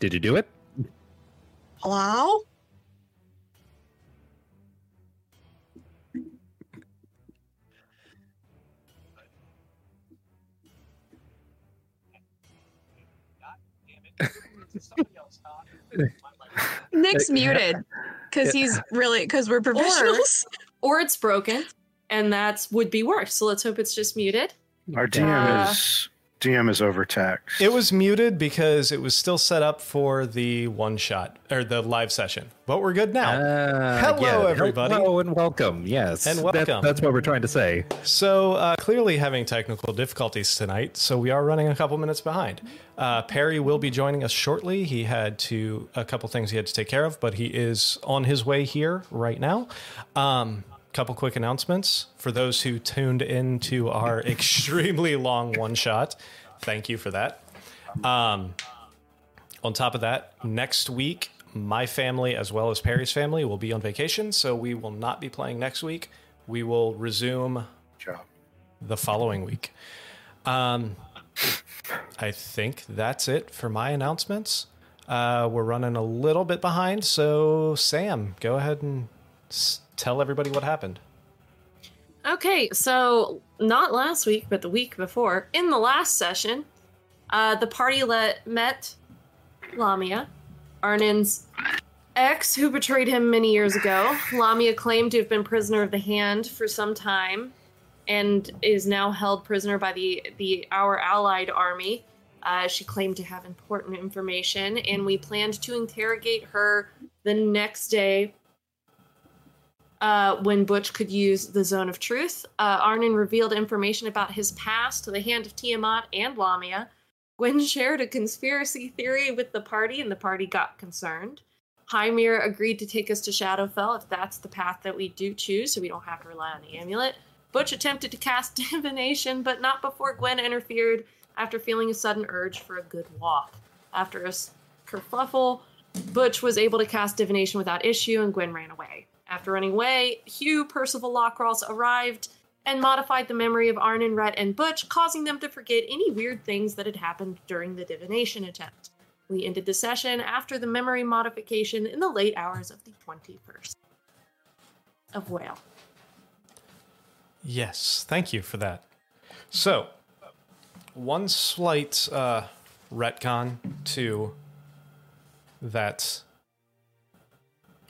Hello? Did, did, you, do it? Hello? Nick's muted because he's really because we're professionals. Or it's broken, and that's would be worse. So let's hope it's just muted. Our DM Uh, is DM is overtaxed. It was muted because it was still set up for the one shot or the live session. But we're good now. Uh, Hello, everybody. Hello and welcome. Yes. And That- welcome. that's what we're trying to say. So uh, clearly having technical difficulties tonight, so we are running a couple minutes behind. Uh, Perry will be joining us shortly. He had to a couple things he had to take care of, but he is on his way here right now. Um, couple quick announcements for those who tuned into our extremely long one shot. Thank you for that. Um, on top of that, next week, my family as well as Perry's family will be on vacation, so we will not be playing next week. We will resume the following week. Um, I think that's it for my announcements. Uh, we're running a little bit behind, so Sam, go ahead and s- tell everybody what happened. Okay, so not last week, but the week before, in the last session, uh, the party let met Lamia, Arnon's ex, who betrayed him many years ago. Lamia claimed to have been prisoner of the hand for some time, and is now held prisoner by the the our allied army. Uh, she claimed to have important information, and we planned to interrogate her the next day uh, when Butch could use the Zone of Truth. Uh, Arnon revealed information about his past to the Hand of Tiamat and Lamia. Gwen shared a conspiracy theory with the party, and the party got concerned. Hymir agreed to take us to Shadowfell if that's the path that we do choose, so we don't have to rely on the amulet. Butch attempted to cast divination, but not before Gwen interfered after feeling a sudden urge for a good walk. After a kerfuffle, Butch was able to cast divination without issue, and Gwen ran away. After running away, Hugh Percival Lockross arrived and modified the memory of Arnon, Rhett, and Butch, causing them to forget any weird things that had happened during the divination attempt. We ended the session after the memory modification in the late hours of the 21st of Whale. Yes, thank you for that. So, one slight uh, retcon to that.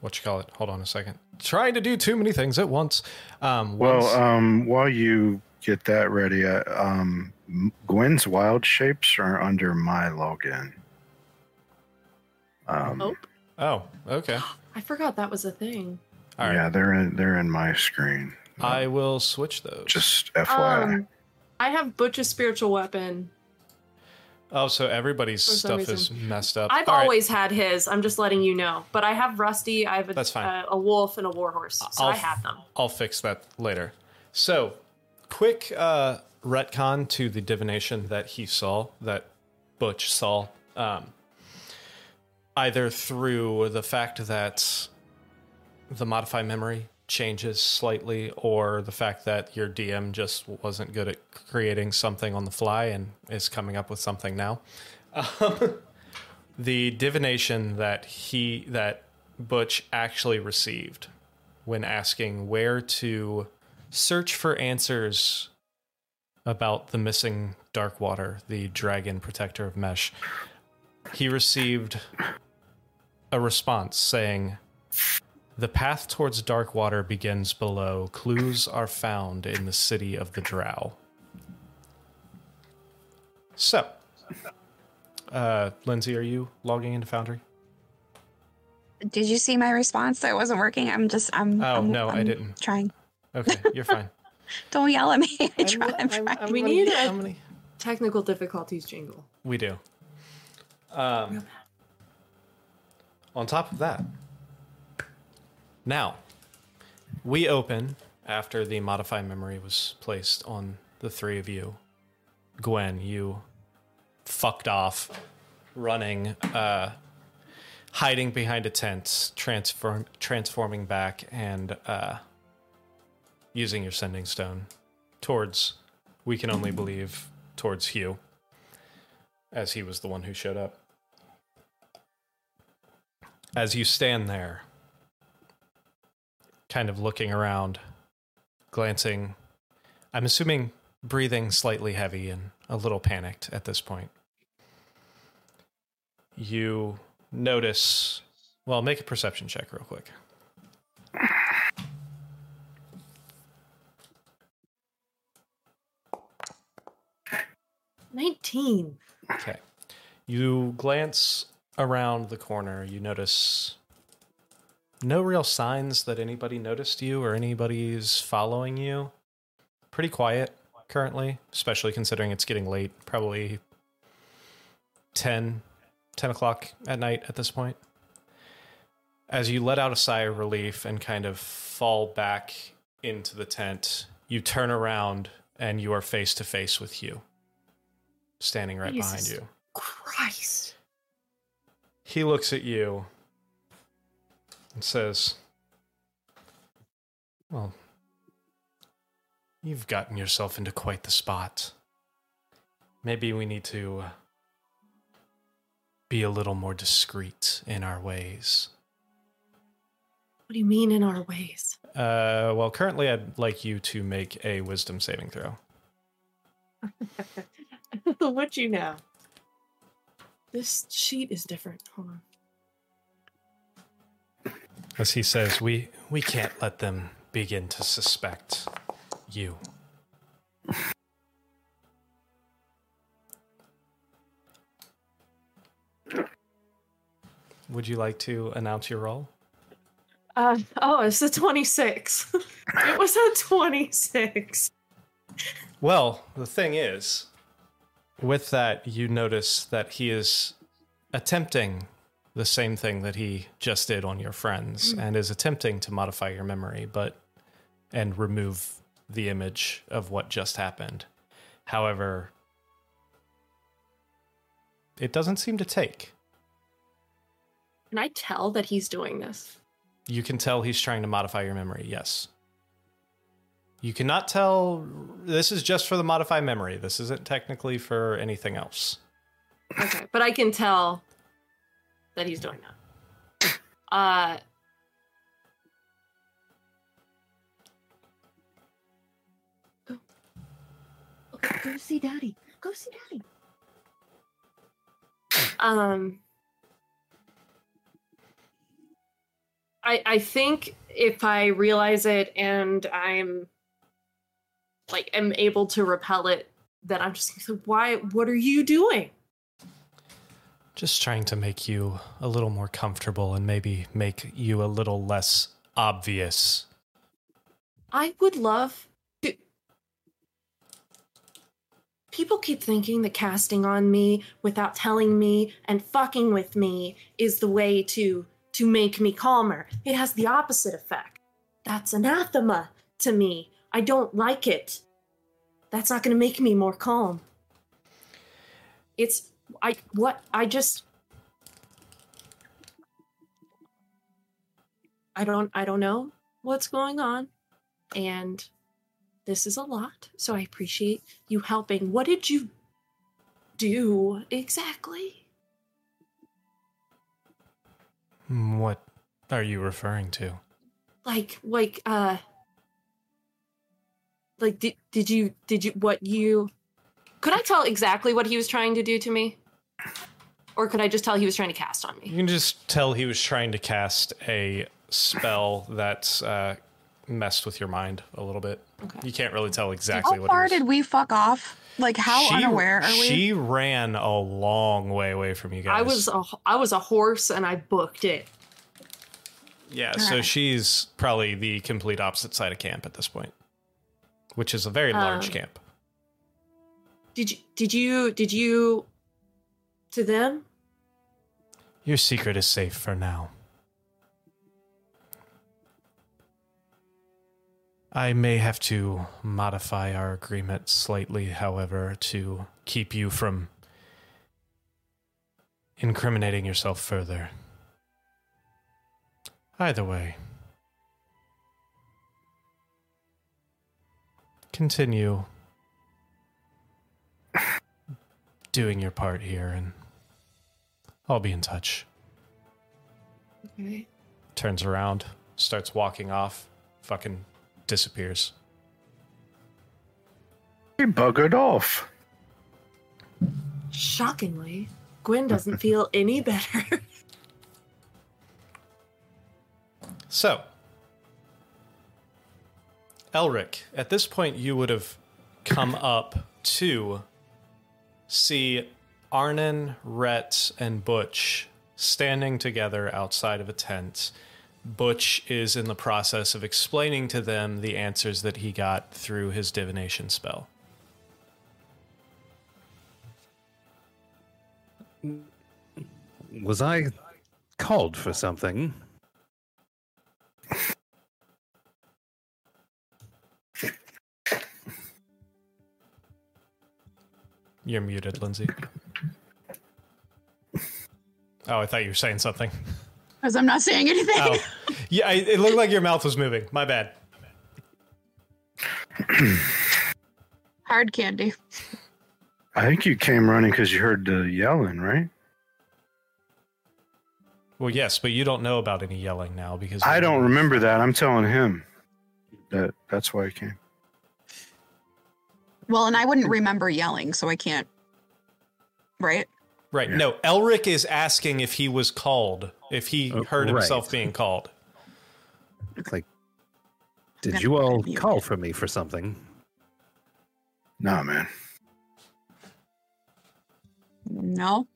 What you call it? Hold on a second. Trying to do too many things at once. Um, Well, once- um, while you get that ready, uh, um, Gwen's wild shapes are under my login. Um, Oh, oh, okay. I forgot that was a thing. All right. Yeah, they're in they're in my screen. I will switch those. Just FYI. Um, I have Butch's spiritual weapon. Oh, so everybody's stuff is messed up. I've All right. always had his. I'm just letting you know. But I have Rusty. I have a, That's fine. uh, a wolf and a warhorse. So I'll I have them. I'll fix that later. So, quick uh, retcon to the divination that he saw, that Butch saw, um, either through the fact that the modify memory changes slightly, or the fact that your DM just wasn't good at creating something on the fly and is coming up with something now. Um, the divination that he that Butch actually received when asking where to search for answers about the missing Darkwater, the dragon protector of Mesh. He received a response saying, The path towards dark water begins below. Clues are found in the city of the Drow. So, uh, Lindsay, are you logging into Foundry? Did you see my response that wasn't working? I'm just I'm Oh, I'm- no, I I'm didn't. Trying. Okay, you're fine. Don't yell at me. I try, I'm I'm- trying. I'm We need a- I'm Technical difficulties jingle. We do. Um, on top of that, now we open after the modified memory was placed on the three of you. Gwen, you fucked off, running, uh, hiding behind a tent, transform, transforming back, and uh, using your sending stone towards. We can only believe towards Hugh. as he was the one who showed up. As you stand there, kind of looking around, glancing, I'm assuming breathing slightly heavy and a little panicked at this point. You notice, well, make a perception check real quick. Nineteen. Okay. You glance around the corner, you notice no real signs that anybody noticed you or anybody's following you. Pretty quiet currently, especially considering it's getting late, probably 10, 10 o'clock at night at this point. As you let out a sigh of relief and kind of fall back into the tent, you turn around and you are face to face with Hugh, standing right behind you. Christ. He looks at you and says, Well, you've gotten yourself into quite the spot. Maybe we need to uh, be a little more discreet in our ways. What do you mean in our ways? Uh, well, currently, I'd like you to make a wisdom saving throw. what you know? This sheet is different. Hold on. As he says, we, we can't let them begin to suspect you. Would you like to announce your role? Uh, oh, it's a 26. it was a 26. Well, the thing is, with that, you notice that he is attempting the same thing that he just did on your friends mm. and is attempting to modify your memory, but and remove the image of what just happened. However, it doesn't seem to take. Can I tell that he's doing this? You can tell he's trying to modify your memory, yes. You cannot tell. This is just for the modify memory. This isn't technically for anything else. Okay, but I can tell that he's doing that. Uh, go, go, go see daddy. Go see daddy. Um, I I think if I realize it and I'm like am able to repel it, then I'm just gonna say, why? What are you doing? Just trying to make you a little more comfortable and maybe make you a little less obvious. I would love to. People keep thinking that casting on me without telling me and fucking with me is the way to to make me calmer. It has the opposite effect. That's anathema to me. I don't like it. That's not going to make me more calm. It's I what I just I don't I don't know what's going on. And this is a lot so i appreciate you helping. What did you do exactly? Hmm, What are you referring to? like like uh like did, did you did you what you could i tell exactly what he was trying to do to me or could i just tell he was trying to cast on me? You can just tell he was trying to cast a spell that uh, messed with your mind a little bit. Okay. You can't really tell exactly How what. far it was. did we fuck off? Like, how she, unaware are we? She ran a long way away from you guys. i was a i was a horse and i booked it Yeah, so Okay. she's probably the complete opposite side of camp at this point, which is a very large Um, camp. did you did you did you to them Your secret is safe for now. I may have to modify our agreement slightly, however, to keep you from incriminating yourself further. Either way, continue doing your part here, and I'll be in touch. Okay. Turns around, starts walking off, fucking disappears. He buggered off. Shockingly, Gwen doesn't feel any better. So, Elric, at this point, you would have come up to see Arnon, Rhett, and Butch standing together outside of a tent. Butch is in the process of explaining to them the answers that he got through his divination spell. Was I called for something? You're muted, Lindsay. Oh, I thought you were saying something. Because I'm not saying anything. Oh, yeah, I, it looked like your mouth was moving. My bad. Hard candy. I think you came running because you heard the yelling, right? Well, yes, but you don't know about any yelling now because I don't remember that. I'm telling him that that's why he came. Well, and I wouldn't remember yelling, so I can't. Right? Right. Yeah. No, Elric is asking if he was called, if he Oh, heard himself being called. It's like, did you all call for me for something? Nah, man. No.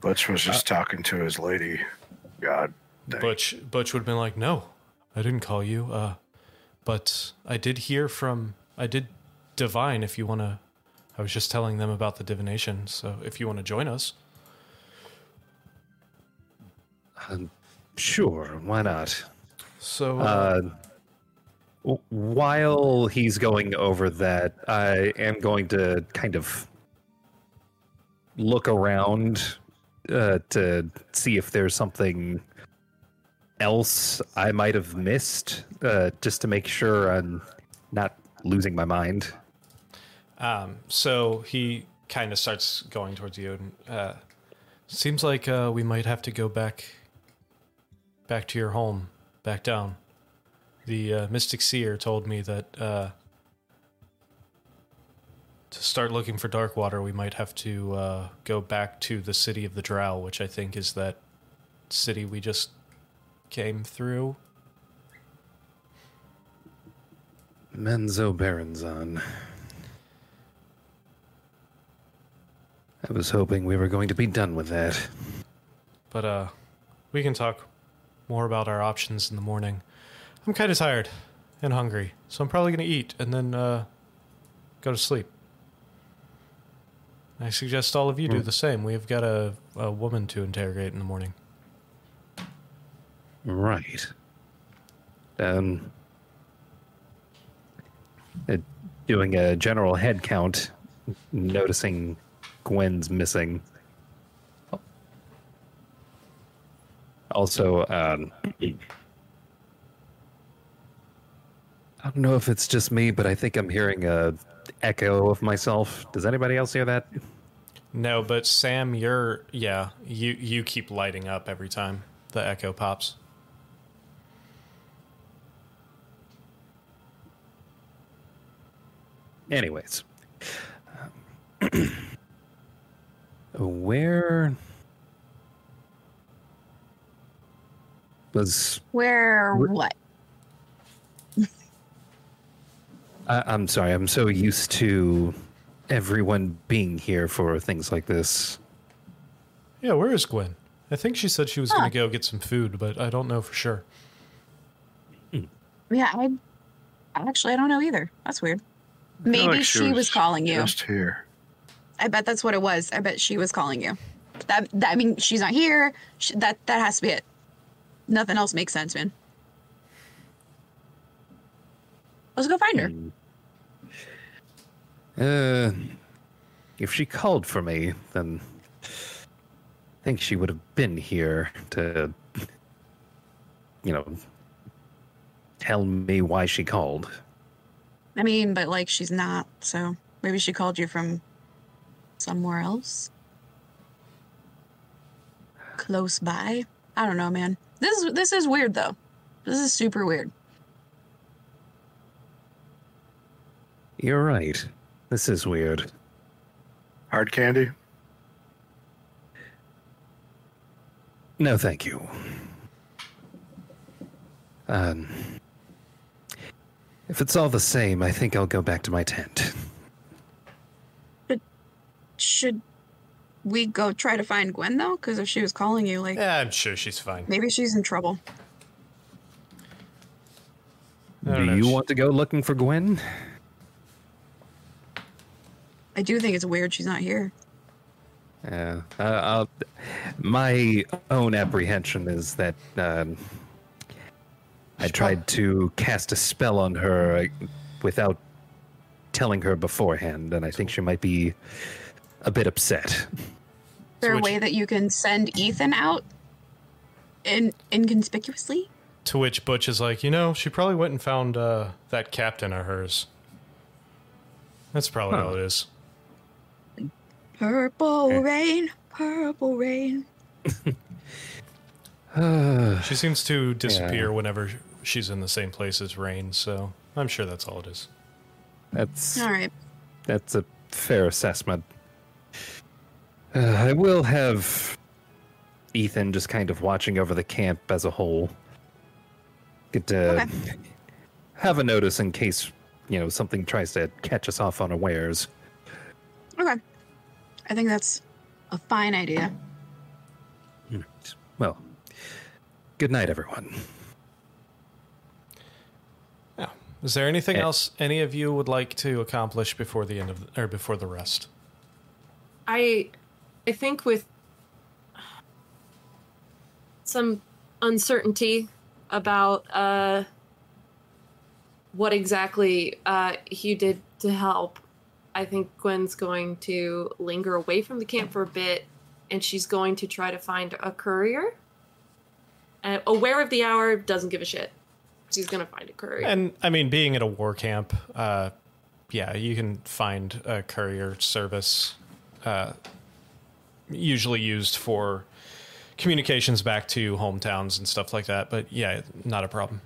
Butch was just talking to his lady. God. dang. Butch Butch would have been like, "No, I didn't call you. Uh, but I did hear from I did divine. If you want to, I was just telling them about the divination. So if you want to join us, Um, sure, why not? so Uh, w- while he's going over that, I am going to kind of look around uh, to see if there's something else I might have missed, uh, just to make sure I'm not losing my mind. Um, so he kind of starts going towards you, and uh, seems like uh, we might have to go back, back to your home, back down. The uh, Mystic Seer told me that uh, to start looking for Darkwater, we might have to uh, go back to the city of the Drow, which I think is that city we just came through. Menzoberranzan. I was hoping we were going to be done with that. But uh, we can talk more about our options in the morning. I'm kind of tired and hungry, so I'm probably going to eat and then uh, go to sleep. I suggest all of you do the same. We've got a, a woman to interrogate in the morning. Right. Um, uh, doing a general head count, noticing Gwen's missing. Also, um, I don't know if it's just me, but I think I'm hearing a echo of myself. Does anybody else hear that? No, but Sam, you're yeah, you you keep lighting up every time the echo pops. Anyways, um, where was Where Wh- what? I, I'm sorry, I'm so used to everyone being here for things like this. Yeah, where is Gwen? I think she said she was going to go get some food, but I don't know for sure. Hmm. Yeah, I actually I don't know either. That's weird. Maybe like she, was, calling you. Just here. I bet that's what it was. I bet she was calling you. That, that I mean, she's not here. She, that that has to be it. Nothing else makes sense, man. Let's go find her. Uh, if she called for me, then I think she would have been here to, you know, tell me why she called. I mean, but like she's not, so maybe she called you from somewhere else. Close by. I don't know, man. This is this is weird though. This is super weird. You're right. This is weird. Hard candy? No, thank you. Um, if it's all the same, I think I'll go back to my tent. Should we go try to find Gwen though? Because if she was calling you, like Yeah, I'm sure she's fine. maybe she's in trouble. Don't know, you she- want to go looking for Gwen? I do think it's weird she's not here. Yeah. Uh, I'll, my own apprehension is that um, I tried to cast a spell on her uh, without telling her beforehand, and I think she might be a bit upset. Is there a way that you can send Ethan out in inconspicuously? To which Butch is like, you know, she probably went and found uh, that captain of hers. That's probably Huh. all it is. Purple Eh. rain, purple rain. She seems to disappear whenever she's in the same place as Rain, so I'm sure that's all it is. That's All right. that's a fair assessment. Uh, I will have Ethan just kind of watching over the camp as a whole. Get to Okay. have a notice in case you know something tries to catch us off unawares. Okay. I think that's a fine idea. Well, good night, everyone. Yeah. Is there anything Eh. else any of you would like to accomplish before the end of the, or before the rest? I I think with some uncertainty about uh what exactly uh he did to help, I think Gwen's going to linger away from the camp for a bit and she's going to try to find a courier. Uh, aware of the hour, doesn't give a shit. She's gonna find a courier. And I mean, being at a war camp, uh, yeah, you can find a courier service, uh, usually used for communications back to hometowns and stuff like that. But yeah, not a problem.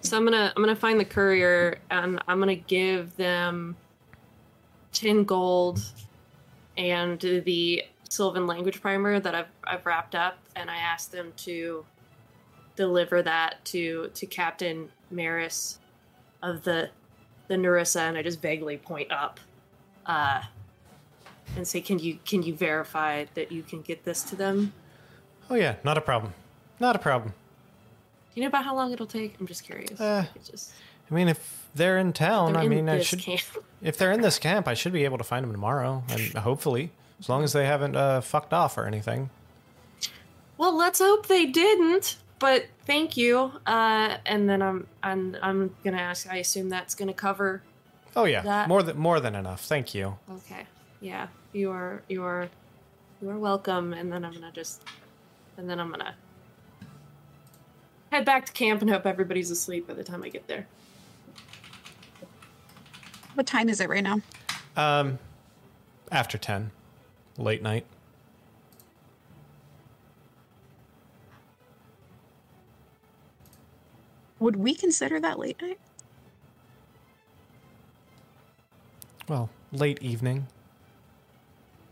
So I'm gonna I'm gonna find the courier and I'm gonna give them ten gold and the Sylvan language primer that I've I've wrapped up, and I asked them to deliver that to to Captain Maris of the the Narissa, and I just vaguely point up, uh, and say, "Can you can you verify that you can get this to them? Oh yeah, not a problem. Not a problem. Do you know about how long it'll take? I'm just curious. Uh, just I mean, if they're in town, they're I mean, I should. camp. If they're in this camp, I should be able to find them tomorrow, and hopefully, as long as they haven't uh, fucked off or anything. Well, let's hope they didn't. But thank you. Uh, and then I'm I'm I'm gonna ask. I assume that's gonna cover. Oh yeah, That- more than more than enough. Thank you. Okay. Yeah. You are you are you are welcome. And then I'm gonna just and then I'm gonna head back to camp and hope everybody's asleep by the time I get there. What time is it right now? Um, after ten, late night. Would we consider that late night? Well, late evening.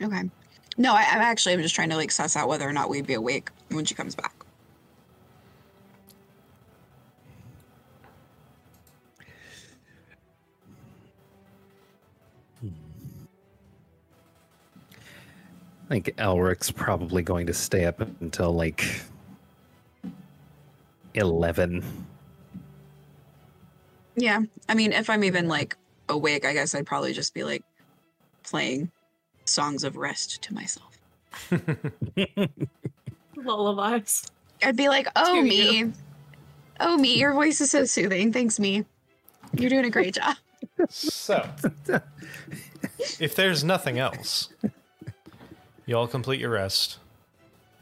Okay. No, I, I'm actually I'm just trying to like suss out whether or not we'd be awake when she comes back. Hmm. I think Elric's probably going to stay up until like eleven. Yeah. I mean, if I'm even like awake, I guess I'd probably just be like playing songs of rest to myself. Lullabies. I'd be like, "Oh To me, you. oh me, your voice is so soothing. Thanks, me. You're doing a great job." So, if there's nothing else, you all complete your rest.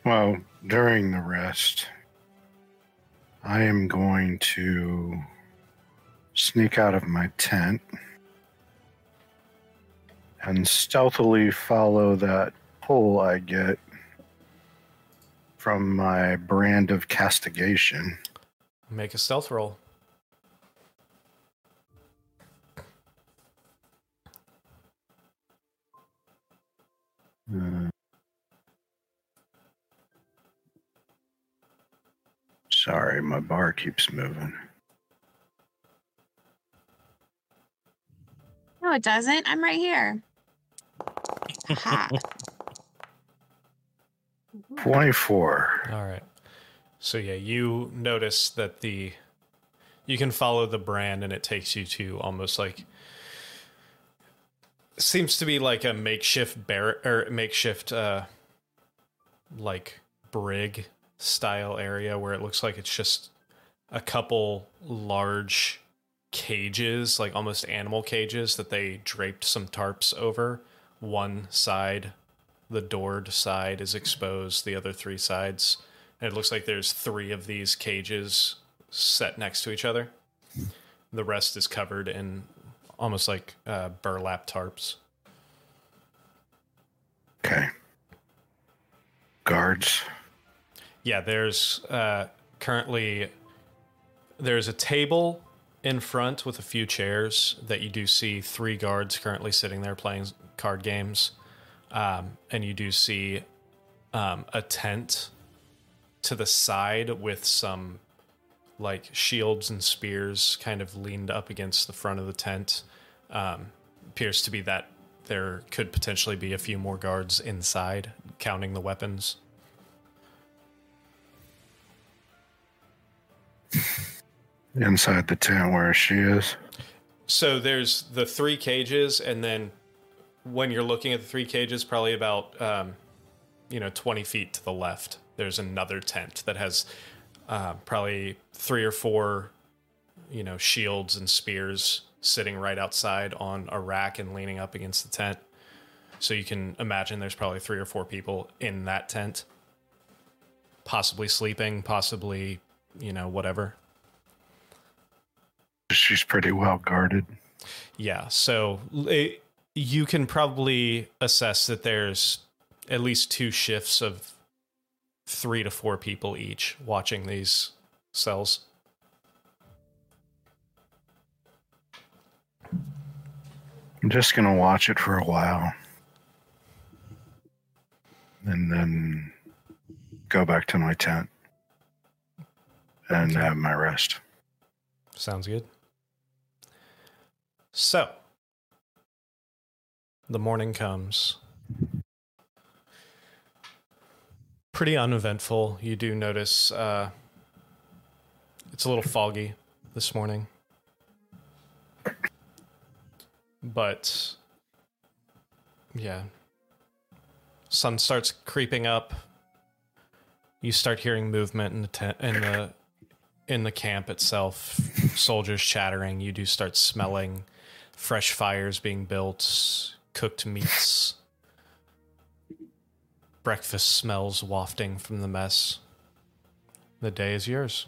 Well, during the rest, I am going to sneak out of my tent and stealthily follow that pull I get from my brand of castigation. Make a stealth roll. Uh, sorry, my bar keeps moving. No, it doesn't. I'm right here. Ha. 24. All right. So yeah, you notice that the you can follow the brand and it takes you to almost like seems to be like a makeshift bar or makeshift uh like brig style area where it looks like it's just a couple large cages, like almost animal cages that they draped some tarps over. One side, the doored side is exposed, the other three sides. And it looks like there's three of these cages set next to each other. The rest is covered in almost like uh, burlap tarps. Okay. Guards. Yeah, there's uh, currently there's a table in front with a few chairs that you do see three guards currently sitting there playing card games, um, and you do see um, a tent to the side with some like shields and spears kind of leaned up against the front of the tent. Um, appears to be that there could potentially be a few more guards inside, counting the weapons. Inside the tent where she is. So there's the three cages, and then when you're looking at the three cages, probably about um, you know 20 feet to the left, there's another tent that has uh, probably three or four you know shields and spears sitting right outside on a rack and leaning up against the tent. So you can imagine there's probably three or four people in that tent, possibly sleeping, possibly you know whatever. She's pretty well guarded. Yeah, so it, you can probably assess that there's at least two shifts of three to four people each watching these cells. I'm just going to watch it for a while. And then go back to my tent and have my rest. Sounds good. So, the morning comes. Pretty uneventful. You do notice uh, it's a little foggy this morning. But, yeah. Sun starts creeping up. You start hearing movement in the in the in the camp itself, soldiers chattering. You do start smelling fresh fires being built, cooked meats, breakfast smells wafting from the mess. The day is yours.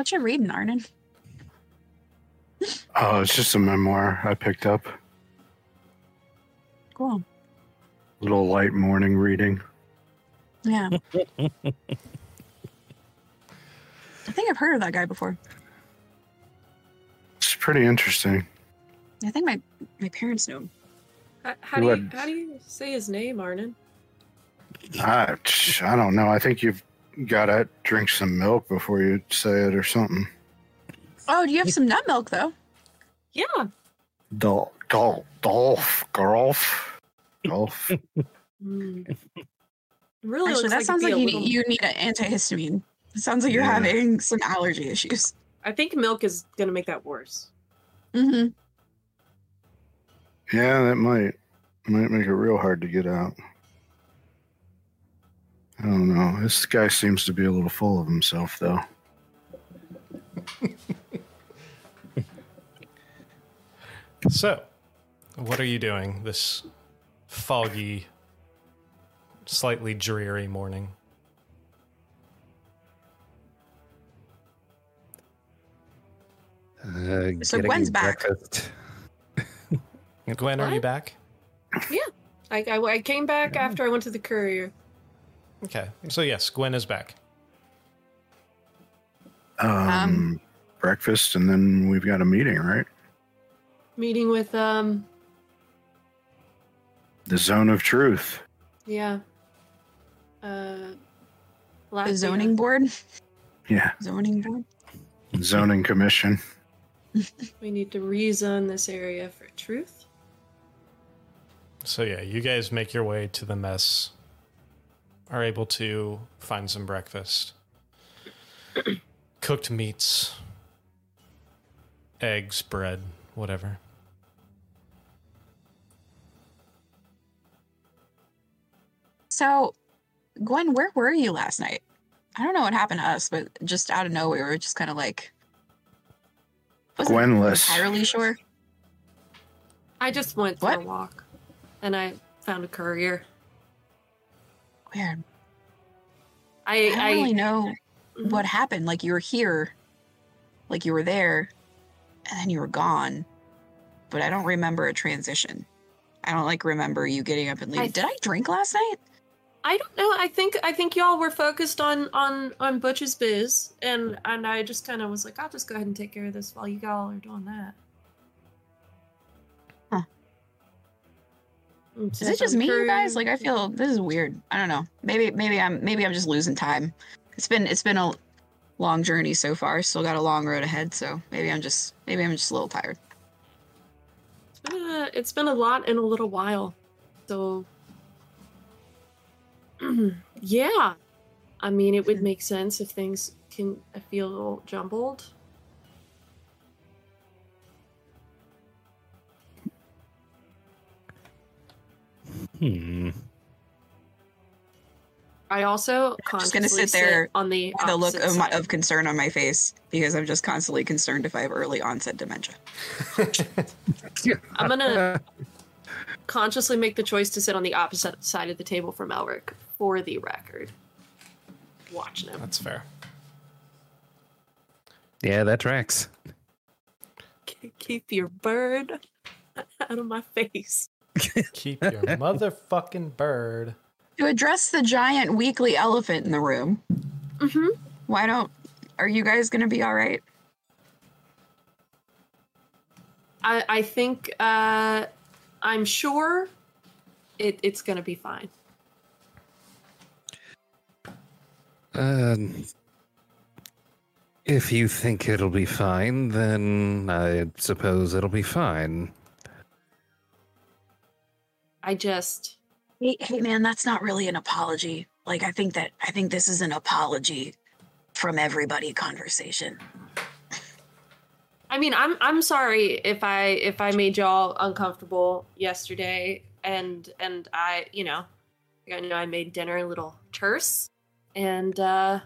What you reading, Arnon? Oh, it's just a memoir I picked up. Cool. Little light morning reading. Yeah. I think I've heard of that guy before. It's pretty interesting. I think my my parents knew him. How, how do you how do you say his name, Arnon? Ah, I, I don't know. I think you've got to drink some milk before you say it or something. Oh, do you have some nut milk though? Yeah. Dol, Dol, Dolph, Golf, Golf. Mm. Really Actually, that like sounds like you need, little- you need an antihistamine. It sounds like you're Yeah. having some allergy issues. I think milk is gonna make that worse. Mm-hmm. Yeah, that might might make it real hard to get out. I don't know. This guy seems to be a little full of himself, though. So, what are you doing this foggy, slightly dreary morning? Uh, So getting Gwen's back. breakfast. Gwen, are you What? back? I, I, I came back after I went to the courier. Okay. So, yes, Gwen is back. Um, Um, breakfast, and then we've got a meeting, right? Meeting with um The zone of truth. yeah. Uh The Lamia. zoning board. Yeah, Zoning board. zoning commission. We need to rezone this area for truth. So, yeah, you guys make your way to the mess, are able to find some breakfast. Cooked meats, eggs, bread, whatever. So, Gwen, where were you last night? I don't know what happened to us, but just out of nowhere, we were just kind of like. wasn't Gwenless. Entirely sure. I just went for What? a walk and I found a courier. Weird. I I don't I, really know Mhm. what happened. Like you were here, like you were there, and then you were gone. But I don't remember a transition. I don't like remember you getting up and leaving. I- Did I drink last night? I don't know. I think I think y'all were focused on on on Butch's biz, and and I just kind of was like, I'll just go ahead and take care of this while you all are doing that. Is it just me, you guys? Like I feel this is weird. I don't know. Maybe maybe I'm maybe I'm just losing time. It's been it's been a long journey so far. Still got a long road ahead. So maybe I'm just maybe I'm just a little tired. It's been a, it's been a lot in a little while, so yeah. I mean, it would make sense if things can feel jumbled. Hmm. I also just gonna sit there on the The look of my, of concern on my face because I'm just constantly concerned if I have early onset dementia. I'm gonna consciously make the choice to sit on the opposite side of the table from Elric for the record. Watching him. That's fair. Yeah, that tracks. Keep your bird out of my face. Keep your motherfucking bird. To address the giant weekly elephant in the room, Mm-hmm. why don't are you guys gonna be all right? I, I think uh, I'm sure it, it's gonna be fine. Um, if you think it'll be fine, then I suppose it'll be fine. I just Hey, hey man, that's not really an apology. Like I think that I think this is an apology from everybody conversation. I mean, I'm I'm sorry if I if I made y'all uncomfortable yesterday, and and I, you know, I know I made dinner a little terse, and uh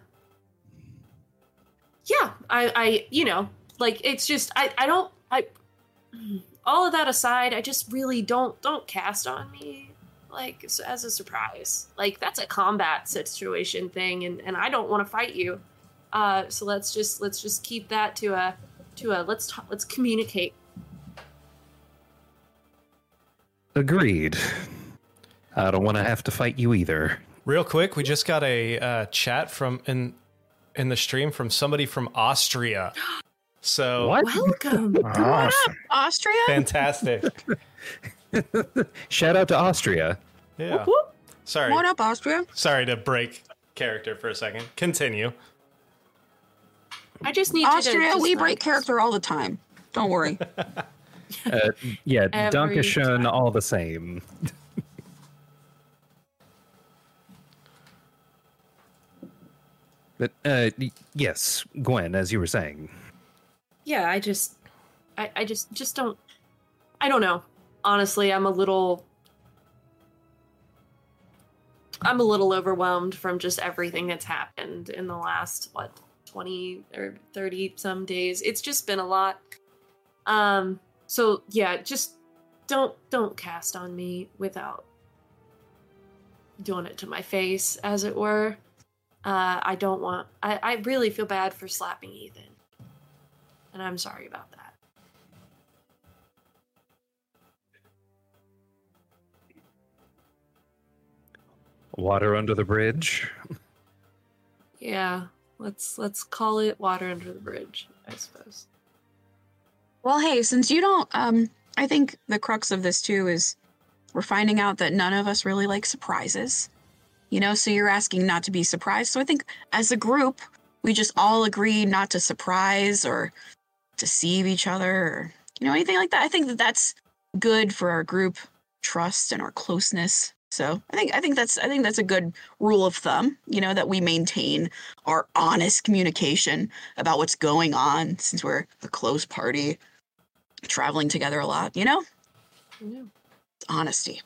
yeah, I I you know, like it's just I I don't I all of that aside, I just really don't don't cast on me like as a surprise. Like that's a combat situation thing, and and I don't want to fight you. Uh, so let's just let's just keep that to a to a let's talk, let's communicate. Agreed. I don't want to have to fight you either. Real quick, we just got a uh, chat from in in the stream from somebody from Austria. So What? Welcome. Awesome. Austria? fantastic. Shout out to Austria. Yeah. Sorry. What up, Austria? Sorry to break character for a second. Continue. I just need you to Austria, just, we like- break character all the time. Don't worry. Uh, yeah, Every Dankeschön time. all the same. but uh, yes, Gwen, as you were saying. Yeah, I just I I just just don't I don't know. Honestly, I'm a little I'm a little overwhelmed from just everything that's happened in the last what 20 or 30 some days. It's just been a lot. Um so yeah, just don't don't cast on me without doing it to my face as it were. Uh I don't want I I really feel bad for slapping Ethan. And I'm sorry about that. Water under the bridge. Yeah, let's let's call it water under the bridge, I suppose. Well, hey, since you don't, um, I think the crux of this too is we're finding out that none of us really like surprises. You know, so you're asking not to be surprised. So I think as a group, we just all agree not to surprise or deceive each other or, you know, anything like that. I think that that's good for our group trust and our closeness. So I think I think that's I think that's a good rule of thumb, you know, that we maintain our honest communication about what's going on since we're a close party traveling together a lot, you know? Yeah. Honesty.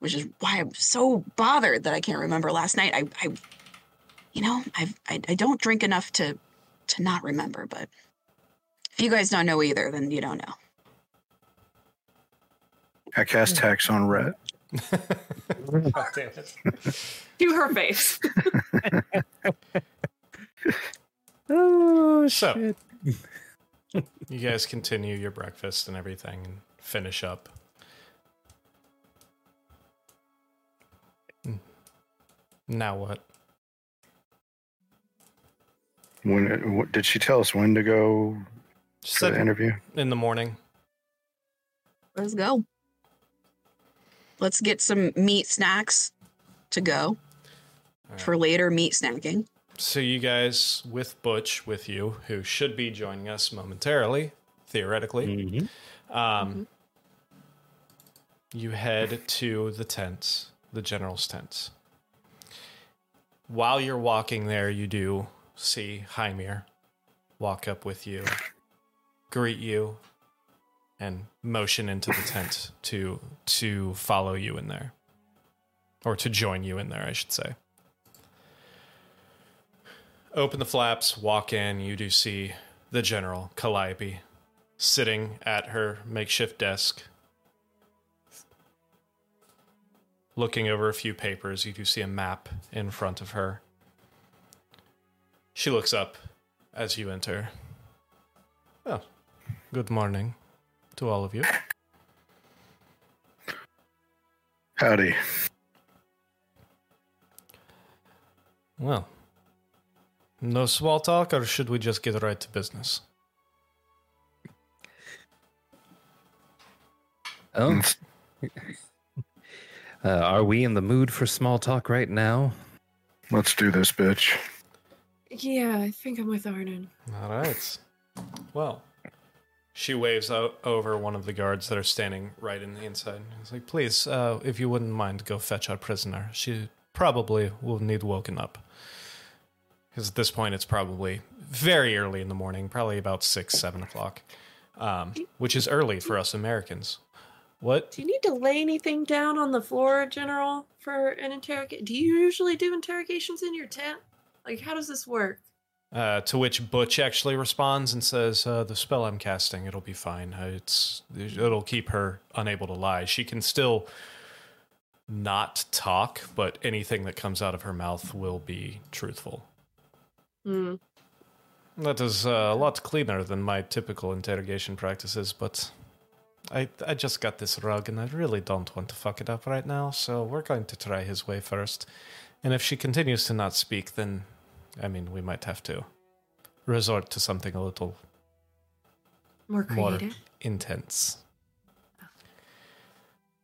Which is why I'm so bothered that I can't remember last night. I, I you know, I've, I I don't drink enough to to not remember, but if you guys don't know either, then you don't know. I cast tax on Rhett. God damn it. To her face. Oh So- You guys continue your breakfast and everything and finish up. Hmm. Now what? When what, did she tell us when to go She to the said interview? in the morning. Let's go. Let's get some meat snacks to go right. for later meat snacking. So you guys with Butch with you, who should be joining us momentarily, theoretically. Mhm. Um, You head to the tents, the general's tents. While you're walking there, you do see Hymir walk up with you, greet you, and motion into the tent to to follow you in there, or to join you in there, I should say. Open the flaps, walk in. You do see the general Calliope sitting at her makeshift desk, looking over a few papers. You do see a map in front of her. She looks up as you enter. Oh, good morning to all of you. Howdy. Well, no small talk, or should we just get right to business? Oh, uh, are we in the mood for small talk right now? Let's do this, bitch. Yeah, I think I'm with Arnon. All right. Well, she waves out over one of the guards that are standing right in the inside. It's like, please, uh, if you wouldn't mind, go fetch our prisoner. She probably will need woken up. Because at this point, it's probably very early in the morning, probably about six, seven o'clock, um, which is early for us Americans. What? Do you need to lay anything down on the floor, General, for an interrogation? Do you usually do interrogations in your tent? Like, how does this work? Uh, to which Butch actually responds and says, uh, "The spell I'm casting, it'll be fine. Uh, It's it'll keep her unable to lie. She can still not talk, but anything that comes out of her mouth will be truthful. Hmm. That is uh, a lot cleaner than my typical interrogation practices, but." I, I just got this rug and I really don't want to fuck it up right now, so we're going to try his way first. And if she continues to not speak, then I mean, we might have to resort to something a little More more intense.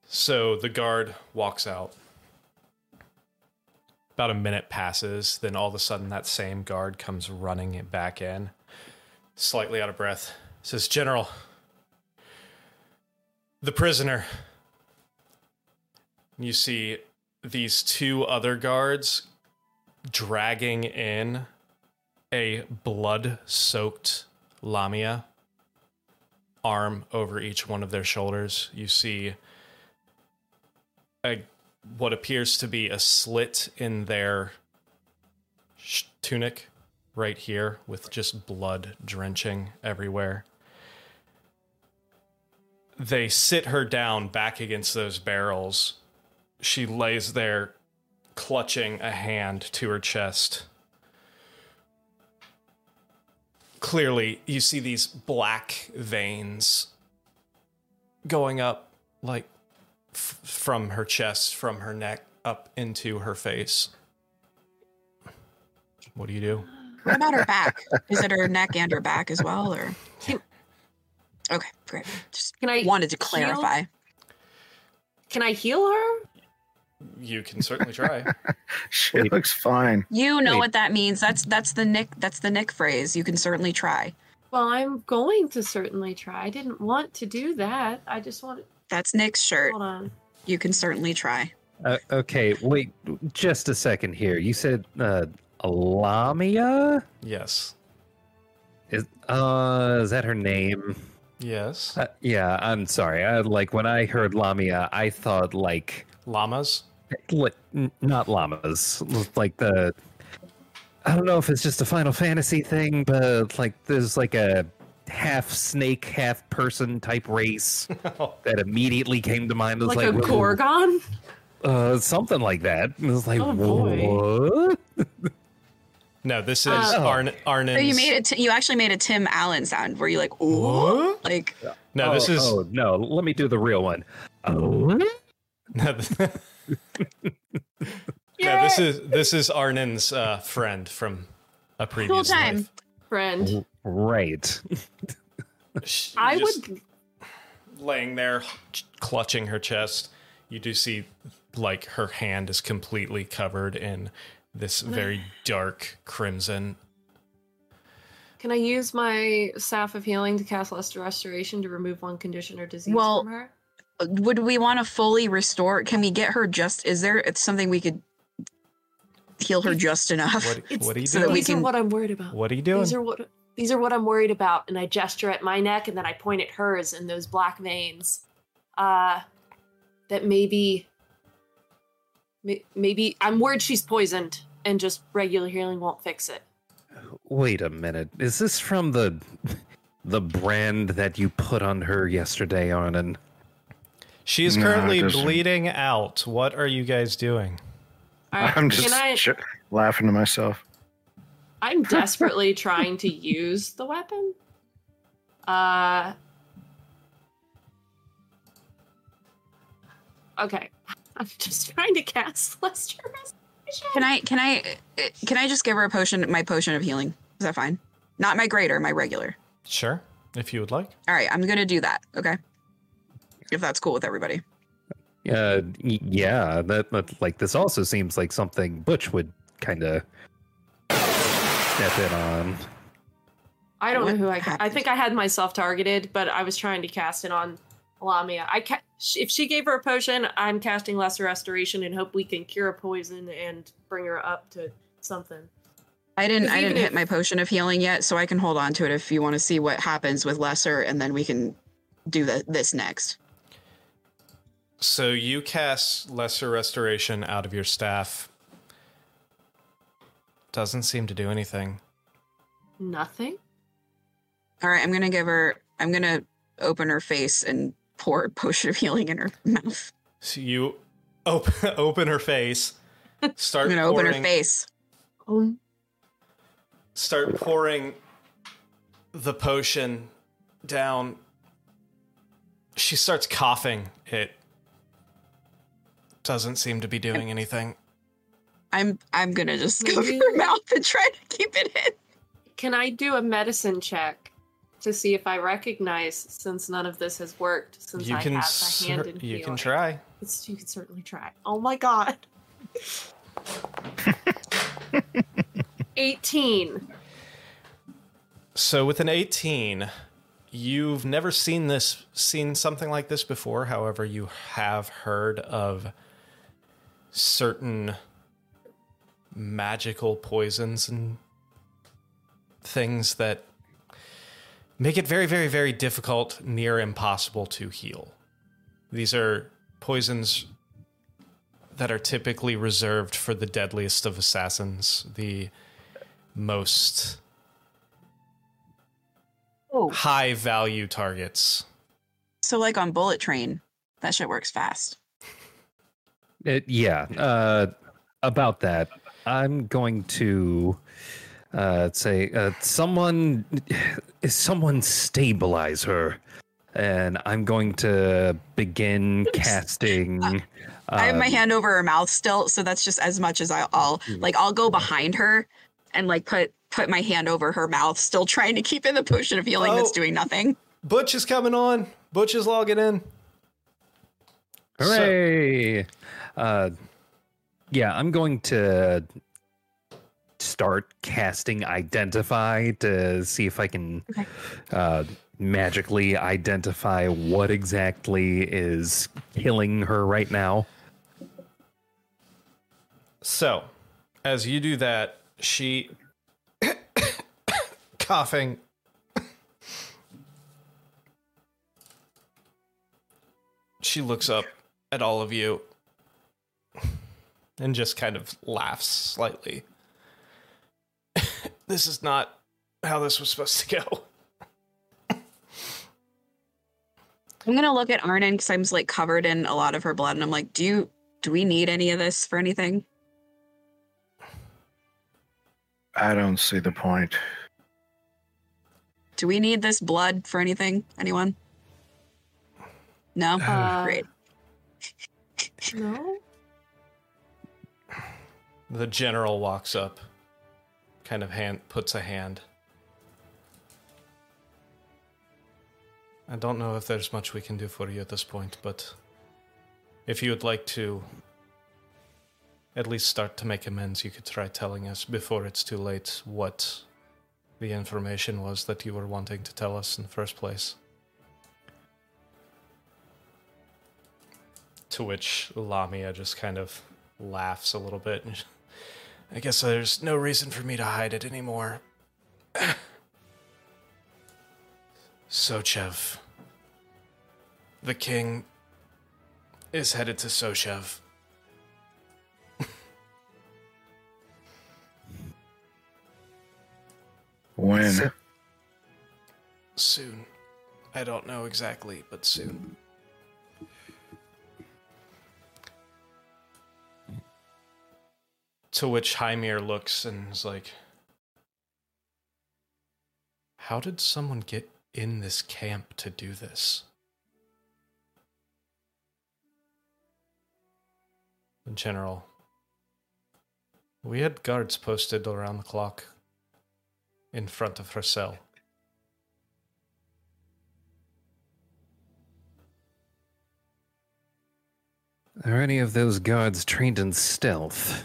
So the guard walks out. About a minute passes, then all of a sudden that same guard comes running back in, slightly out of breath. Says, General, the prisoner. You see these two other guards dragging in a blood soaked Lamia, arm over each one of their shoulders. You see a what appears to be a slit in their sh- tunic right here with just blood drenching everywhere. They sit her down back against those barrels. She lays there clutching a hand to her chest. Clearly, you see these black veins going up like f- from her chest, from her neck up into her face. What do you do? What about her back? Is it her neck and her back as well, or? Okay, great. Just Can I wanted to heal? clarify. Can I heal her? You can certainly try. She Wait. looks fine. You know Wait. what that means. That's that's the Nick. That's the Nick phrase. You can certainly try. Well, I'm going to certainly try. I didn't want to do that. I just wanted. That's Nick's shirt. Hold on. You can certainly try. Uh, okay, wait just a second here. You said uh, Lamia? yes. Is uh is that her name? Yes. Uh, yeah, I'm sorry. I like when I heard Lamia, I thought like Llamas? Like not llamas, like the I don't know if it's just a Final Fantasy thing, but like there's like a half snake, half person type race that immediately came to mind. It was Like, a whoa, Gorgon? uh, something like that. It was like, Oh, boy. what? No, this is Uh, Arn Arnon's. So you made it. you actually made a Tim Allen sound where you like, ooh, What? like No, this Oh, is Oh no! Let me do the real one. Oh, no, th- no, this is this is Arnon's uh, friend from a previous time. life. Friend. right. She I just would. laying there, clutching her chest. You do see like her hand is completely covered in this very dark crimson. Can I use my Staff of Healing to cast lesser Restoration to remove one condition or disease Well, from her? Would we want to fully restore? Can we get her just? Is there something we could heal her just enough? What, what are you so that doing? we These are can- what I'm worried about. what are you doing? These are what these are what I'm worried about, and I gesture at my neck, and then I point at hers and those black veins. Uh, that maybe, maybe I'm worried she's poisoned, and just regular healing won't fix it. Wait a minute. Is this from the the brand that you put on her yesterday, Arnon? She is No, currently bleeding out. What are you guys doing? All right, I'm just I? sh- laughing to myself. I'm desperately trying to use the weapon. Uh. Okay, I'm just trying to cast Lesser Restoration. Can I? Can I? uh, Can I just give her a potion? My potion of healing. Is that fine? Not my greater, my regular. Sure, if you would like. All right, I'm gonna do that. Okay. If that's cool with everybody. Uh, yeah. That, that like this also seems like something Butch would kind of step in on. I don't What know who I. Ca- I think I had myself targeted, but I was trying to cast it on Lamia. I ca- if she gave her a potion, I'm casting Lesser Restoration and hope we can cure a poison and bring her up to something. I didn't. I didn't even hit my potion of healing yet, so I can hold on to it if you want to see what happens with lesser, and then we can do the, this next. So you cast Lesser Restoration out of your staff. Doesn't seem to do anything. Nothing. All right, I'm gonna give her. I'm gonna open her face and pour a potion of healing in her mouth. So you open open her face, start I'm gonna open her face. Um, start pouring the potion down. She starts coughing. It doesn't seem to be doing anything. I'm. I'm gonna just cover Maybe- her mouth and try to keep it in. Can I do a medicine check to see if I recognize, since none of this has worked, since You I can have cer- a hand in you can try. It's, you can certainly try. Oh my god. 18. So with an 18, you've never seen this seen something like this before. However, you have heard of certain magical poisons and things that make it very very very difficult, near impossible to heal. These are poisons that are typically reserved for the deadliest of assassins, the most Oh, high value targets. so like on Bullet Train, that shit works fast. It, yeah, uh, about that, I'm going to uh, say, uh, someone, someone stabilize her, and I'm going to begin casting. Uh, I have my hand over her mouth still, so that's just as much as I'll, I'll like. I'll go behind her and like put put my hand over her mouth, still trying to keep in the potion of healing that's Oh. doing nothing. Butch is coming on. Butch is logging in. So- Hooray! Uh, yeah, I'm going to start casting Identify to see if I can Okay. uh, magically identify what exactly is killing her right now. So, as you do that, she coughing. She looks up at all of you and just kind of laughs slightly. this is not how this was supposed to go. I'm gonna look at Arnon because I'm like covered in a lot of her blood, and I'm like, do you do we need any of this for anything? I don't see the point. Do we need this blood for anything? Anyone? No. Uh, Great. No? The general walks up, kind of hand puts a hand. I don't know if there's much we can do for you at this point, but if you would like to at least start to make amends, you could try telling us before it's too late what the information was that you were wanting to tell us in the first place. To which Lamia just kind of laughs a little bit. I guess there's no reason for me to hide it anymore. Sochev. The king is headed to Sochev. When? So- Soon. I don't know exactly, but soon. To which Hymir looks and is like, How did someone get in this camp to do this? In general, we had guards posted around the clock in front of her cell. Are any of those guards trained in stealth?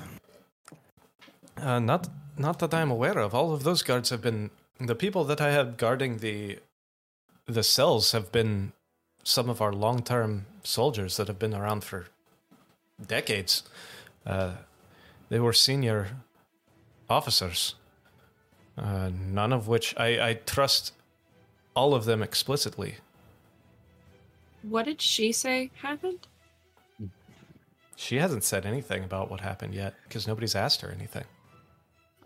Uh, not not that I'm aware of. All of those guards have been the people that I had guarding the the cells have been some of our long term soldiers that have been around for decades. Uh, they were senior officers, uh, none of which I, I trust all of them explicitly. What did she say happened? She hasn't said anything about what happened yet because nobody's asked her anything.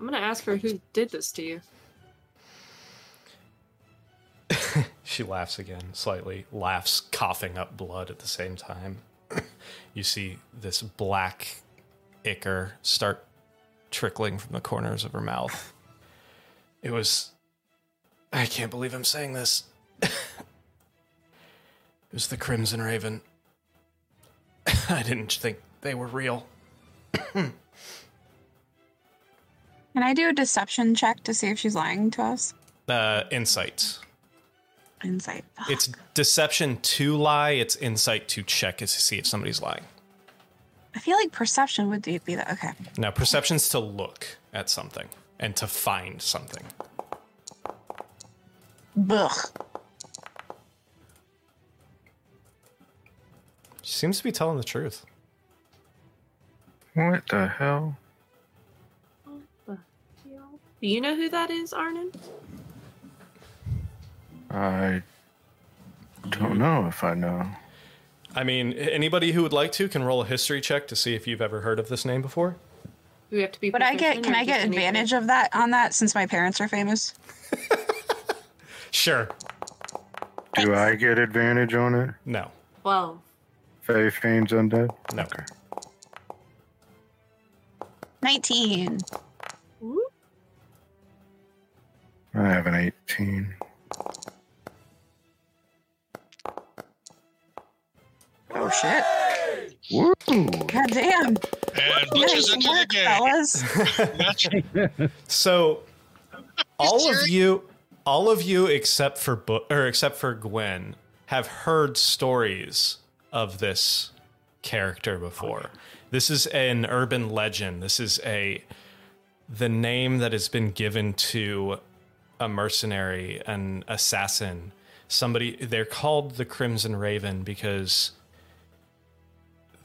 I'm gonna ask her who did this to you. She laughs again, slightly, laughs, coughing up blood at the same time. you see this black ichor start trickling from the corners of her mouth. It was. I can't believe I'm saying this. it was the Crimson Raven. I didn't think they were real. Can I do a deception check to see if she's lying to us? Uh, insight. Insight. It's deception to lie, it's insight to check to see if somebody's lying. I feel like perception would be be the okay. Now, perception's to look at something and to find something. Ugh. She seems to be telling the truth. What the hell? Do you know who that is, Arnon? I don't know if I know. I mean, anybody who would like to can roll a history check to see if you've ever heard of this name before. Do we have to be? But I get can I get advantage of that on that since my parents are famous? Sure. Do I get advantage on it? No. Well, Faye Fame's undead? No. Okay. 19. I have an 18. Oh shit. Woo! God damn. And Butch is Nice into the game. fellas. That's So all of you all of you except for Bu- or except for Gwen have heard stories of this character before. This is an urban legend. This is a the name that has been given to a mercenary, an assassin, somebody they're called the Crimson Raven because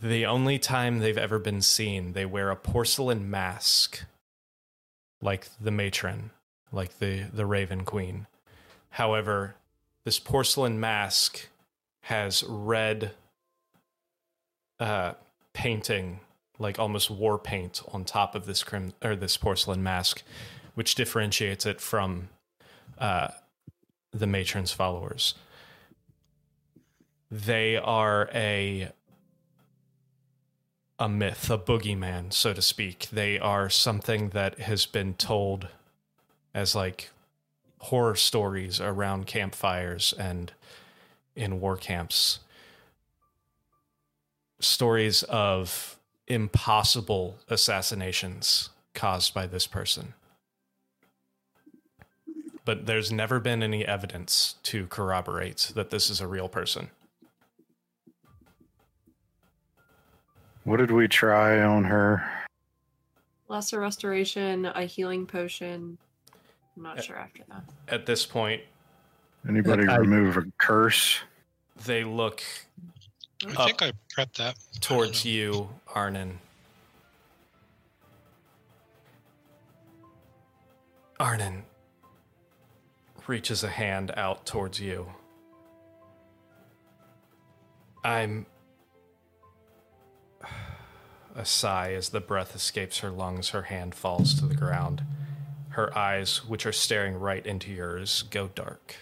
the only time they've ever been seen, they wear a porcelain mask like the matron, like the the Raven Queen. However, this porcelain mask has red uh, painting, like almost war paint, on top of this crim or this porcelain mask, which differentiates it from uh, the matron's followers. They are a a myth, a boogeyman, so to speak. They are something that has been told as like horror stories around campfires and in war camps. Stories of impossible assassinations caused by this person. But there's never been any evidence to corroborate that this is a real person. What did we try on her? lesser restoration, a healing potion. I'm not sure after that. At this point, Anybody I- remove a curse? they look I think I prepped that. towards you, Arnon. Arnon reaches a hand out towards you. I'm. A sigh as the breath escapes her lungs, her hand falls to the ground. Her eyes, which are staring right into yours, go dark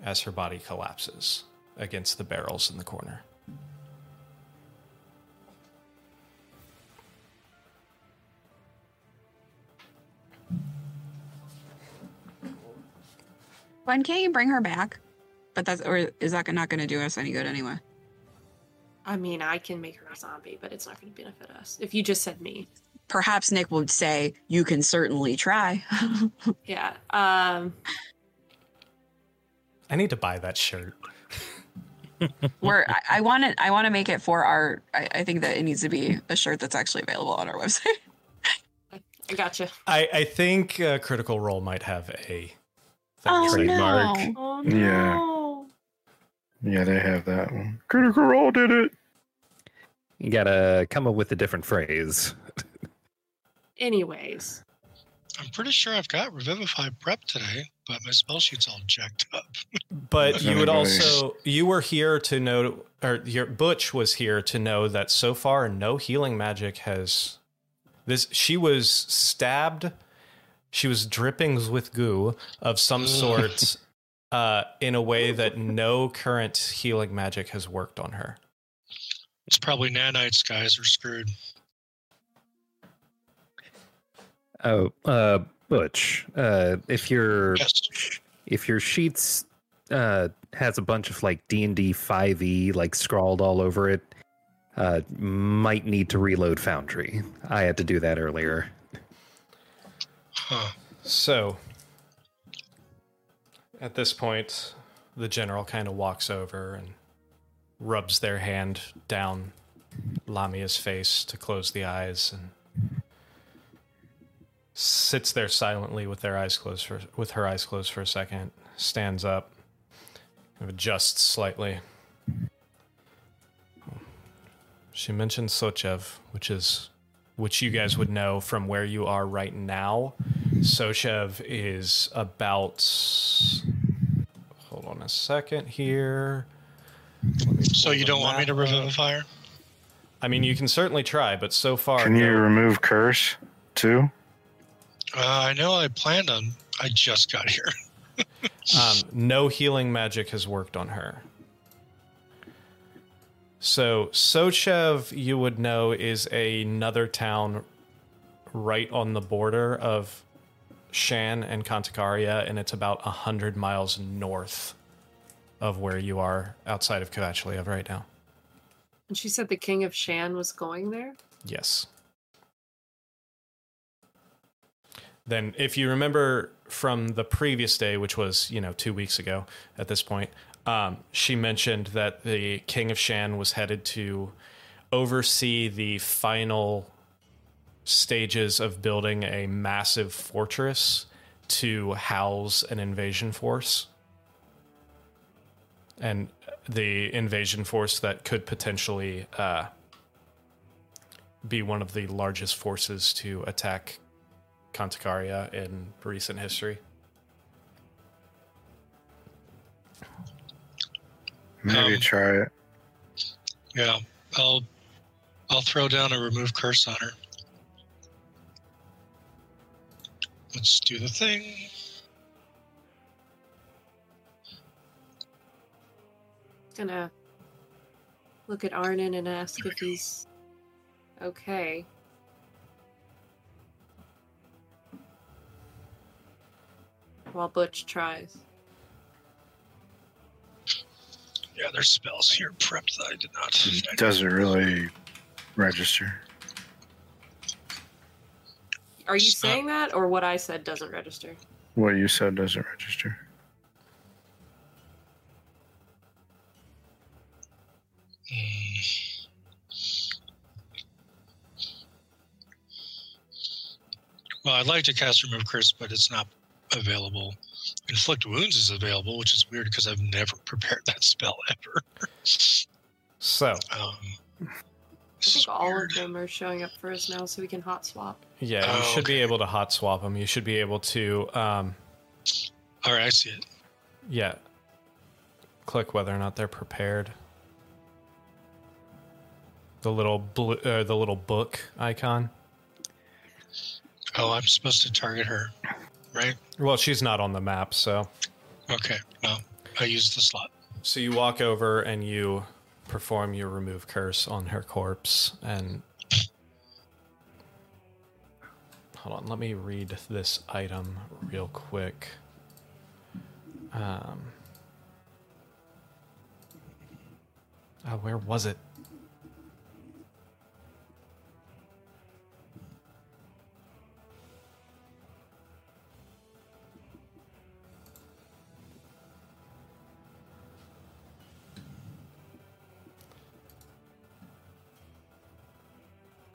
as her body collapses against the barrels in the corner. When can't you bring her back? But that's or is that not going to do us any good anyway? I mean, I can make her a zombie, but it's not going to benefit us. If you just said me, Perhaps Nick would say you can certainly try. yeah. Um, I need to buy that shirt. Where I, I want it, I want to make it for our. I, I think that it needs to be a shirt that's actually available on our website. I gotcha. I, I think uh, Critical Role might have a thing Oh Trademark. no! Oh Yeah. no. Yeah, they have that one. Critical Role did it. You gotta come up with a different phrase. Anyways, I'm pretty sure I've got Revivify prep today, but my spell sheet's all jacked up. But you would also you were here to know, or your Butch was here to know that so far no healing magic has. This she was stabbed. She was drippings with goo of some sort, uh, in a way that no current healing magic has worked on her. It's probably nanites, guys are screwed. Oh, uh, Butch, uh, if your Yes. if your sheets uh has a bunch of like D and D five E like scrawled all over it, uh, might need to reload Foundry. I had to do that earlier. Huh. So, at this point, the general kind of walks over and rubs their hand down Lamia's face to close the eyes and sits there silently with their eyes closed for with her eyes closed for a second, stands up, adjusts slightly. She mentioned Sochev, which is which you guys would know from where you are right now. Sochev is about hold on a second here. So you don't want me to Map, revivify her? I mean, you can certainly try, but so far, Can you no- remove curse too? Uh, I know I planned on. I just got here. Um, no healing magic has worked on her. So Sochev, you would know, is another town right on the border of Shan and Kantakaria, and it's about a hundred miles north of where you are outside of Kavachlev right now. And she said the king of Shan was going there. Yes. Then, if you remember from the previous day, which was, you know, two weeks ago at this point, um, she mentioned that the King of Shan was headed to oversee the final stages of building a massive fortress to house an invasion force. And the invasion force that could potentially uh, be one of the largest forces to attack Kantakaria in recent history. Maybe Um, try it. Yeah, I'll I'll throw down a remove curse on her. Let's do the thing. Gonna look at Arnon and ask if he's okay. While Butch tries. Yeah, there's spells here prepped that I did not. It doesn't really register. Are you Stop. saying that, or what I said doesn't register? What you said doesn't register. Mm. Well, I'd like to cast remove curse, but it's not available. Inflict wounds is available, which is weird because I've never prepared that spell ever. So, Um, I this is think all weird. of them are showing up for us now, so we can hot swap. yeah, you Oh, should be able to hot swap them. You should be able to, um, All right, I see it. yeah, click whether or not they're prepared. The little blue, uh, the little book icon. Oh, I'm supposed to target her, right? Well, she's not on the map, so Okay, well, I used the slot. So you walk over and you perform your remove curse on her corpse and Hold on, let me read this item real quick. Um Oh, where was it?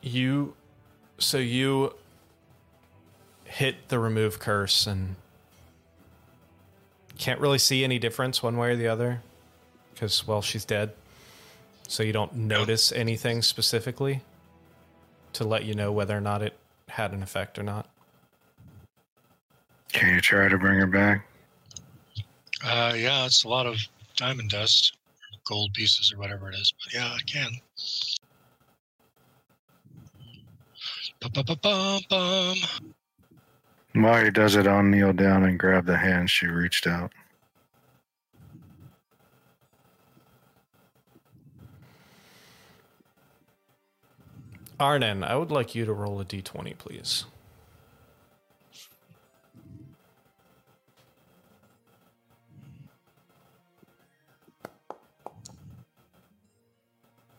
You so you hit the remove curse and can't really see any difference one way or the other because well she's dead so you don't notice anything specifically to let you know whether or not it had an effect or not Can you try to bring her back? Uh, yeah, it's a lot of diamond dust, gold pieces, or whatever it is. But yeah, I can. Ba-ba-ba-bum-bum. While he does it, I'll kneel down and grab the hand she reached out. Arnon i would like you to roll a d20 please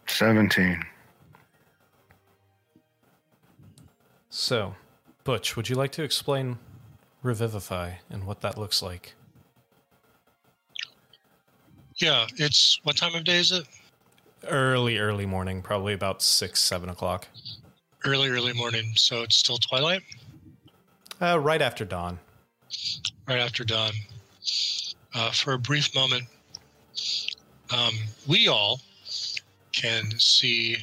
Seventeen. So butch would you like to explain revivify and what that looks like Yeah, it's what time of day is it? early early morning probably about six seven o'clock Early, early morning. So it's still twilight, uh, right after dawn right after dawn. Uh, for a brief moment, um, we all can see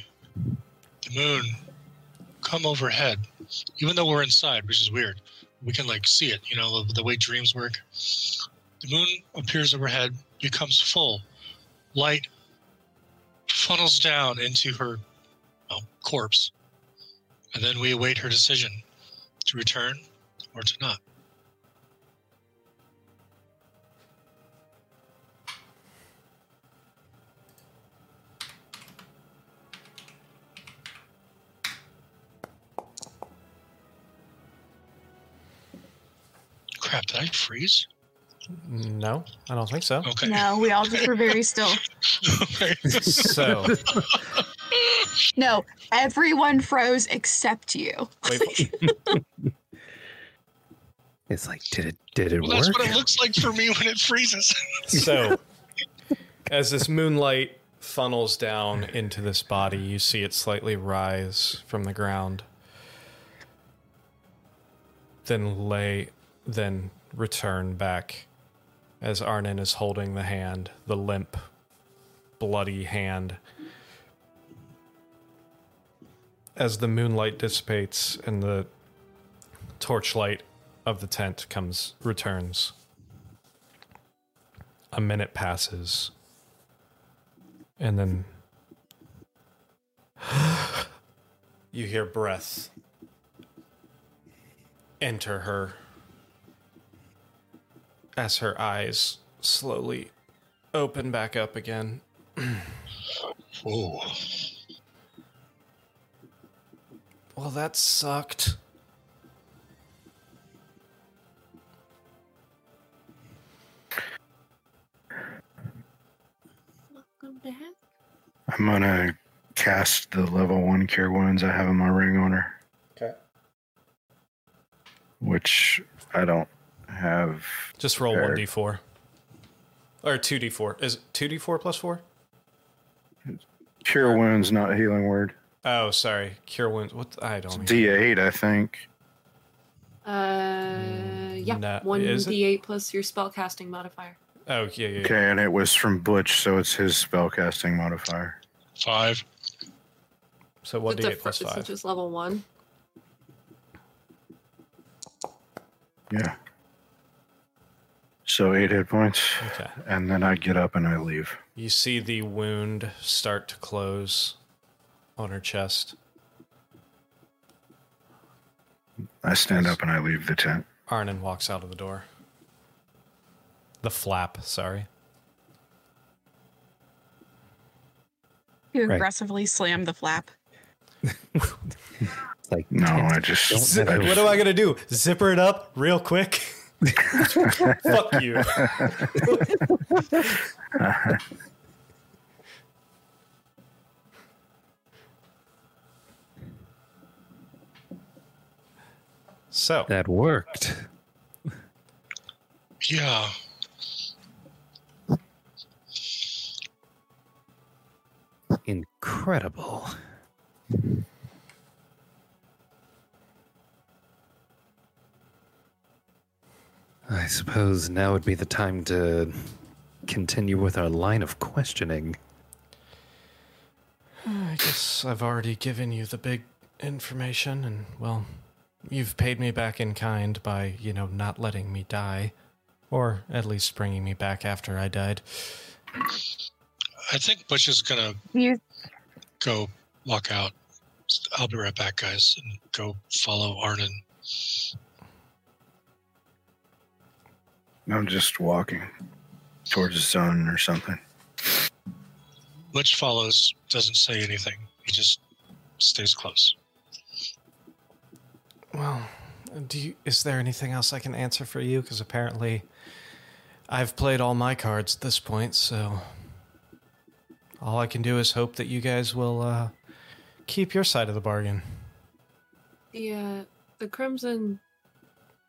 the moon come overhead, even though we're inside, which is weird. We can like see it, you know, the, the way dreams work. The moon appears overhead, becomes full, light funnels down into her well, corpse. And then we await her decision to return or to not. Crap, did I freeze? No, I don't think so. Okay. No, we all just were very still. So, No, everyone froze except you. wait, It's like, did it did it well, that's work? what it looks like for me when it freezes. so as this moonlight funnels down into this body, you see it slightly rise from the ground, then lay, then return back as Arnon is holding the hand, the limp, bloody hand. As the moonlight dissipates and the torchlight of the tent comes returns. A minute passes. And then you hear breath enter her as her eyes slowly open back up again. Oh, Well, that sucked. Welcome back. I'm gonna cast the level one cure wounds I have in my ring on her, Okay. which I don't have. Just roll 1d4. Or 2d4. Is 2d4 plus 4? Cure wounds, not healing word. Oh, sorry. Cure wounds. What? I It's don't. D8, I think. Uh, yeah, No, one is it? d8 plus your spellcasting modifier. Oh, yeah, yeah. yeah. Okay, and it was from Butch, so it's his spellcasting modifier. five. So With the 1d8 fir- plus It's 5. just level one. Yeah. So eight hit points, Okay. and then I get up and I leave. You see the wound start to close on her chest. I stand up and I leave the tent. Arnon walks out of the door. The flap, sorry. You Right. aggressively slammed the flap. It's like No. I just. Don't I have- What am I gonna do? Zipper it up real quick? Fuck you. So, that worked. Yeah. Incredible. I suppose now would be the time to continue with our line of questioning. I guess I've already given you the big information, and well, you've paid me back in kind by, you know, not letting me die. Or at least bringing me back after I died. I think Butch is going to You go walk out. I'll be right back, guys, and go follow Arnon. I'm just walking towards the sun or something. Butch follows, doesn't say anything. He just stays close. Well, do you, is there anything else I can answer for you? Because apparently, I've played all my cards at this point, so all I can do is hope that you guys will uh, keep your side of the bargain. The uh, the crimson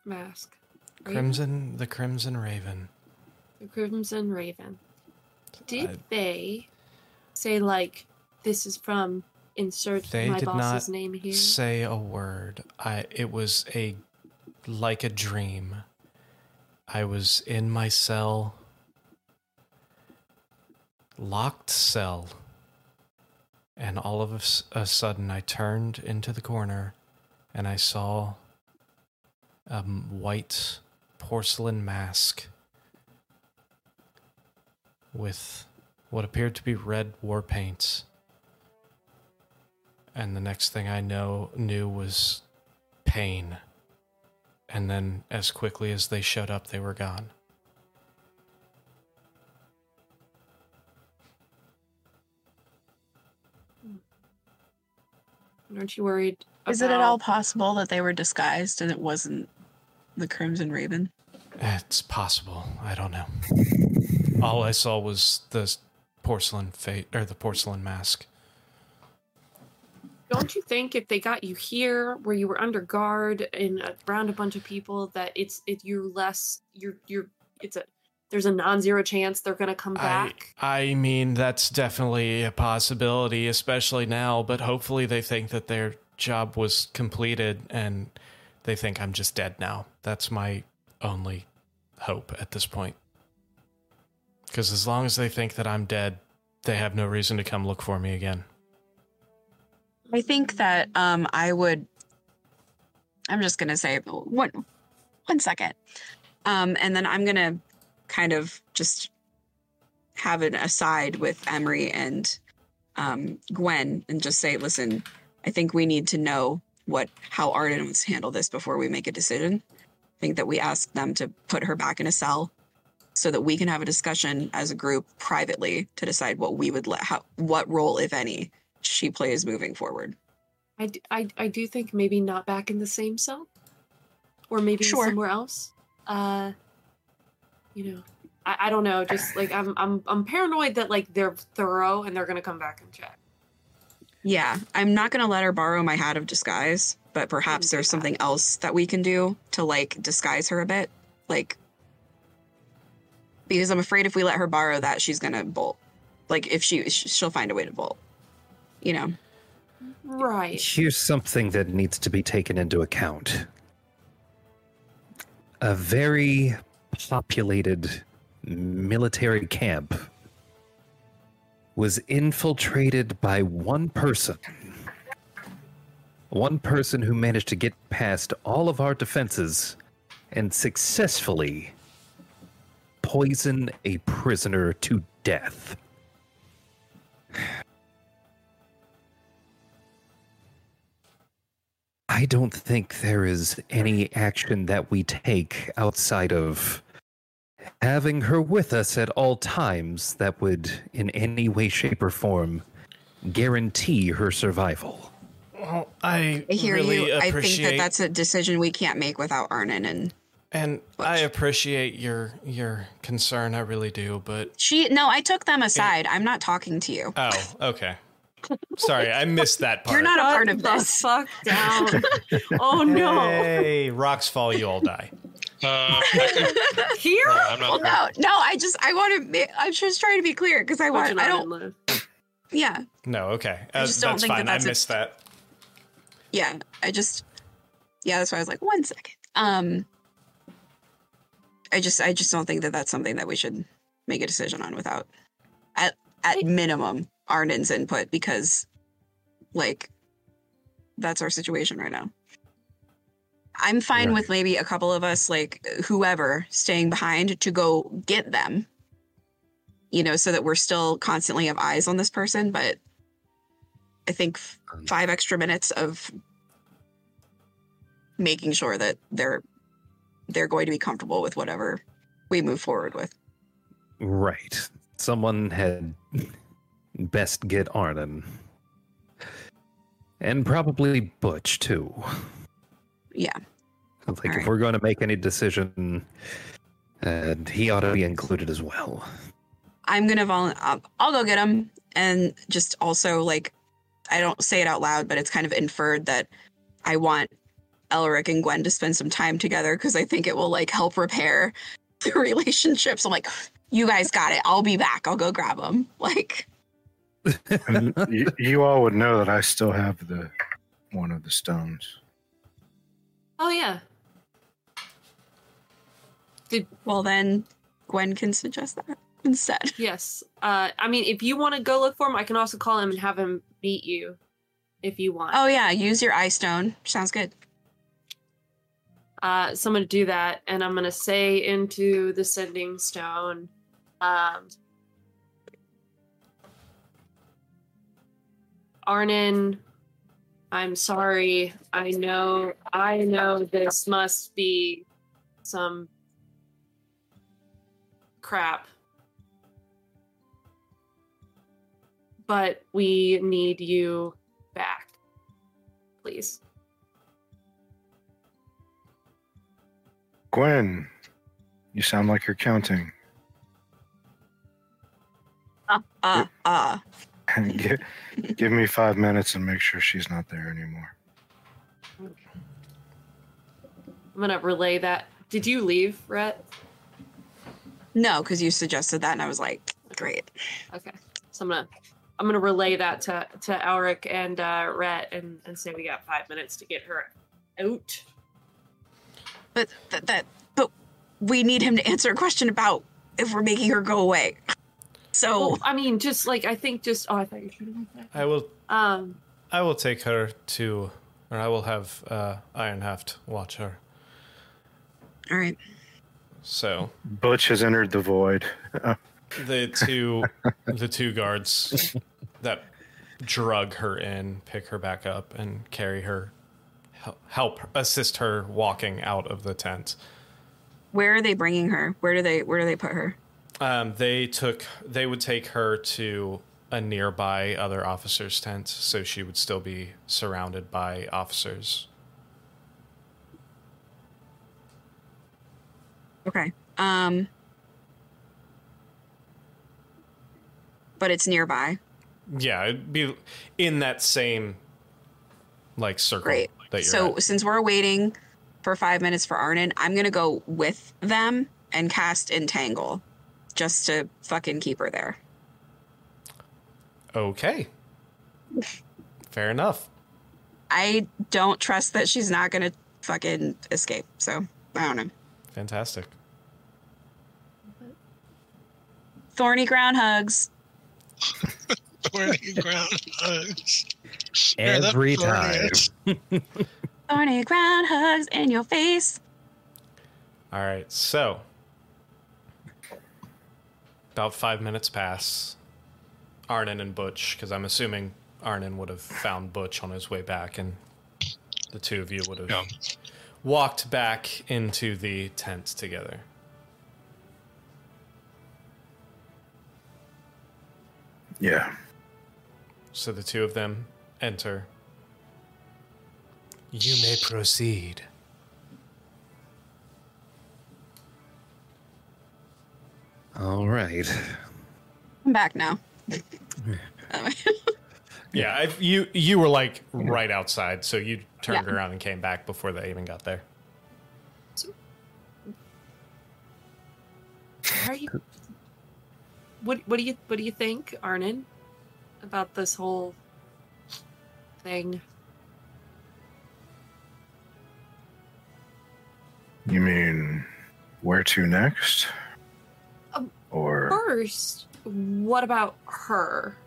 mask. Crimson, the Crimson Raven. The crimson raven. Did I- they say like this is from insert They my did boss's not name here? Say a word. I. It was a like a dream. I was in my cell, locked cell, and all of a sudden I turned into the corner, and I saw a white porcelain mask with what appeared to be red war paints. And the next thing I know knew was pain. And then as quickly as they showed up, they were gone. Aren't you worried? Is it at all possible that they were disguised and it wasn't the Crimson Raven? It's possible. I don't know. All I saw was the porcelain face or the porcelain mask. Don't you think if they got you here, where you were under guard and around a bunch of people, that it's it you're less you're you're it's a there's a non-zero chance they're gonna come I, back. I mean, that's definitely a possibility, especially now, but hopefully they think that their job was completed and they think I'm just dead now. That's my only hope at this point. Because as long as they think that I'm dead, they have no reason to come look for me again. I think that um, I would. I'm just gonna say one, one second, um, and then I'm gonna kind of just have an aside with Emery and um, Gwen, and just say, listen, I think we need to know what how Arden to handle this before we make a decision. I think that we ask them to put her back in a cell so that we can have a discussion as a group privately to decide what we would let how what role, if any, she plays moving forward. I, d- I, I do think maybe not back in the same cell, or maybe Sure. somewhere else. Uh, you know, I, I don't know. Just like I'm I'm I'm paranoid that like they're thorough and they're gonna come back and check. Yeah, I'm not gonna let her borrow my hat of disguise, but perhaps do there's that. something else that we can do to like disguise her a bit, like because I'm afraid if we let her borrow that, she's gonna bolt. Like if she she'll find a way to bolt. You know. Right. Here's something that needs to be taken into account. A very populated military camp was infiltrated by one person. One person who managed to get past all of our defenses and successfully poison a prisoner to death. I don't think there is any action that we take outside of having her with us at all times that would, in any way, shape, or form, guarantee her survival. Well, I, I hear really you. I think that that's a decision we can't make without Arnon and and I appreciate your your concern. I really do, but she. No, I took them aside. I'm not talking to you. oh, okay. Sorry, I missed that part. You're not a part of this. Fuck down. oh no. Hey, rocks fall, you all die. Uh, could, Here? uh, I'm Well, not. no, no. I just I want to. I'm just trying to be clear because I want. I don't. Yeah, No, okay, I uh, just don't that's think that that's I a- missed that. yeah. I just. Yeah, that's why I was like, one second. Um. I just I just don't think that that's something that we should make a decision on without, at at minimum, Arnon's input because, like, that's our situation right now. I'm fine Right. with maybe a couple of us, like whoever, staying behind to go get them. You know, so that we're still constantly have eyes on this person. But I think f- um, five extra minutes of making sure that they're they're going to be comfortable with whatever we move forward with. Right. Someone had best get Arnon. And probably Butch, too. Yeah. Like, if Alright. we're going to make any decision, uh, he ought to be included as well. I'm gonna vol- I'll, I'll go get him, and just also like, I don't say it out loud, but it's kind of inferred that I want Elric and Gwen to spend some time together because I think it will like help repair the relationships. I'm like, you guys got it. I'll be back. I'll go grab them. Like, you, you all would know that I still have the one of the stones. Oh yeah. Well then, Gwen can suggest that instead. Yes. Uh, I mean, if you want to go look for him, I can also call him and have him meet you, if you want. Oh yeah, use your eye stone. Sounds good. Uh, so I'm gonna do that, and I'm gonna say into the sending stone. Um, Arnon I'm sorry. I know I know this must be some crap. But we need you back. Please. Gwen, you sound like you're counting. Uh, give, give me five minutes and make sure she's not there anymore. I'm gonna relay that. Did you leave, Rhett? No, because you suggested that, and I was like, great. Okay. So I'm gonna I'm gonna relay that to to Elric and uh Rhett and, and say we got five minutes to get her out. But that, that, but we need him to answer a question about if we're making her go away. So Well, I mean, just like I think, just oh, I thought you were shooting like I will. Um, I will take her to or I will have uh Ironhaft watch her. all right. So Butch has entered the void. the two the two guards that drug her in pick her back up and carry her help assist her walking out of the tent Where are they bringing her? Where do they where do they put her? Um, they took they would take her to a nearby other officer's tent so she would still be surrounded by officers Okay. Um. But it's nearby. yeah it'd be in that same like circle Great. that you're So at. since we're waiting for five minutes for Arnon, I'm gonna go with them and cast Entangle, just to fucking keep her there. okay fair enough I don't trust that she's not gonna fucking escape. So I don't know. fantastic Thorny ground hugs. Thorny ground hugs. Every thorny time. Thorny ground hugs in your face. All right, so about five minutes pass. Arnon and Butch, because I'm assuming Arnon would have found Butch on his way back, and the two of you would have Yeah. walked back into the tent together. Yeah. So the two of them enter. You may proceed. All right. I'm back now. Yeah, I, you you were like right outside, so you turned Yeah. around and came back before they even got there. how are you? What What do you What do you think, Arnon, about this whole thing? You mean where to next? Or First, what about her?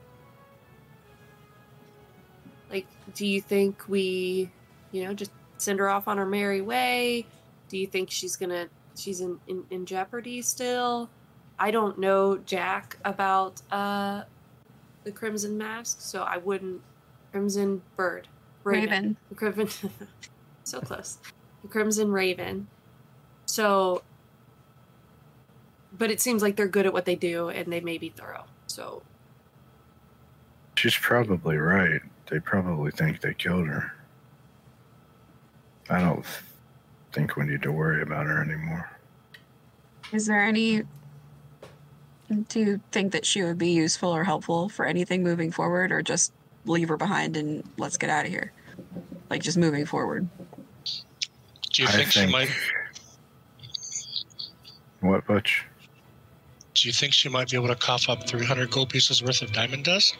Like, do you think we, you know, just send her off on her merry way? Do you think she's gonna, she's in, in, in jeopardy still? I don't know Jack about uh the Crimson Mask, so I wouldn't. Crimson Bird. Raven. The Crimson. so close. The Crimson Raven. So. But it seems like they're good at what they do and they may be thorough. So. she's probably right. They probably think they killed her. I don't think we need to worry about her anymore. Is there any? Do you think that she would be useful or helpful for anything moving forward, or just leave her behind and let's get out of here? Like just moving forward. Do you I think, she might? What, Butch? Do you think she might be able to cough up 300 gold pieces worth of diamond dust?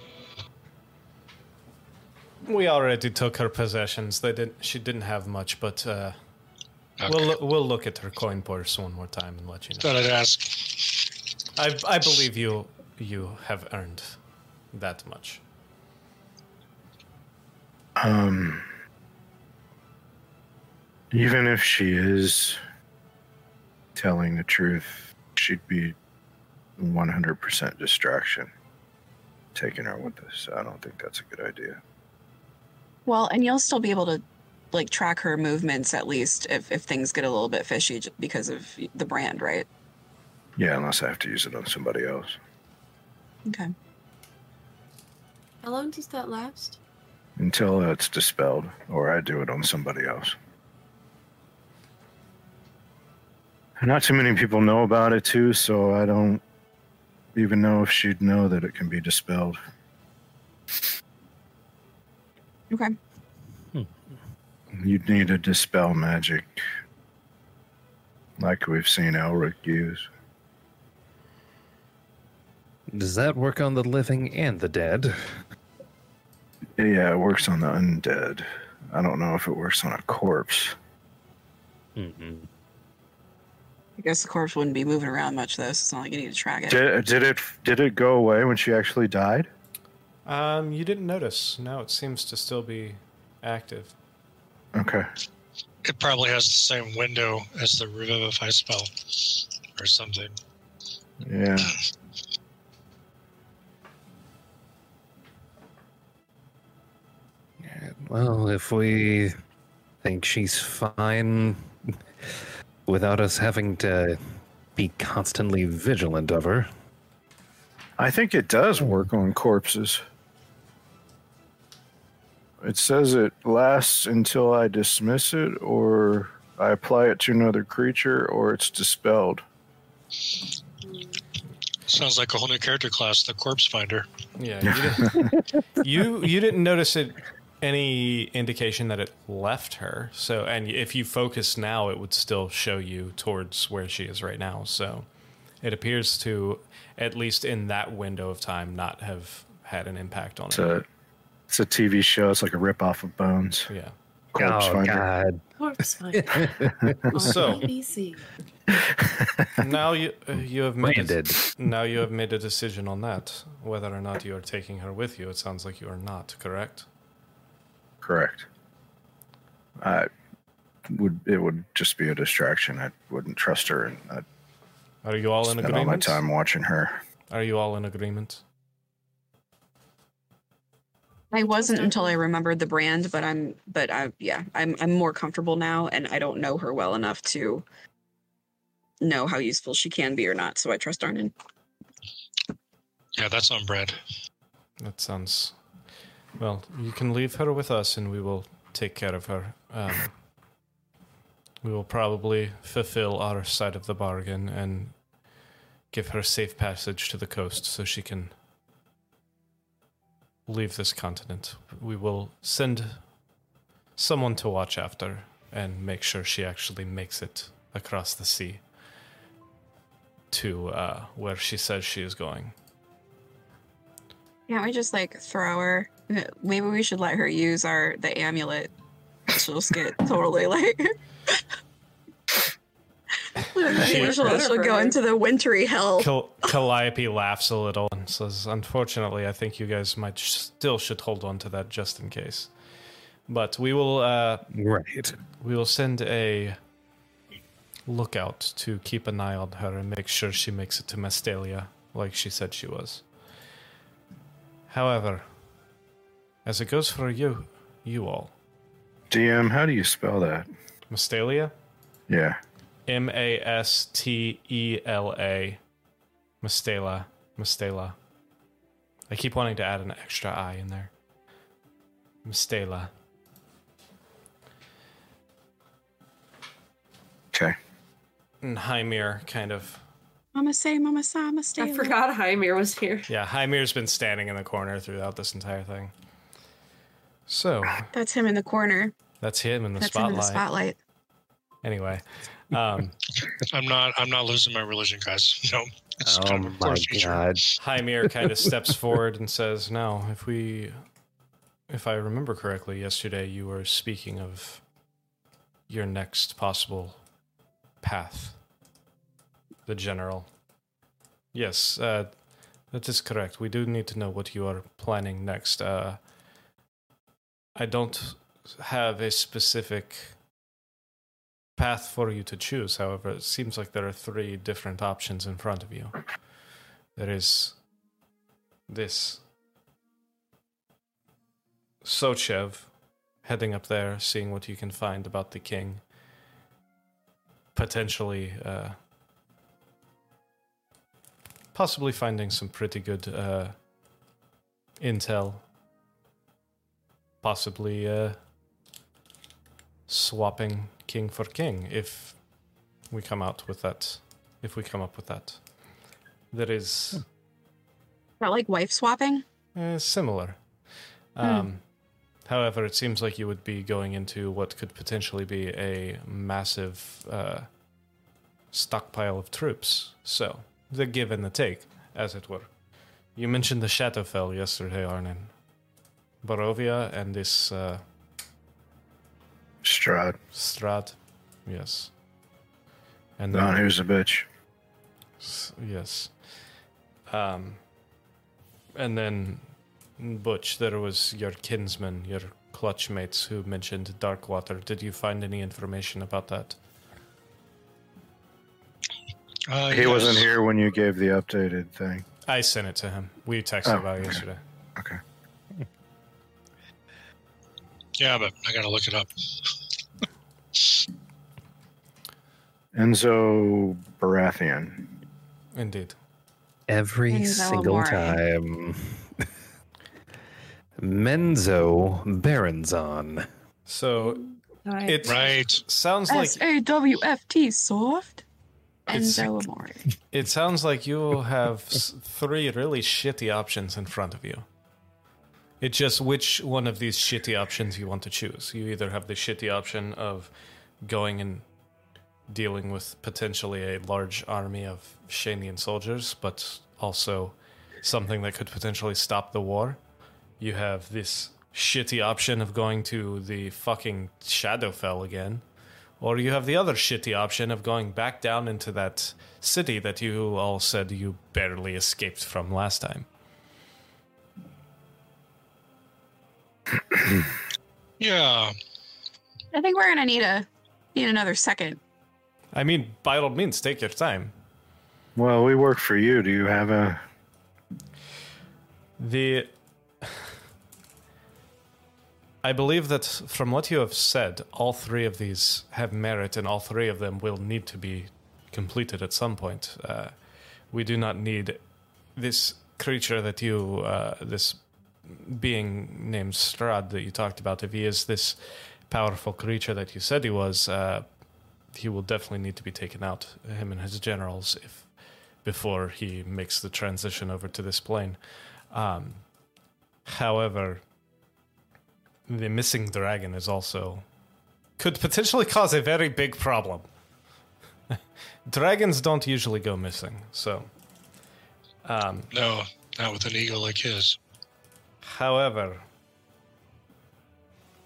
We already took her possessions. They didn't. She didn't have much, but uh, Okay. we'll we'll look at her coin purse one more time and let you know. Thought I'd ask. I I believe you you have earned that much. Um, even if she is telling the truth, she'd be 100% distraction. taking her with us. I don't think that's a good idea. Well, and you'll still be able to like track her movements at least if, if things get a little bit fishy because of the brand, right? Yeah, unless I have to use it on somebody else. Okay. How long does that last? Until it's dispelled, or I do it on somebody else. Not too many people know about it too, so I don't even know if she'd know that it can be dispelled. Okay. You'd need to dispel magic, like we've seen Elric use. Does that work on the living and the dead? Yeah, it works on the undead. I don't know if it works on a corpse. Mm-mm. I guess the corpse wouldn't be moving around much though, so it's not like you need to track it. Did, did it did it go away when she actually died? Um, you didn't notice. No, it seems to still be active. Okay. It probably has the same window as the revivify spell, or something. Yeah. Well, if we think she's fine without us having to be constantly vigilant of her, I think it does work on corpses. It says it lasts until I dismiss it, or I apply it to another creature, or it's dispelled. Sounds like a whole new character class, the Corpse Finder. Yeah, you didn't, you you didn't notice it any indication that it left her. So, and if you focus now, it would still show you towards where she is right now. So, it appears to, at least in that window of time, not have had an impact on It's it. a it's a TV show. It's like a rip off of Bones. Yeah. Corpse oh Finder. god, Corpse finder. on So- BBC. Now you uh, you have made a, now you have made a decision on that whether or not you are taking her with you. It sounds like you are not. Correct. Correct. I would it would just be a distraction. I wouldn't trust her, and I'd Are you all in spend all my agreement? time watching her. Are you all in agreement? I wasn't until I remembered the brand, but I'm but I yeah, I'm I'm more comfortable now and I don't know her well enough to know how useful she can be or not, so I trust Arnon. Yeah, that's on bread. That sounds. Well, you can leave her with us and we will take care of her. Um, we will probably fulfill our side of the bargain and give her safe passage to the coast so she can leave this continent. We will send someone to watch after and make sure she actually makes it across the sea to uh, where she says she is going. Can't we just like throw her? Maybe we should let her use our the amulet. She'll just get totally like. Maybe she'll, she'll go into the wintry hell. Cal- Calliope laughs a little and says, "Unfortunately, I think you guys might sh- still should hold on to that just in case. But we will uh, right. we will send a lookout to keep an eye on her and make sure she makes it to Mastalia, like she said she was. However, as it goes for you, you all, DM, how do you spell that? Mastalia, Yeah. M A S T E L A. Mastela. Mastela. I keep wanting to add an extra I in there. Mastela. Okay. And Hymir kind of. Mama say, Mama say, Mama stay. I forgot Hymir was here. Yeah, Hymir's been standing in the corner throughout this entire thing. So, That's him in the corner. that's him in the That's him in the spotlight. spotlight. Anyway. Um, I'm not. I'm not losing my religion, guys. No. It's Oh kind of my feature. god. Hymir kind of steps forward and says, Now, if we. If I remember correctly, yesterday you were speaking of your next possible path. The general. Yes, uh, that is correct. We do need to know what you are planning next. Uh, I don't have a specific path for you to choose. However, it seems like there are three different options in front of you. There is this Sochev, heading up there, seeing what you can find about the king. Potentially, uh, possibly finding some pretty good uh, intel. Possibly uh, swapping king for king if we come out with that. If we come up with that, that is Not like wife swapping. uh, similar. Um, However, it seems like you would be going into what could potentially be a massive uh, stockpile of troops. So, the give and the take, as it were. You mentioned the Shadowfell yesterday, Arnon. Barovia and this uh, Strahd. Strad. Yes. And Don, then, who's a bitch? yes. Um, and then Butch, there was your kinsman, your clutch mates who mentioned Darkwater. Did you find any information about that? Uh, He yes. wasn't here when you gave the updated thing. I sent it to him. We texted Oh, about okay. yesterday. Okay. Yeah, but I gotta look it up. Enzo Baratheon. Indeed. Every Enzo single Amore. time. Menzo Baronzon. So Right. it Right. sounds like S A W F T soft. It's- Enzo Amore. it sounds like you have three really shitty options in front of you. It's just which one of these shitty options you want to choose. You either have the shitty option of going and dealing with potentially a large army of Shanian soldiers, but also something that could potentially stop the war. You have this shitty option of going to the fucking Shadowfell again. Or you have the other shitty option of going back down into that city that you all said you barely escaped from last time. Yeah. I think we're gonna need a need another second. I mean, by all means, take your time. Well, we work for you. Do you have a? The. I believe that from what you have said, all three of these have merit, and all three of them will need to be completed at some point. Uh, we do not need this creature that you, uh, this being named Strahd that you talked about. If he is this powerful creature that you said he was, uh, he will definitely need to be taken out. Him and his generals, if before he makes the transition over to this plane. Um, however, the missing dragon is also could potentially cause a very big problem. Dragons don't usually go missing, so. Um, No, not with an ego like his. However,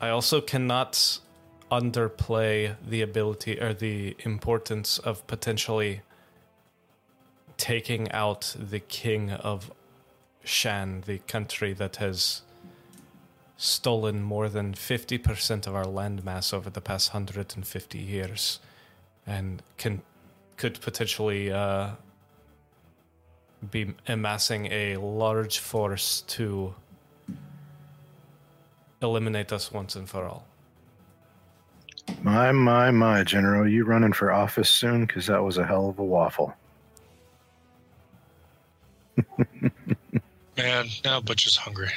I also cannot underplay the ability or the importance of potentially taking out the king of Shan, the country that has stolen more than 50% of our landmass over the past 150 years and can could potentially uh, be amassing a large force to eliminate us once and for all. My, my, my, General. You running for office soon? Because that was a hell of a waffle. Man, now Butch is hungry.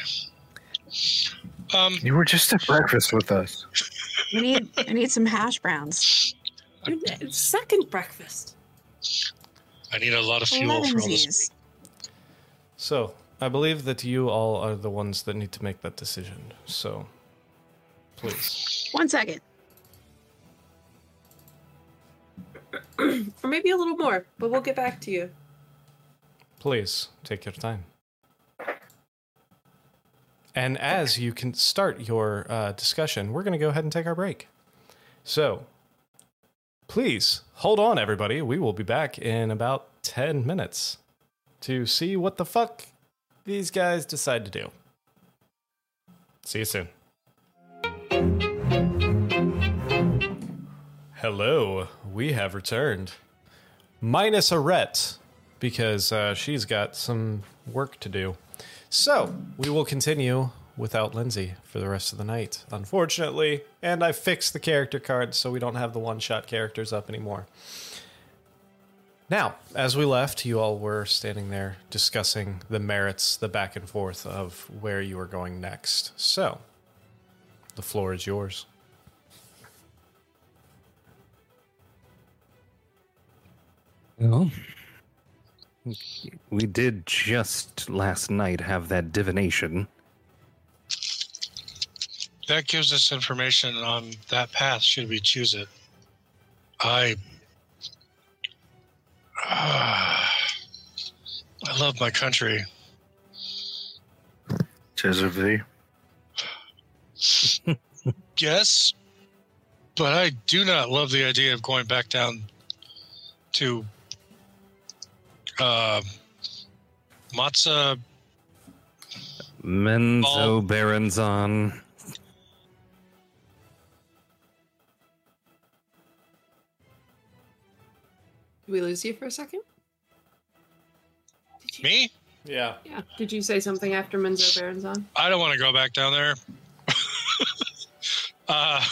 Um, You were just at breakfast with us. I need we need some hash browns. Second breakfast. I need a lot of fuel for all this. So, I believe that you all are the ones that need to make that decision. So, please. One second. Or maybe a little more, but we'll get back to you. Please take your time. And as you can start your uh, discussion, we're going to go ahead and take our break. So, please hold on, everybody. We will be back in about 10 minutes to see what the fuck these guys decide to do. See you soon. Hello, we have returned. Minus Arette, because uh, she's got some work to do. So, we will continue without Lindsay for the rest of the night, unfortunately. And I fixed the character cards so we don't have the one shot characters up anymore. Now, as we left, you all were standing there discussing the merits, the back and forth of where you were going next. So, the floor is yours. Well, we did just last night have that divination. That gives us information on that path should we choose it. I. Ah, I love my country. Tis of thee. Yes, but I do not love the idea of going back down to uh, Matza. Menzo. Baronzon. Did we lose you for a second? Did you, Me? Yeah. Yeah. Did you say something after Menzoberranzan? I don't want to go back down there. uh,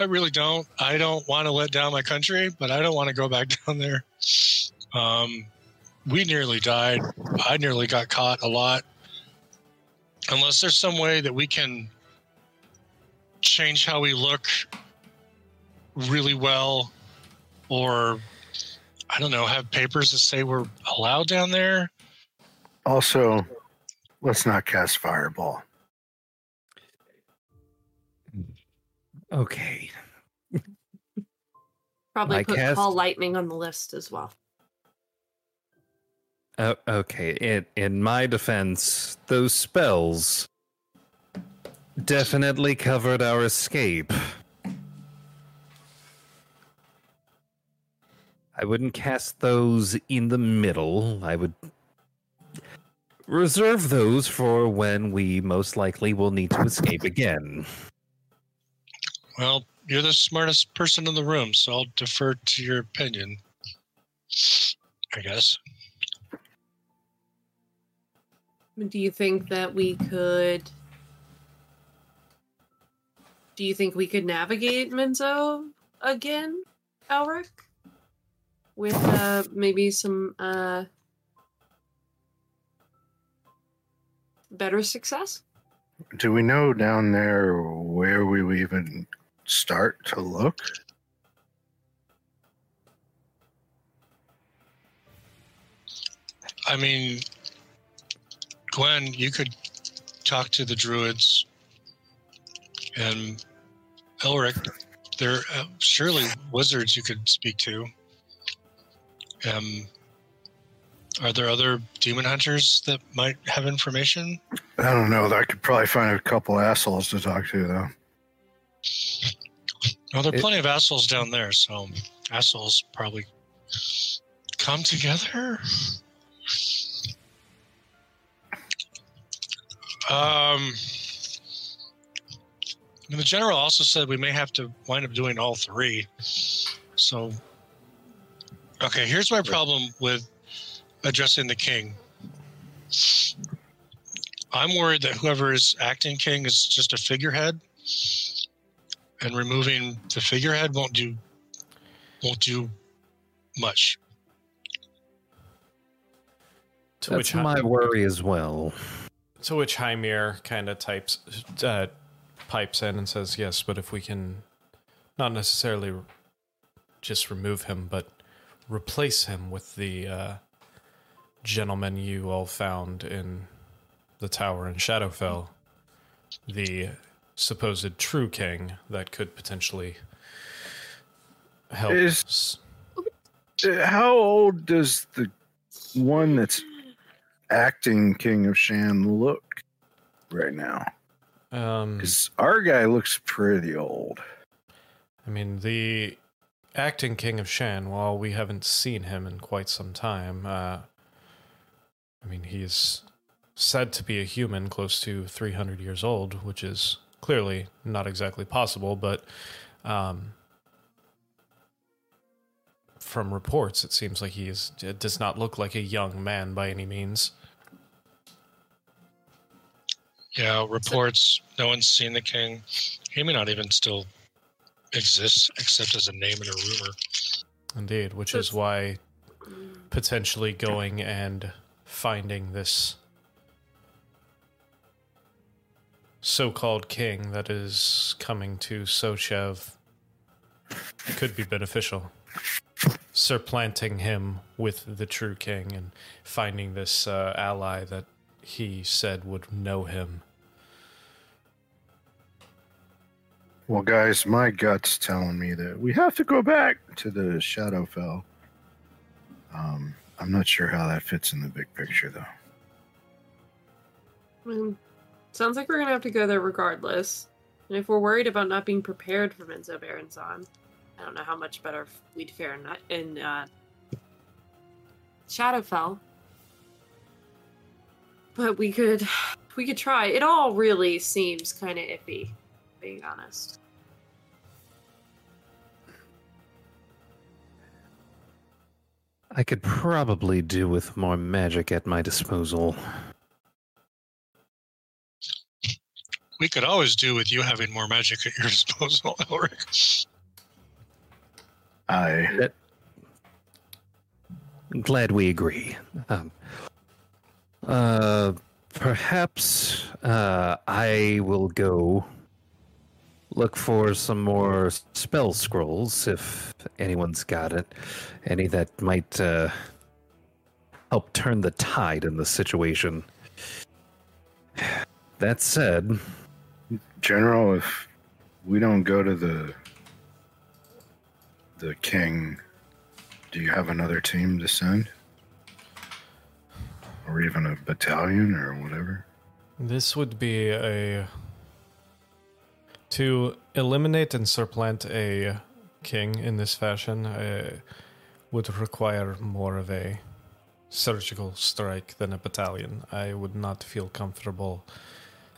I really don't. I don't want to let down my country, but I don't want to go back down there. Um, we nearly died. I nearly got caught a lot. Unless there's some way that we can change how we look really well, or I don't know, have papers that say we're allowed down there. Also, let's not cast fireball. Okay. Probably I put cast- call lightning on the list as well. Uh, okay. In, in my defense, those spells definitely covered our escape. I wouldn't cast those in the middle. I would reserve those for when we most likely will need to escape again. Well, you're the smartest person in the room, so I'll defer to your opinion. I guess. Do you think that we could? Do you think we could navigate Menzo again, Elric? With uh, maybe some uh, better success? Do we know down there where we would even start to look? I mean, Gwen, you could talk to the druids, and Elric. There, uh, surely wizards you could speak to. Um, are there other demon hunters that might have information? I don't know. I could probably find a couple assholes to talk to, though. Well, there are It- plenty of assholes down there, so assholes probably come together. Um, and the general also said we may have to wind up doing all three. So, okay, here's my problem with addressing the king. I'm worried that whoever is acting king is just a figurehead and removing the figurehead won't do won't do much. To which That's my worry as well. To which Hymir kind of types, uh, pipes in and says, "Yes, but if we can, not necessarily just remove him, but replace him with the uh, gentleman you all found in the tower in Shadowfell, the supposed true king that could potentially help." Is- How old does the one that's acting King of Shan look right now? Um, Because our guy looks pretty old. I mean, the acting King of Shan, while we haven't seen him in quite some time, uh, I mean, he's said to be a human close to 300 years old, which is clearly not exactly possible, but um, from reports, it seems like he is, it does not look like a young man by any means. Yeah, reports. No one's seen the king. He may not even still exist, except as a name and a rumor. Indeed, which is why potentially going and finding this so-called king that is coming to Sochev could be beneficial. Supplanting him with the true king and finding this uh, ally that he said would know him. Well, guys, my gut's telling me that we have to go back to the Shadowfell. Um, I'm not sure how that fits in the big picture, though. Sounds like we're gonna have to go there regardless. And if we're worried about not being prepared for Menzoberranzan, I don't know how much better we'd fare in, in uh, Shadowfell. But we could, we could try. It all really seems kind of iffy, being honest. I could probably do with more magic at my disposal. We could always do with you having more magic at your disposal, Elric. I Glad we agree. Um, uh, perhaps uh, I will go look for some more spell scrolls if anyone's got it. Any that might uh, help turn the tide in the situation. That said, General, if we don't go to the the king, do you have another team to send? Or even a battalion or whatever? This would be a to eliminate and supplant a king in this fashion uh, would require more of a surgical strike than a battalion. I would not feel comfortable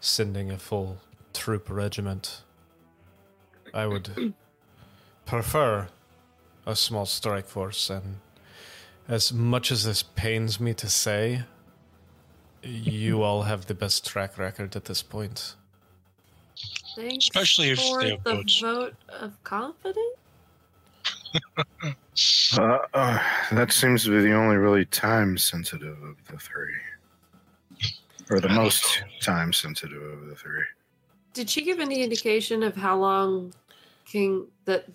sending a full troop regiment. I would prefer a small strike force, and as much as this pains me to say, you all have the best track record at this point. Thanks Especially if for they have the boats. vote of confidence. Uh, uh, that seems to be the only really time sensitive of the three. Or the most time sensitive of the three. Did she give any indication of how long King that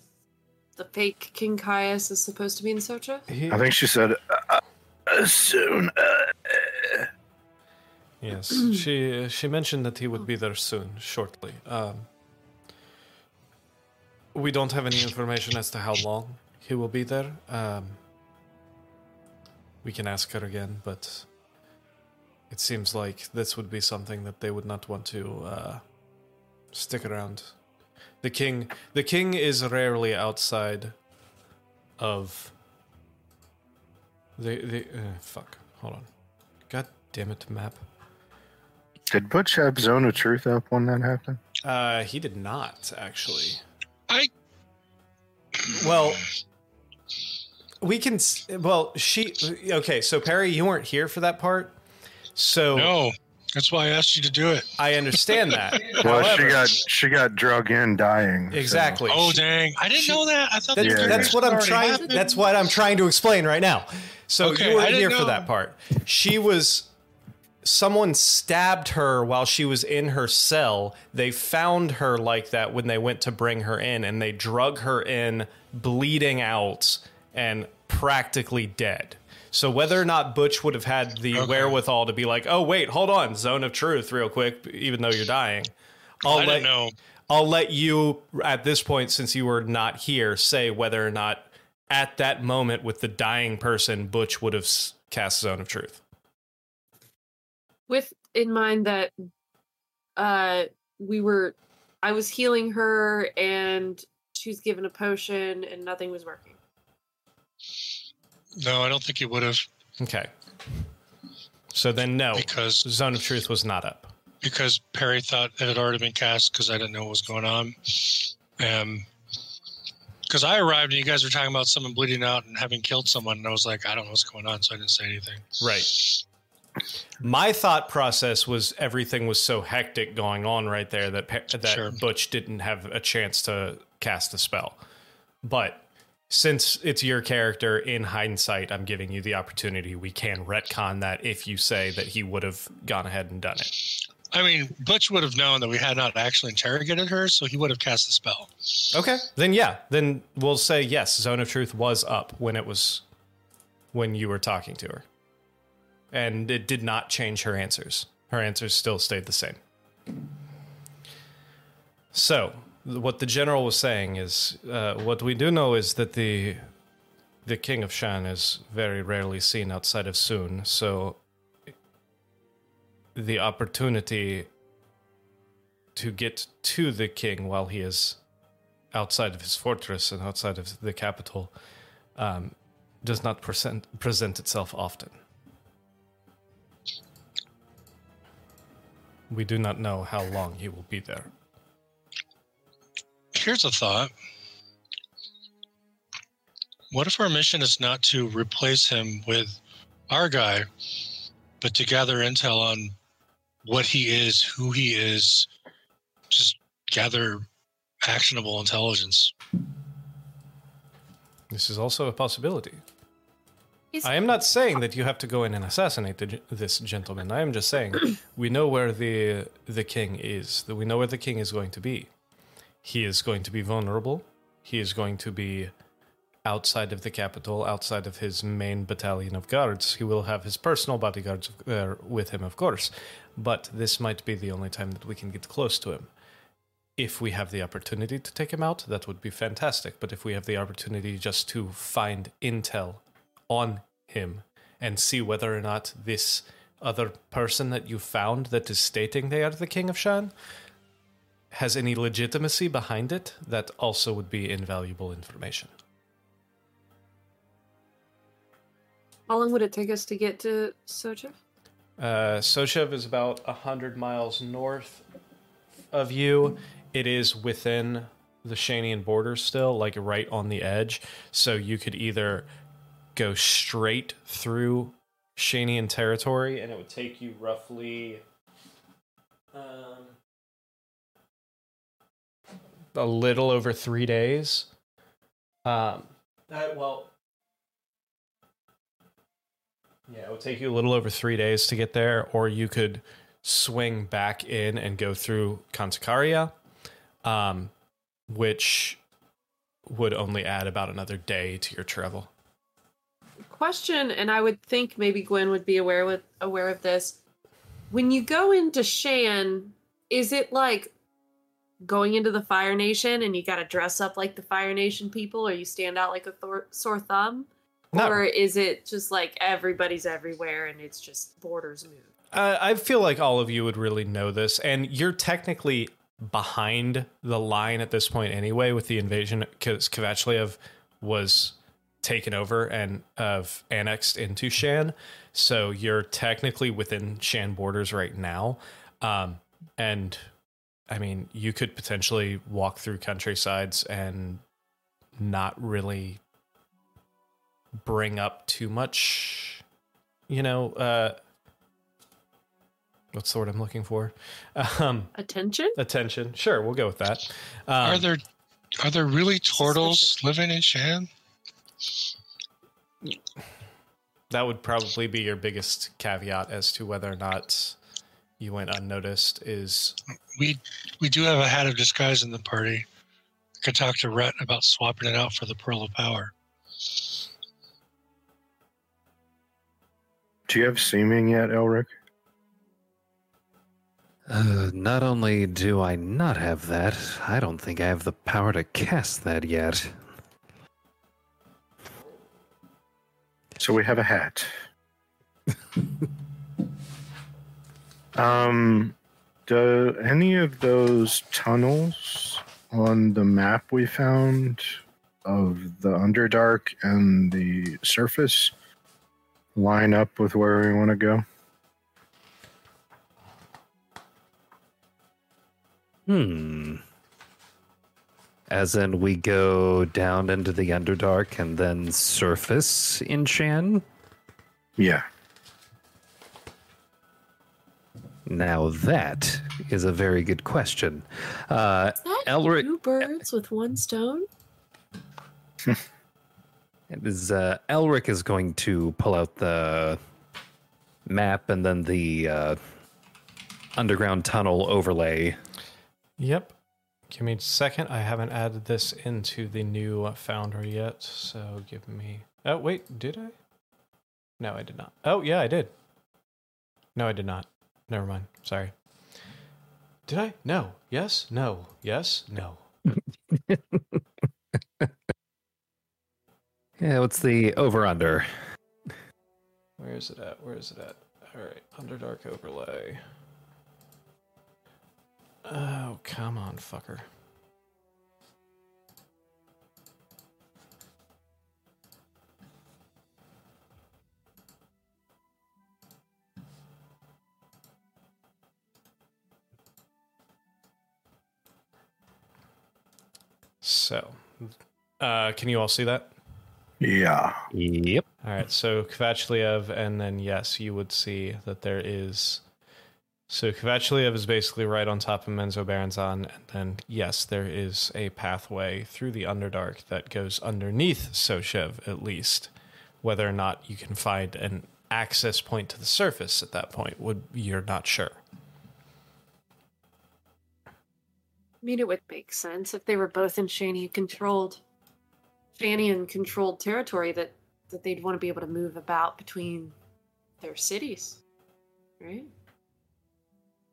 the fake King Caius is supposed to be in Socha? He- I think she said, uh, uh, soon. Yes, she she mentioned that he would be there soon, shortly. Um, we don't have any information as to how long he will be there. Um, we can ask her again, but it seems like this would be something that they would not want to uh, stick around. The king, the king is rarely outside of the the. Uh, fuck, hold on. God damn it, map. Did Butch have Zone of Truth up when that happened? Uh, he did not actually. I Well, we can. Well, she. Okay, so Perry, you weren't here for that part, so no. That's why I asked you to do it. I understand that. Well, she got she got drug in dying. so- exactly. Oh dang! I didn't she- know that. I thought That- Yeah, that's integration what I'm trying. happened. That's what I'm trying to explain right now. So Okay, you weren't I didn't here for that part. She was. Someone stabbed her while she was in her cell. They found her like that when they went to bring her in, and they drug her in, bleeding out and practically dead. So whether or not Butch would have had the Okay. wherewithal to be like, "Oh wait, hold on, zone of truth, real quick," even though you're dying, I'll I let know. I'll let you, at this point, since you were not here, say whether or not at that moment with the dying person, Butch would have cast Zone of Truth. With in mind that uh we were I was healing her and she was given a potion and nothing was working. No, I don't think he would have Okay. So then, no, because Zone of Truth was not up. because Perry thought it had already been cast because I didn't know what was going on. Um, because I arrived and you guys were talking about someone bleeding out and having killed someone, and I was like, I don't know what's going on, so I didn't say anything. Right. My thought process was everything was so hectic going on right there that that Sure. Butch didn't have a chance to cast the spell. But since it's your character, in hindsight, I'm giving you the opportunity. We can retcon that if you say that he would have gone ahead and done it. I mean, Butch would have known that we had not actually interrogated her, so he would have cast the spell. Okay, then yeah, then we'll say yes. Zone of Truth was up when it was when you were talking to her, and it did not change her answers. Her answers still stayed the same. So, what the general was saying is, uh, what we do know is that the the king of Shan is very rarely seen outside of Soon. So, the opportunity to get to the king while he is outside of his fortress and outside of the capital um, does not present present itself often. We do not know how long he will be there. Here's a thought. What if our mission is not to replace him with our guy, but to gather intel on what he is, who he is, just gather actionable intelligence? This is also a possibility. Is- I am not saying that you have to go in and assassinate the, this gentleman. I am just saying we know where the the king is. That we know where the king is going to be. He is going to be vulnerable. He is going to be outside of the capital, outside of his main battalion of guards. He will have his personal bodyguards uh, with him, of course. But this might be the only time that we can get close to him. If we have the opportunity to take him out, that would be fantastic. But if we have the opportunity just to find intel on him and see whether or not this other person that you found that is stating they are the king of Shan has any legitimacy behind it, that also would be invaluable information. How long would it take us to get to Socha? Uh, Soshev is about 100 miles north of you. It is within the Shanian border still, like right on the edge. So you could either go straight through Shanian territory, and it would take you roughly um, a little over three days. Um, that, well, yeah, it would take you a little over three days to get there, or you could swing back in and go through Kantakaria, um, which would only add about another day to your travel. Question, and I would think maybe Gwen would be aware with aware of this. When you go into Shan, is it like going into the Fire Nation and you got to dress up like the Fire Nation people, or you stand out like a thor- sore thumb, Not- or is it just like everybody's everywhere and it's just borders move? Uh, I feel like all of you would really know this, and you're technically behind the line at this point anyway with the invasion because Kvachliev was taken over and of annexed into Shan. So you're technically within Shan borders right now. Um, and I mean, you could potentially walk through countrysides and not really bring up too much, you know, uh, what's the word I'm looking for? Um, Attention. attention. Sure, we'll go with that. Um, are there are there really turtles living in Shan? That would probably be your biggest caveat as to whether or not you went unnoticed. Is We we do have a hat of disguise in the party. I could talk to Rhett about swapping it out for the Pearl of Power. Do you have seeming yet, Elric? Uh, not only do I not have that, I don't think I have the power to cast that yet. So we have a hat. um, do any of those tunnels on the map we found of the Underdark and the surface line up with where we want to go? Hmm. As in, we go down into the Underdark and then surface in Shan? Yeah. Now that is a very good question. Uh, Is that Elric- two birds with one stone? It is uh, Elric is going to pull out the map and then the uh, underground tunnel overlay. Yep. Give me a second. I haven't added this into the new Foundry yet, so give me. Oh wait, did I? No, I did not. Oh yeah, I did. No, I did not. Never mind. Sorry. Did I? No. Yes. No. Yes. No. Yeah, what's the over under? Where is it at? Where is it at? All right, Underdark overlay. Oh, come on, fucker. So, uh, can you all see that? Yeah. Yep. All right, so Kvachliev, and then yes, you would see that there is. So Kvachliev is basically right on top of Menzoberranzan, and then yes, there is a pathway through the Underdark that goes underneath Soshev, at least. Whether or not you can find an access point to the surface at that point, would you're not sure. I mean, it would make sense if they were both in Shania controlled, Shanian controlled territory that that they'd want to be able to move about between their cities, right?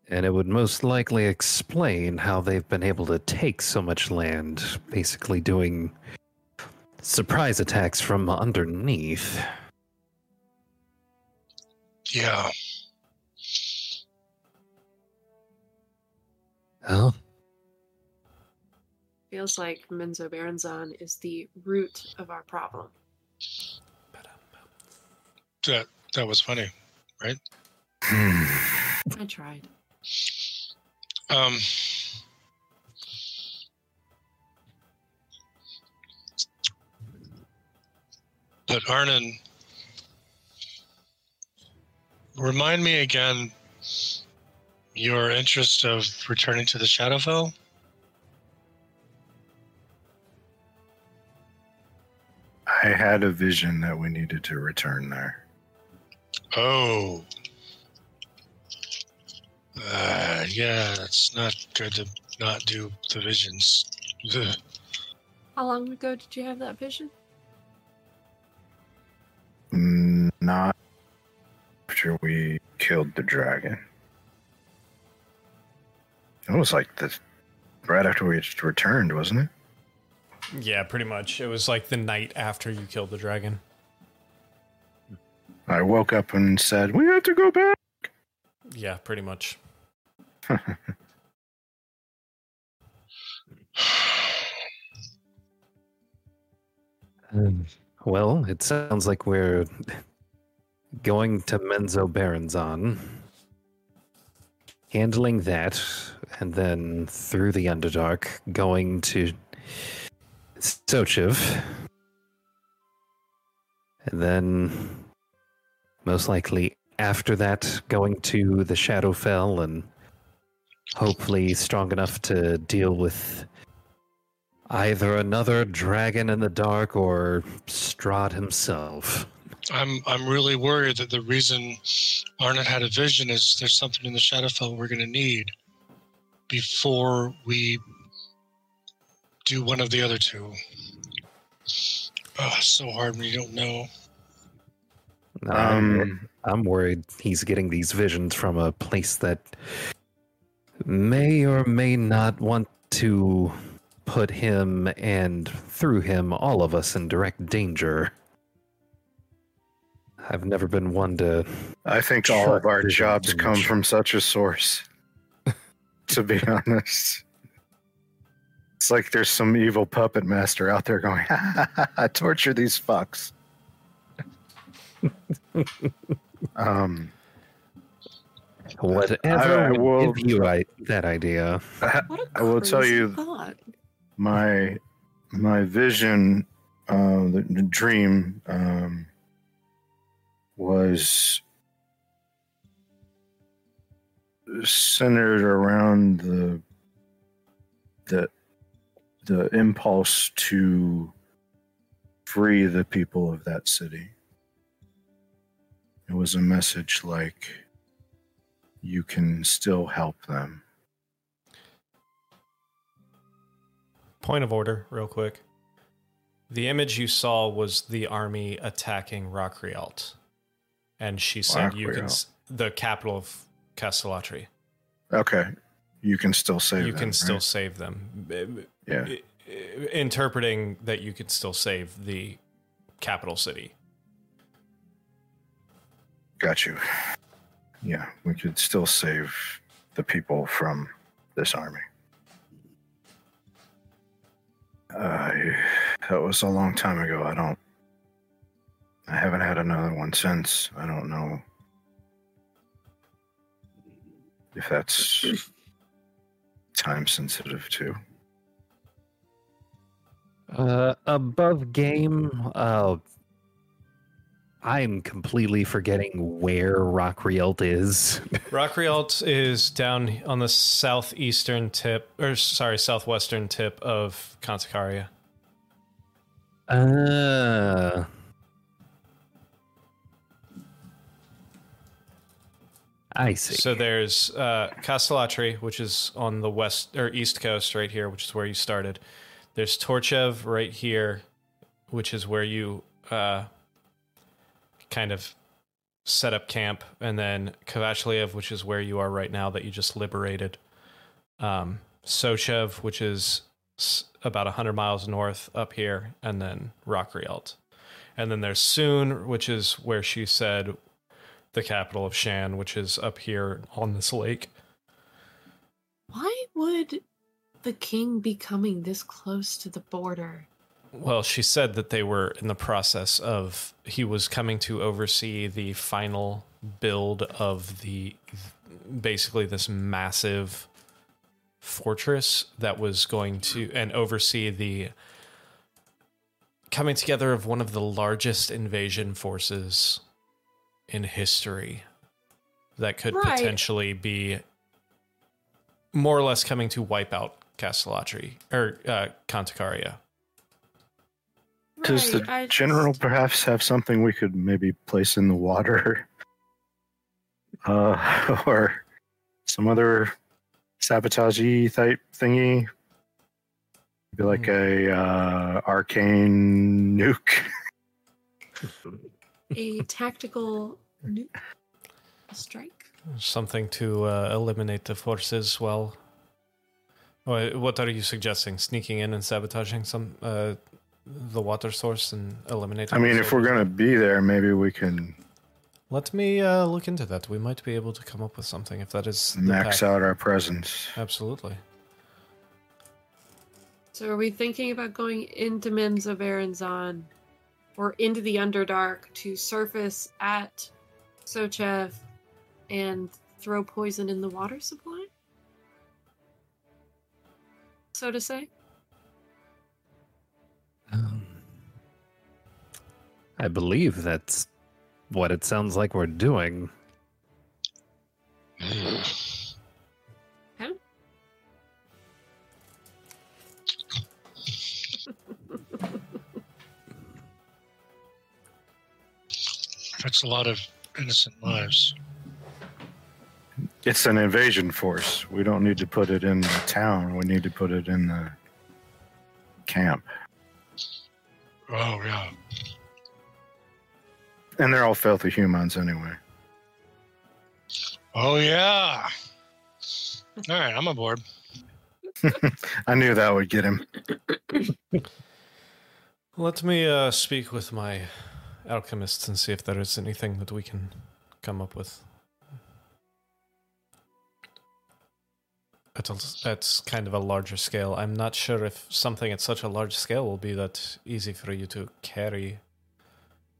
And it would most likely explain how they've been able to take so much land, basically doing surprise attacks from underneath. Yeah. Oh, Feels like Menzoberranzan is the root of our problem. That that was funny, right? Hmm. I tried. Um But Arnon remind me again your interest of returning to the Shadowfell? I had a vision that we needed to return there. Oh. Uh, yeah, it's not good to not do the visions. Ugh. How long ago did you have that vision? Mm, Not after we killed the dragon. It was like this right after we just returned, wasn't it? Yeah, pretty much. It was like the night after you killed the dragon. I woke up and said, We have to go back. Yeah, pretty much. Um, well, it sounds like we're going to Menzoberranzan, handling that, and then through the Underdark, going to Sochiv, and then most likely after that, going to the Shadowfell and hopefully strong enough to deal with either another dragon in the dark or Strahd himself. I'm I'm really worried that the reason Arnon had a vision is there's something in the Shadowfell we're going to need before we do one of the other two. Oh, it's so hard when you don't know. Um, I'm worried he's getting these visions from a place that may or may not want to put him and through him all of us in direct danger. I've never been one to I think all of our jobs come from such a source. to be honest. It's like there's some evil puppet master out there going, torture these fucks. um, whatever I would will- give you I, that idea. What a I will tell you- thought. my my vision, uh, the, the dream, um, was centered around the the the impulse to free the people of that city. It was a message like you can still help them. Point of order, real quick. The image you saw was the army attacking Rockrialt. And she said you can, the capital of Castellatri. Okay. You can still save them. You them, can still right? save them. Yeah. Interpreting that you can still save the capital city. Got you. Yeah, we could still save the people from this army. Uh, that was a long time ago. I don't. I haven't had another one since. I don't know if that's time sensitive too. Uh, above game, uh, I'm completely forgetting where Rockrielt is. Rockrialt is down on the southeastern tip, or sorry, southwestern tip of Contacaria. Uh, I see. So there's uh, Castellatri, which is on the west or east coast, right here, which is where you started. There's Torchev right here, which is where you uh, kind of set up camp, and then Kavachliev, which is where you are right now, that you just liberated. Um, Sochev, which is about 100 miles north up here, and then Rockrialt. And then there's Soon, which is where she said the capital of Shan, which is up here on this lake. Why would the king be coming this close to the border? Well, she said that they were in the process of he was coming to oversee the final build of the basically this massive fortress that was going to and oversee the coming together of one of the largest invasion forces in history that could Right. potentially be more or less coming to wipe out Castellatri or uh. Does the I general just- perhaps have something we could maybe place in the water? Uh, or some other sabotage type thingy? Be like Hmm. a uh, arcane nuke. a tactical nu- strike? Something to uh, eliminate the forces while. What are you suggesting? Sneaking in and sabotaging some uh, the water source and eliminate. I mean, if we're gonna be there, maybe we can let me uh, look into that. We might be able to come up with something if that is the max path. out our presence. Absolutely. So are we thinking about going into Menzoberranzan or into the Underdark to surface at Sochev and throw poison in the water supply? So to say? I believe that's what it sounds like we're doing. Huh? That's a lot of innocent lives. It's an invasion force. We don't need to put it in the town. We need to put it in the camp. Oh yeah. And they're all filthy humans anyway. Oh yeah. All right, I'm aboard. I knew that would get him. Let me uh, speak with my alchemists and see if there is anything that we can come up with. That's a, kind of a larger scale. I'm not sure if something at such a large scale will be that easy for you to carry,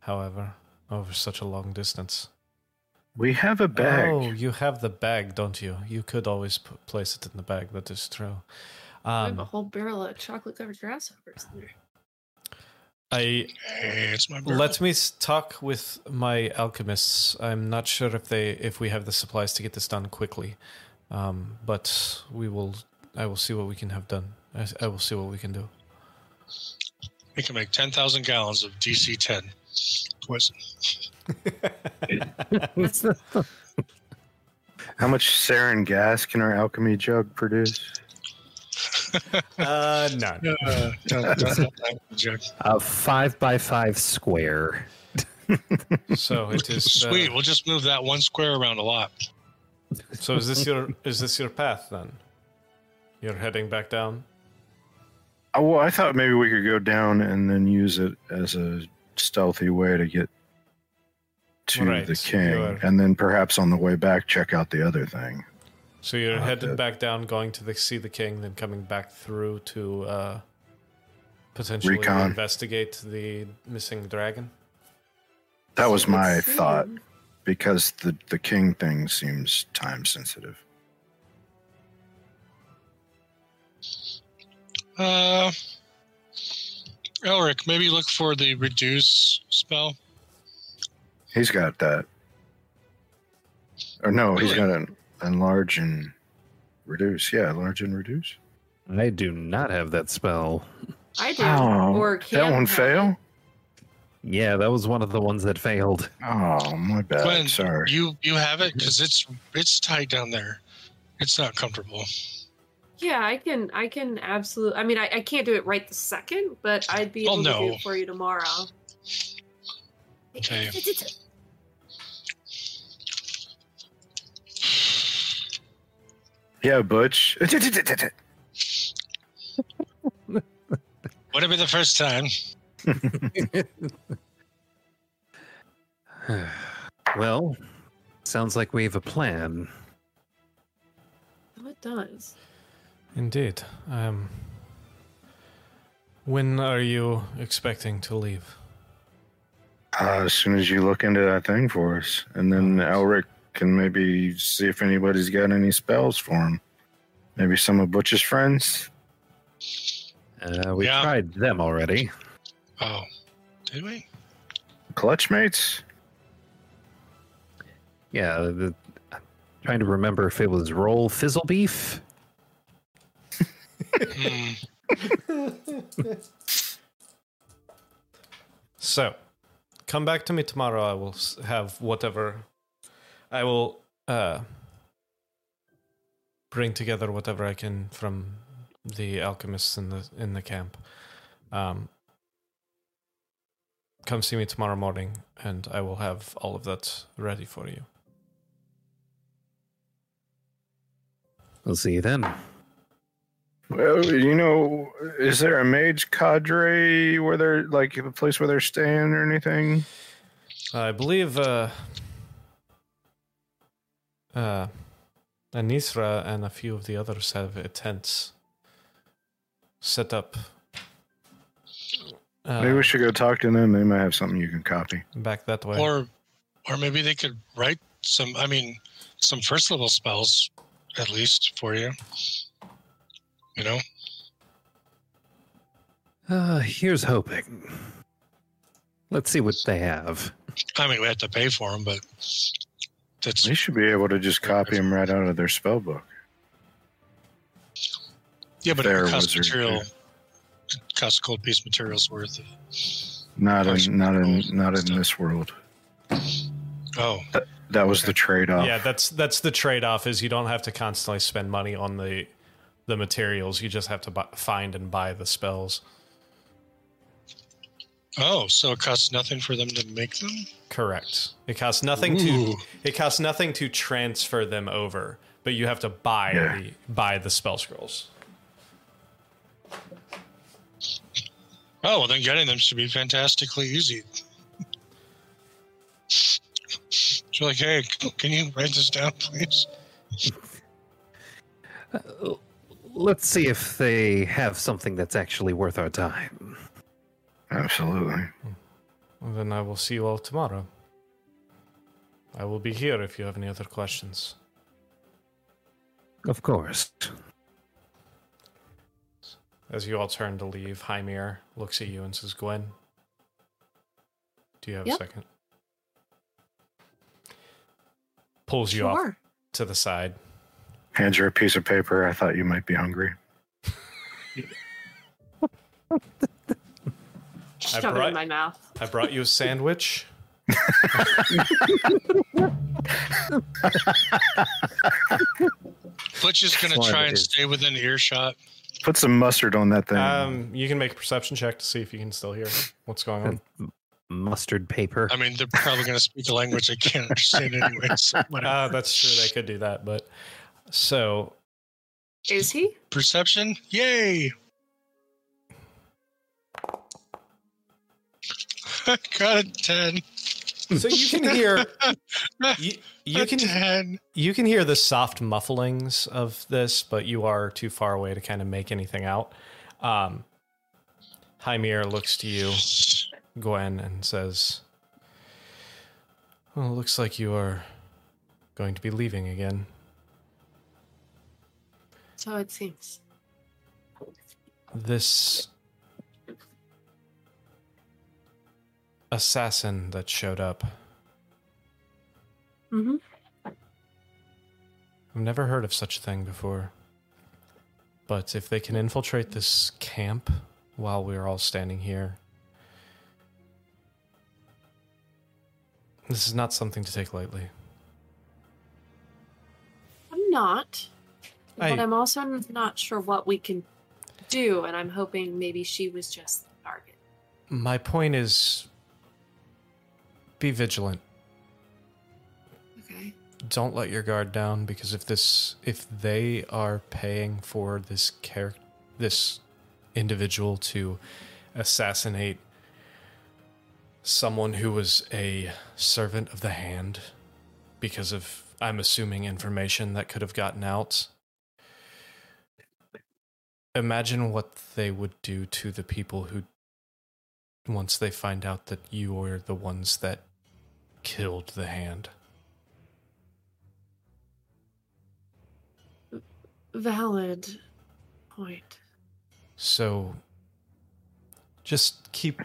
however, over such a long distance. We have a bag. Oh, you have the bag, don't you? You could always p- place it in the bag, that is true. I have a Um, whole barrel of chocolate covered grasshoppers there. I Hey, it's my let me talk with my alchemists. I'm not sure if they if we have the supplies to get this done quickly, um, but we will. I will see what we can have done. I, I will see what we can do. We can make 10,000 gallons of DC 10 poison. How much sarin gas can our alchemy jug produce? Uh, none. Uh, no, that's not that. A five by five square. So it is uh, Sweet. We'll just move that one square around a lot. So is this your is this your path then? You're heading back down. Oh, well, I thought maybe we could go down and then use it as a stealthy way to get to Right, the king, you're- and then perhaps on the way back check out the other thing. So you're Uh, headed the- back down, going to the, see the king, then coming back through to uh, potentially Recon. investigate the missing dragon. That was my thought because the the king thing seems time sensitive. Uh, Oh, Elric, maybe look for the reduce spell. He's got that. Or no, he's got an enlarge and reduce. Yeah, enlarge and reduce. I do not have that spell. I do. Oh, or that one fail. it. Yeah, that was one of the ones that failed. Oh, my bad. Gwen, Sorry. you you have it because it's it's tight down there. It's not comfortable. Yeah, I can. I can absolutely. I mean, I, I can't do it right the second, but I'd be Oh, able to do it for you tomorrow. Okay. yeah, Butch. Would it be the first time? well, sounds like we have a plan. Oh, it does. Indeed. Um, when are you expecting to leave? Uh, as soon as you look into that thing for us, and then Elric can maybe see if anybody's got any spells for him. Maybe some of Butch's friends. Uh, we Yeah. tried them already. Oh, did we? Clutch mates? Yeah, the, trying to remember if it was roll fizzle beef. So, come back to me tomorrow. I will have whatever. I will uh, bring together whatever I can from the alchemists in the in the camp. Um, come see me tomorrow morning, and I will have all of that ready for you. We'll see you then. Well, you know, is there a mage cadre where they're like a place where they're staying or anything? I believe uh, uh, Anisra and a few of the others have tents set up. Uh, Maybe we should go talk to them. They might have something you can copy. back that way. Or, or maybe they could write some. I mean, some first level spells, at least for you. You know. Uh, here's hoping. Let's see what they have. I mean, we have to pay for them, but that's They should be able to just copy them right out of their spell book. yeah. But Fair it costs wizard, material. yeah. It costs a gold piece materials worth. Not in not in not in this world. Oh, That was the trade off. yeah, that's that's the trade-off. Is you don't have to constantly spend money on the the materials. You just have to buy, find and buy the spells. oh, so it costs nothing for them to make them. Correct. It costs nothing Ooh. to it costs nothing to transfer them over, but you have to buy Yeah. the buy the spell scrolls. Oh, well, then getting them should be fantastically easy. So like, hey, can you write this down, please? Uh, Let's see if they have something that's actually worth our time. Absolutely. Well, then I will see you all tomorrow. I will be here if you have any other questions. Of course. As you all turn to leave, Hymir looks at you and says, Gwen, Do you have Yep. a second? Pulls you off to the side. Hands her a piece of paper. I thought you might be hungry. I Shove it brought- in my mouth. I brought you a sandwich. Butch is going to try and stay within earshot. Put some mustard on that thing. Um, you can make a perception check to see if you can still hear what's going on. Mustard paper. I mean, they're probably going to speak a language I can't understand anyway. So. Uh, that's true. They could do that, but so Is he? Perception, yay! Got a ten. so you can hear you, you a can ten. you can hear the soft mufflings of this, but you are too far away to kind of make anything out. Um, Hymir looks to you, Gwen, and says, "Well, it looks like you are going to be leaving again." So it seems. this assassin that showed up. Mm-hmm. I've never heard of such a thing before. But if they can infiltrate this camp while we're all standing here, this is not something to take lightly. I'm not. I- But I'm also not sure what we can do, and I'm hoping maybe she was just the target. My point is be vigilant. Okay. don't let your guard down because if this if they are paying for this character this individual to assassinate someone who was a servant of the hand because of I'm assuming information that could have gotten out imagine what they would do to the people who once they find out that you are the ones that killed the hand Valid point. So just keep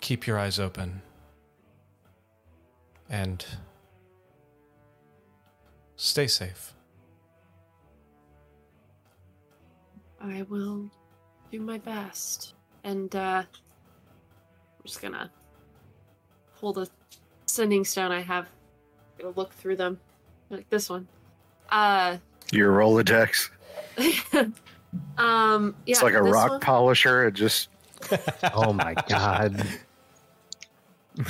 keep your eyes open and stay safe. I will do my best. And uh I'm just gonna pull the sending stone I have. Gonna look through them. Like this one. Uh Your Rolodex. um yeah. it's like a rock one. polisher. It just oh my god.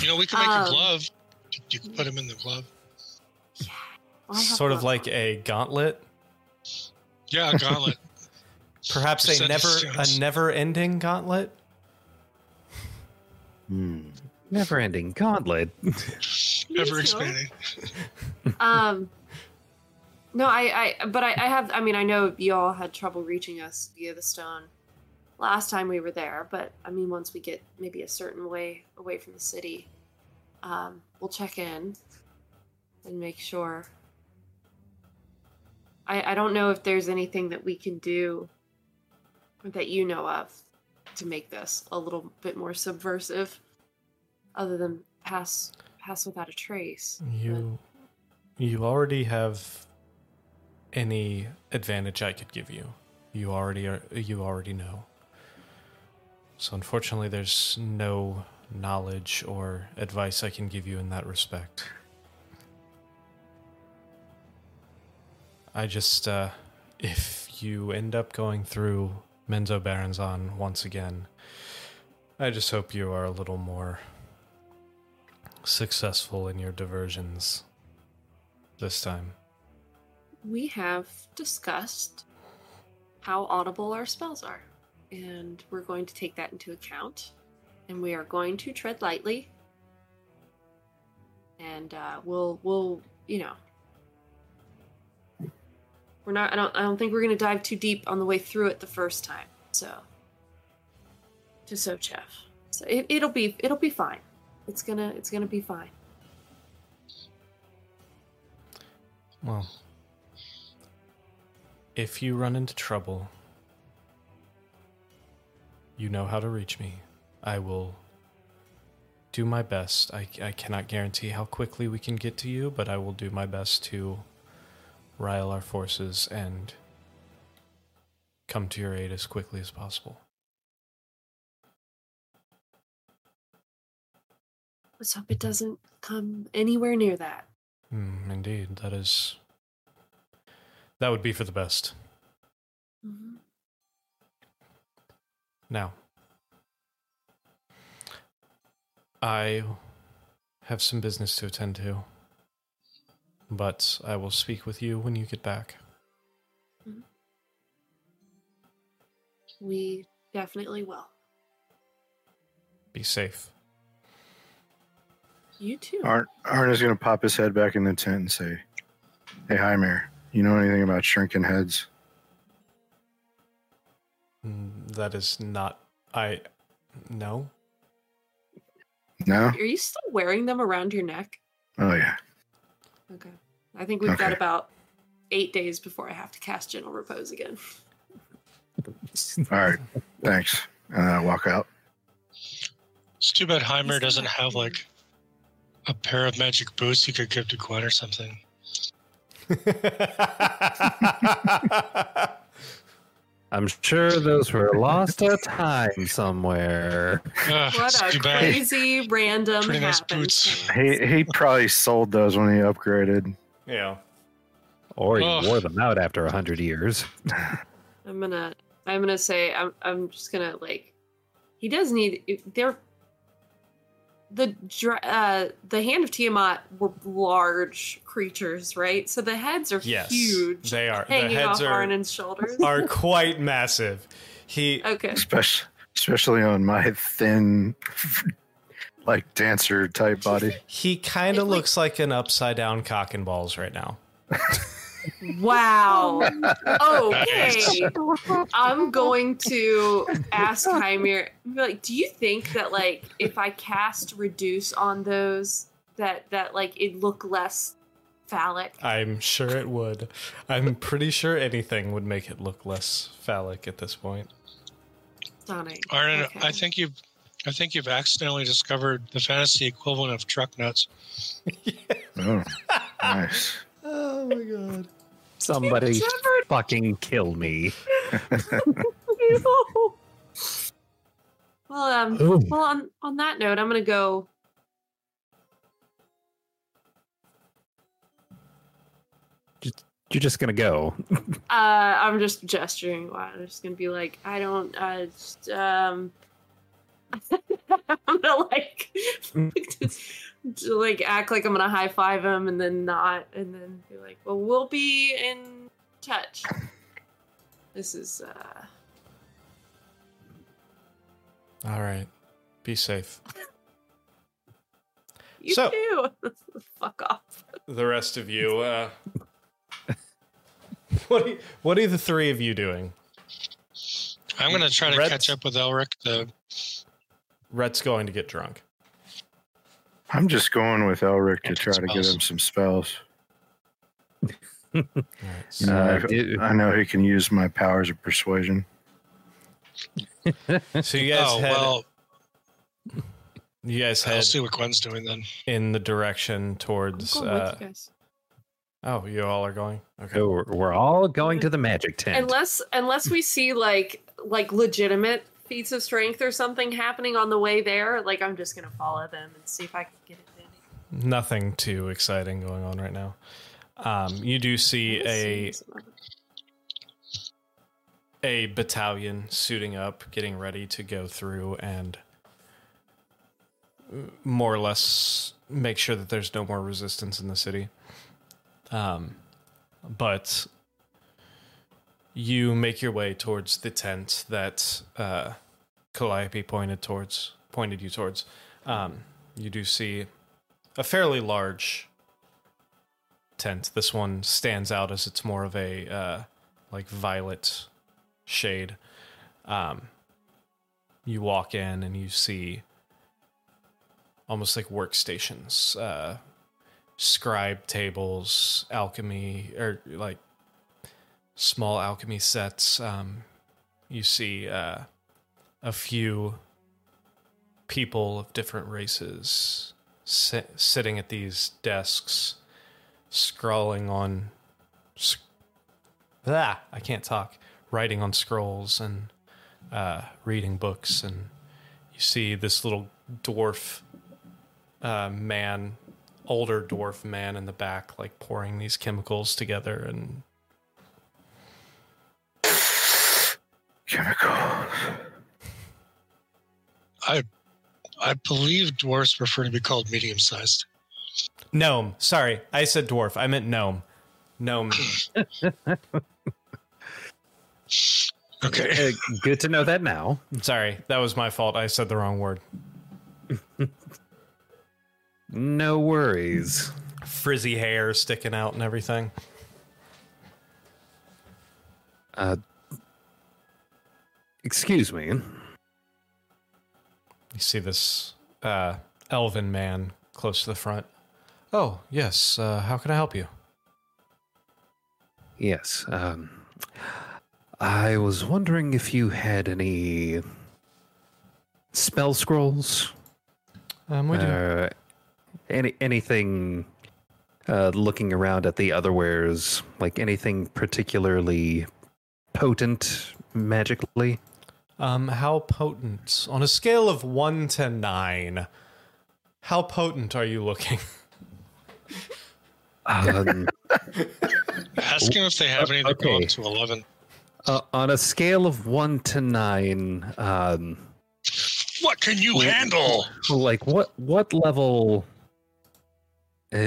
You know, we can make Um, a glove. You can put him in the glove. I'll sort of like on. a gauntlet, Yeah, a gauntlet. Perhaps a never stones. a never-ending gauntlet. hmm. Never ending gauntlet. Never expanding. um no i i but I, I have i mean i know y'all had trouble reaching us via the stone last time we were there but i mean once we get maybe a certain way away from the city um we'll check in and make sure i i don't know if there's anything that we can do that you know of to make this a little bit more subversive other than pass pass without a trace You you already have any advantage I could give you. You already are you already know. So unfortunately there's no knowledge or advice I can give you in that respect. I just uh if you end up going through Menzoberranzan once again, I just hope you are a little more successful in your diversions this time. we have discussed how audible our spells are, and we're going to take that into account. And we are going to tread lightly, and uh, we'll we'll you know we're not. I don't. I don't think we're going to dive too deep on the way through it the first time. So to Sochev, so it, it'll be it'll be fine. It's gonna it's gonna be fine. Well, if you run into trouble, you know how to reach me. I will do my best. I, I cannot guarantee how quickly we can get to you, but I will do my best to rile our forces and come to your aid as quickly as possible. Let's hope it doesn't come anywhere near that. Mm, indeed, that is. That would be for the best. Mhm. Now, I have some business to attend to, but I will speak with you when you get back. We definitely will. Be safe. You too. Arn, Arn is going to pop his head back in the tent and say, Hey, hi, Mayor. You know anything about shrinking heads? Mm, That is not. I. No. No? Are you still wearing them around your neck? Oh, yeah. Okay. I think we've got about eight days before I have to cast Gentle Repose again. All right. Thanks. And I walk out. It's too bad Heimer doesn't have like a pair of magic boots he could give to Gwen or something. I'm sure those were lost to time somewhere. Ugh, it's What a too bad. crazy random Pretty nice boots. He, he probably sold those when he upgraded. yeah. Or he Ugh. wore them out after a hundred years. I'm gonna I'm gonna say I'm I'm just gonna like he does need they're the uh the hand of Tiamat were large creatures, right? So the heads are Yes, huge. they are. The hanging heads off are- Arnon's shoulders. Are quite massive. He. okay. Especially, especially on my thin, like dancer type body. He kind It, of like- looks like an upside down cock and balls right now. Wow. Okay. I'm going to ask Hymir, be like, do you think that like if I cast reduce on those that that like it look less phallic? I'm sure it would. I'm pretty sure anything would make it look less phallic at this point. Stunning. Arnon, Okay. I think you've I think you've accidentally discovered the fantasy equivalent of truck nuts. Oh, nice. Oh my god. Somebody fucking kill me. No. Well, um, Ooh. well, on on that note, I'm gonna go. You're just gonna go. Uh, I'm just gesturing. Wow, I'm just gonna be like, I don't. Uh, just, um, I'm gonna like, to, like act like I'm gonna high five him and then not, and then be like, well, we'll be in touch. This is uh, All right. Be safe. you So- too. Fuck off. The rest of you, uh What are, you, what are the three of you doing? I'm gonna try to Red- catch up with Elric. The Rhett's going to get drunk. I'm just going with Elric to try to get Spells. him some spells. All right. You Uh, I- I know he can use my powers of persuasion. So you guys oh head well, you guys I'll see what Gwen's doing then. in the direction towards uh you. Oh, you all are going? Okay. So we're, we're all going to the magic tent. Unless unless we see like like legitimate feats of strength or something happening on the way there, like I'm just gonna follow them and see if I can get it. in. Nothing too exciting going on right now. Um, you do see a a battalion suiting up, getting ready to go through and more or less make sure that there's no more resistance in the city. Um, but you make your way towards the tent that uh, Calliope pointed towards, pointed you towards. Um, you do see a fairly large tent. This one stands out as it's more of a uh, like violet shade. Um, you walk in and you see almost like workstations, uh, scribe tables, alchemy, or like small alchemy sets. Um, you see uh, a few people of different races sit, sitting at these desks, scrawling on. sc- Ah, I can't talk. Writing on scrolls and uh, reading books, and you see this little dwarf uh, man, older dwarf man in the back, like pouring these chemicals together and Chemicals. I I believe dwarves prefer to be called medium sized. gnome. Sorry, I said dwarf. I meant gnome. Gnome. Okay. Uh, good to know that now. Sorry, that was my fault. I said the wrong word. No worries. Frizzy hair sticking out and everything. Uh, excuse me. You see this uh, elven man close to the front. Oh, yes. Uh, how can I help you? Yes. Um, I was wondering if you had any spell scrolls. Um, we do. Uh, any anything uh, looking around at the otherwares, like anything particularly potent magically? Um, how potent? On a scale of one to nine, how potent are you looking? Um, Ask him if they have any that go Okay. up to 11. uh, on a scale of one to nine, um, What can you handle? like what what level? Uh,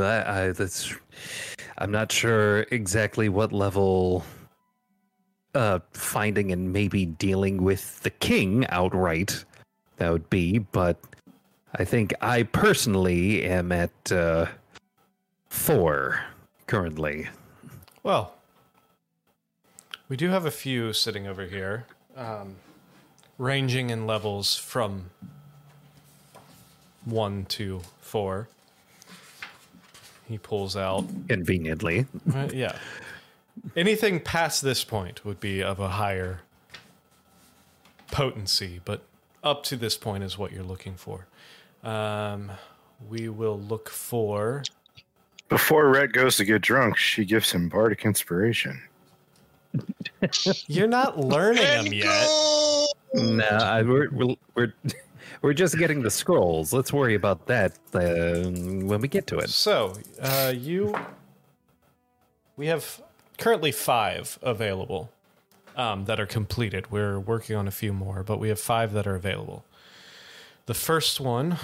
I, I that's I'm not sure exactly what level. Uh, finding and maybe dealing with the king outright, that would be. But I think I personally am at uh, four currently. Well, we do have a few sitting over here, um, ranging in levels from one to four. He pulls out Conveniently, Uh, yeah. Anything past this point would be of a higher potency, but up to this point is what you're looking for. Um, we will look for. Before Red goes to get drunk, she gives him bardic inspiration. You're not learning them yet. no, I, we're, we're we're we're just getting the scrolls. Let's worry about that uh, when we get to it. So, uh, you. We have currently five available um, that are completed. We're working on a few more, but we have five that are available. The first one,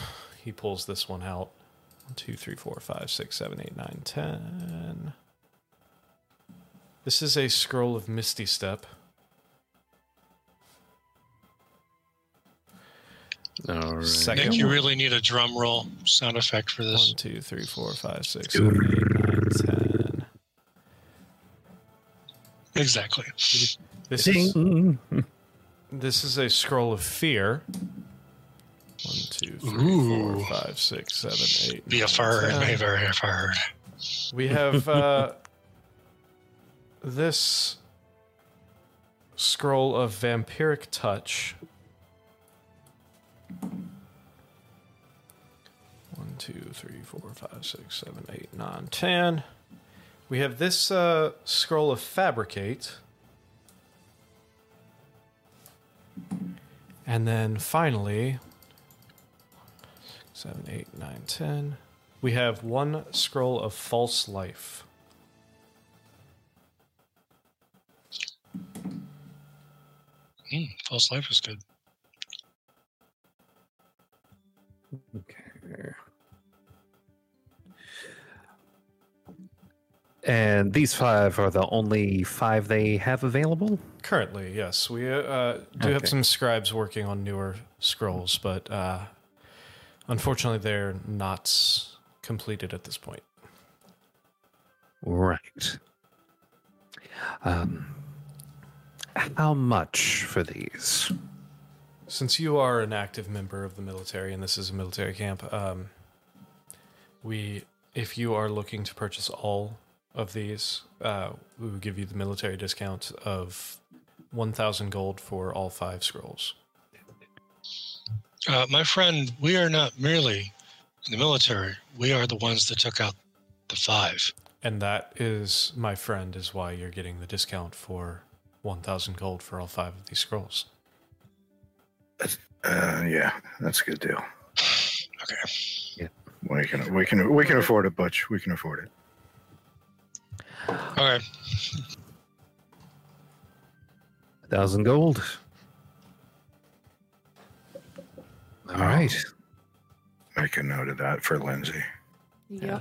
he pulls this one out. One, two, three, four, five, six, seven, eight, nine, ten. This is a scroll of Misty Step. All right. Second Nick, you one. really need a drum roll sound effect for this. One, two, three, four, five, six, seven, eight, nine, ten. Exactly. This is This is a scroll of fear. One, two, three, four, Ooh. five, six, seven, eight. Be a nine, fur, 10. be very fur. We have uh, this scroll of vampiric touch. One, two, three, four, five, six, seven, eight, nine, ten. We have this uh, scroll of fabricate. And then finally, seven, eight, nine, ten. We have one scroll of false life. Mm, false life is good. Okay. And these five are the only five they have available. Currently, yes, we uh, do have some scribes working on newer scrolls, but uh, unfortunately, they're not completed at this point. Right. Um, how much for these? Since you are an active member of the military, and this is a military camp, um, we, if you are looking to purchase all of these, uh, we will give you the military discount of one thousand gold for all five scrolls. Uh, my friend, we are not merely in the military. We are the ones that took out the five. And that is, my friend, is why you're getting the discount for 1,000 gold for all five of these scrolls. Uh, yeah, that's a good deal. Okay. Yeah. We can we can we can afford it, Butch. We can afford it. Okay. A thousand gold. All right. Make a note of that for Lindsay. Yeah.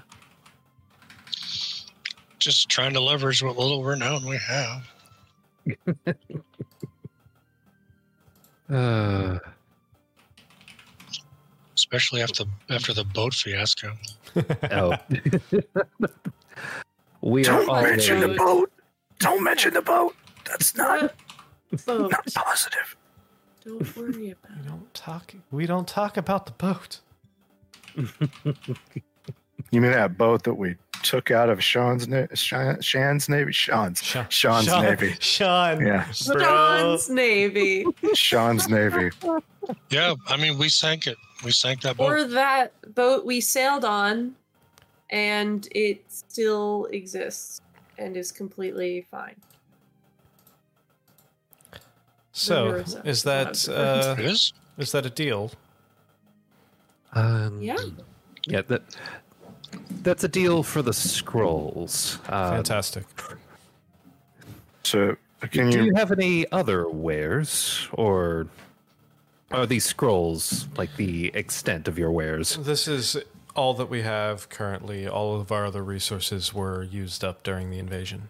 Just trying to leverage what little renown we have. Uh, Especially after after the boat fiasco. oh. we Don't all mention the boat. Don't mention the boat. That's not Boat. not positive. Don't worry about We it. don't talk. We don't talk about the boat. You mean that boat that we took out of Sean's na- Shan- Shan's navy? Sean's Sean, Sean's Sean, navy. Sean. Yeah, Bro. John's Navy. Sean's navy. Yeah, I mean we sank it. We sank that boat. or that boat we sailed on and it still exists and is completely fine. So, is that uh, is? is that a deal? Um, Yeah. Yeah, that that's a deal for the scrolls. Uh, Fantastic. So can you? do you? you have any other wares, or are these scrolls like the extent of your wares? This is all that we have currently. All of our other resources were used up during the invasion.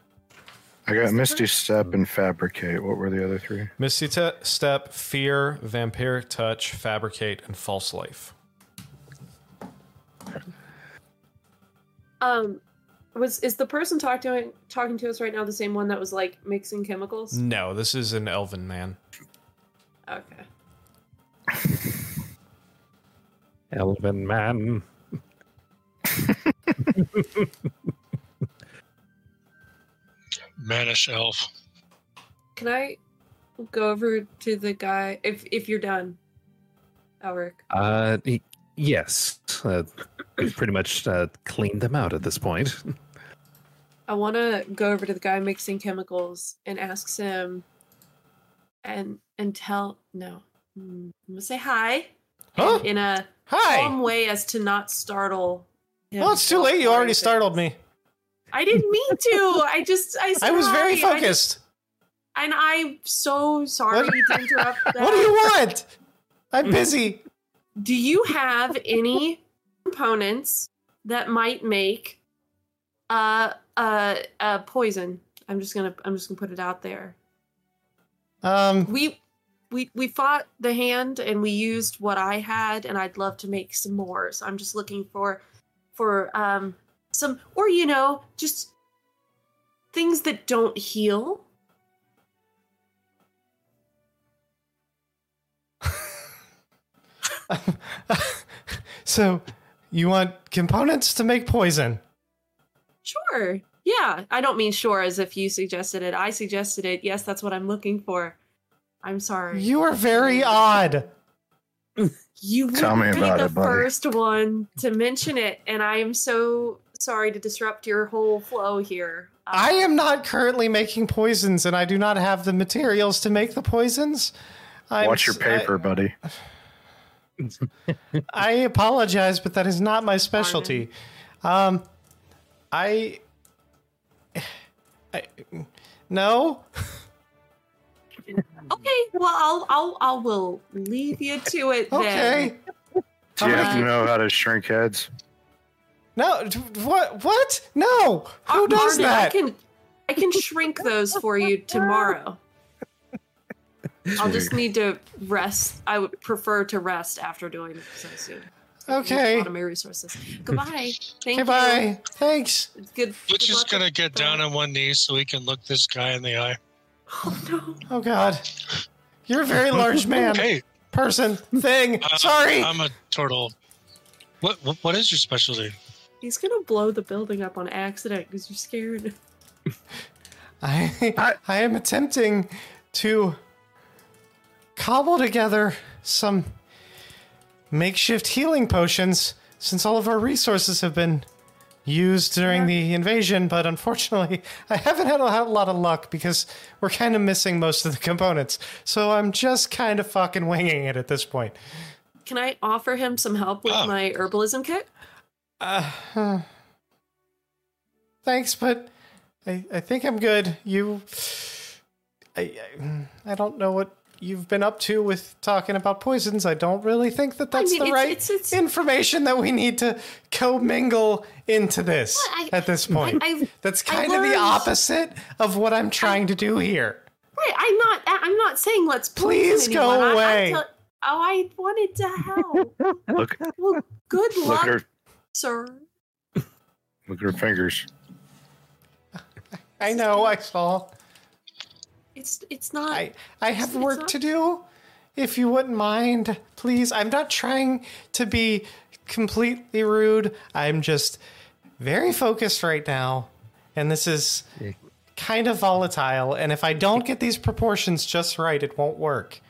I got Misty Step and Fabricate. What were the other three? Misty Te- Step, Fear, Vampiric Touch, Fabricate, and False Life. Um was is the person talking to talking to us right now the same one that was like mixing chemicals? No, this is an elven man. Okay. Elven man. Manish elf. Can I go over to the guy if if you're done? Elric. Uh, y- yes. Uh, we've pretty much uh, cleaned them out at this point. I want to go over to the guy mixing chemicals and ask him and and tell no. I'm gonna say hi Huh? in a Hi! calm way as to not startle him. Well, it's too late. You already startled me. I didn't mean to. I just I I was very hi. I just- focused. and I'm so sorry What- to interrupt. That. What do you want? I'm busy. Do you have any components that might make uh uh uh poison? I'm just gonna I'm just gonna put it out there. Um, We we we fought the hand and we used what I had and I'd love to make some more. So I'm just looking for for um some or you know, just things that don't heal. so you want components to make poison? Sure. Yeah, I don't mean sure as if you suggested it. I suggested it. Yes, that's what I'm looking for. I'm sorry. You are very odd. You would Tell me be about the it, buddy. first one to mention it, and I am so sorry to disrupt your whole flow here. Uh, I am not currently making poisons, and I do not have the materials to make the poisons. I'm Watch your s- I- paper, buddy. I apologize, but that is not my specialty. Um, I, I, no. Okay, well, I'll I'll I will leave you to it then. Okay. Do you have to know how to shrink heads? No. What? What? No. Who Uh, does Martin, I that? can I can shrink those for you tomorrow. I'll just need to rest. I would prefer to rest after doing it so soon. Okay. A lot of my resources. Goodbye. Thank Okay. you. Bye. Thanks. It's good. We're good just gonna get down on one knee so we can look this guy in the eye. Oh no. Oh God. You're a very large man, Hey, person, thing. uh, Sorry. I'm a turtle. What, what what is your specialty? He's gonna blow the building up on accident because you're scared. I, I am attempting to cobble together some makeshift healing potions since all of our resources have been used during the invasion, but unfortunately, I haven't had a lot of luck because we're kind of missing most of the components. So I'm just kind of fucking winging it at this point. Can I offer him some help with Oh. my herbalism kit? Uh, thanks, but I, I think I'm good. You, I, I, I don't know what you've been up to with talking about poisons. I don't really think that that's mean, the it's- right it's- it's- information that we need to commingle into this I- at this point. I- that's I kind of the opposite of what I'm trying to do here. Right, I'm not. I'm not saying let's Please go anyone. I- I'm away. tell- oh, I wanted to help. Look, well, good look luck, her, sir. look at her fingers. I know. I saw. It's it's not. I I have work not- to do. If you wouldn't mind, please. I'm not trying to be completely rude. I'm just very focused right now, and this is kind of volatile. And if I don't get these proportions just right, it won't work.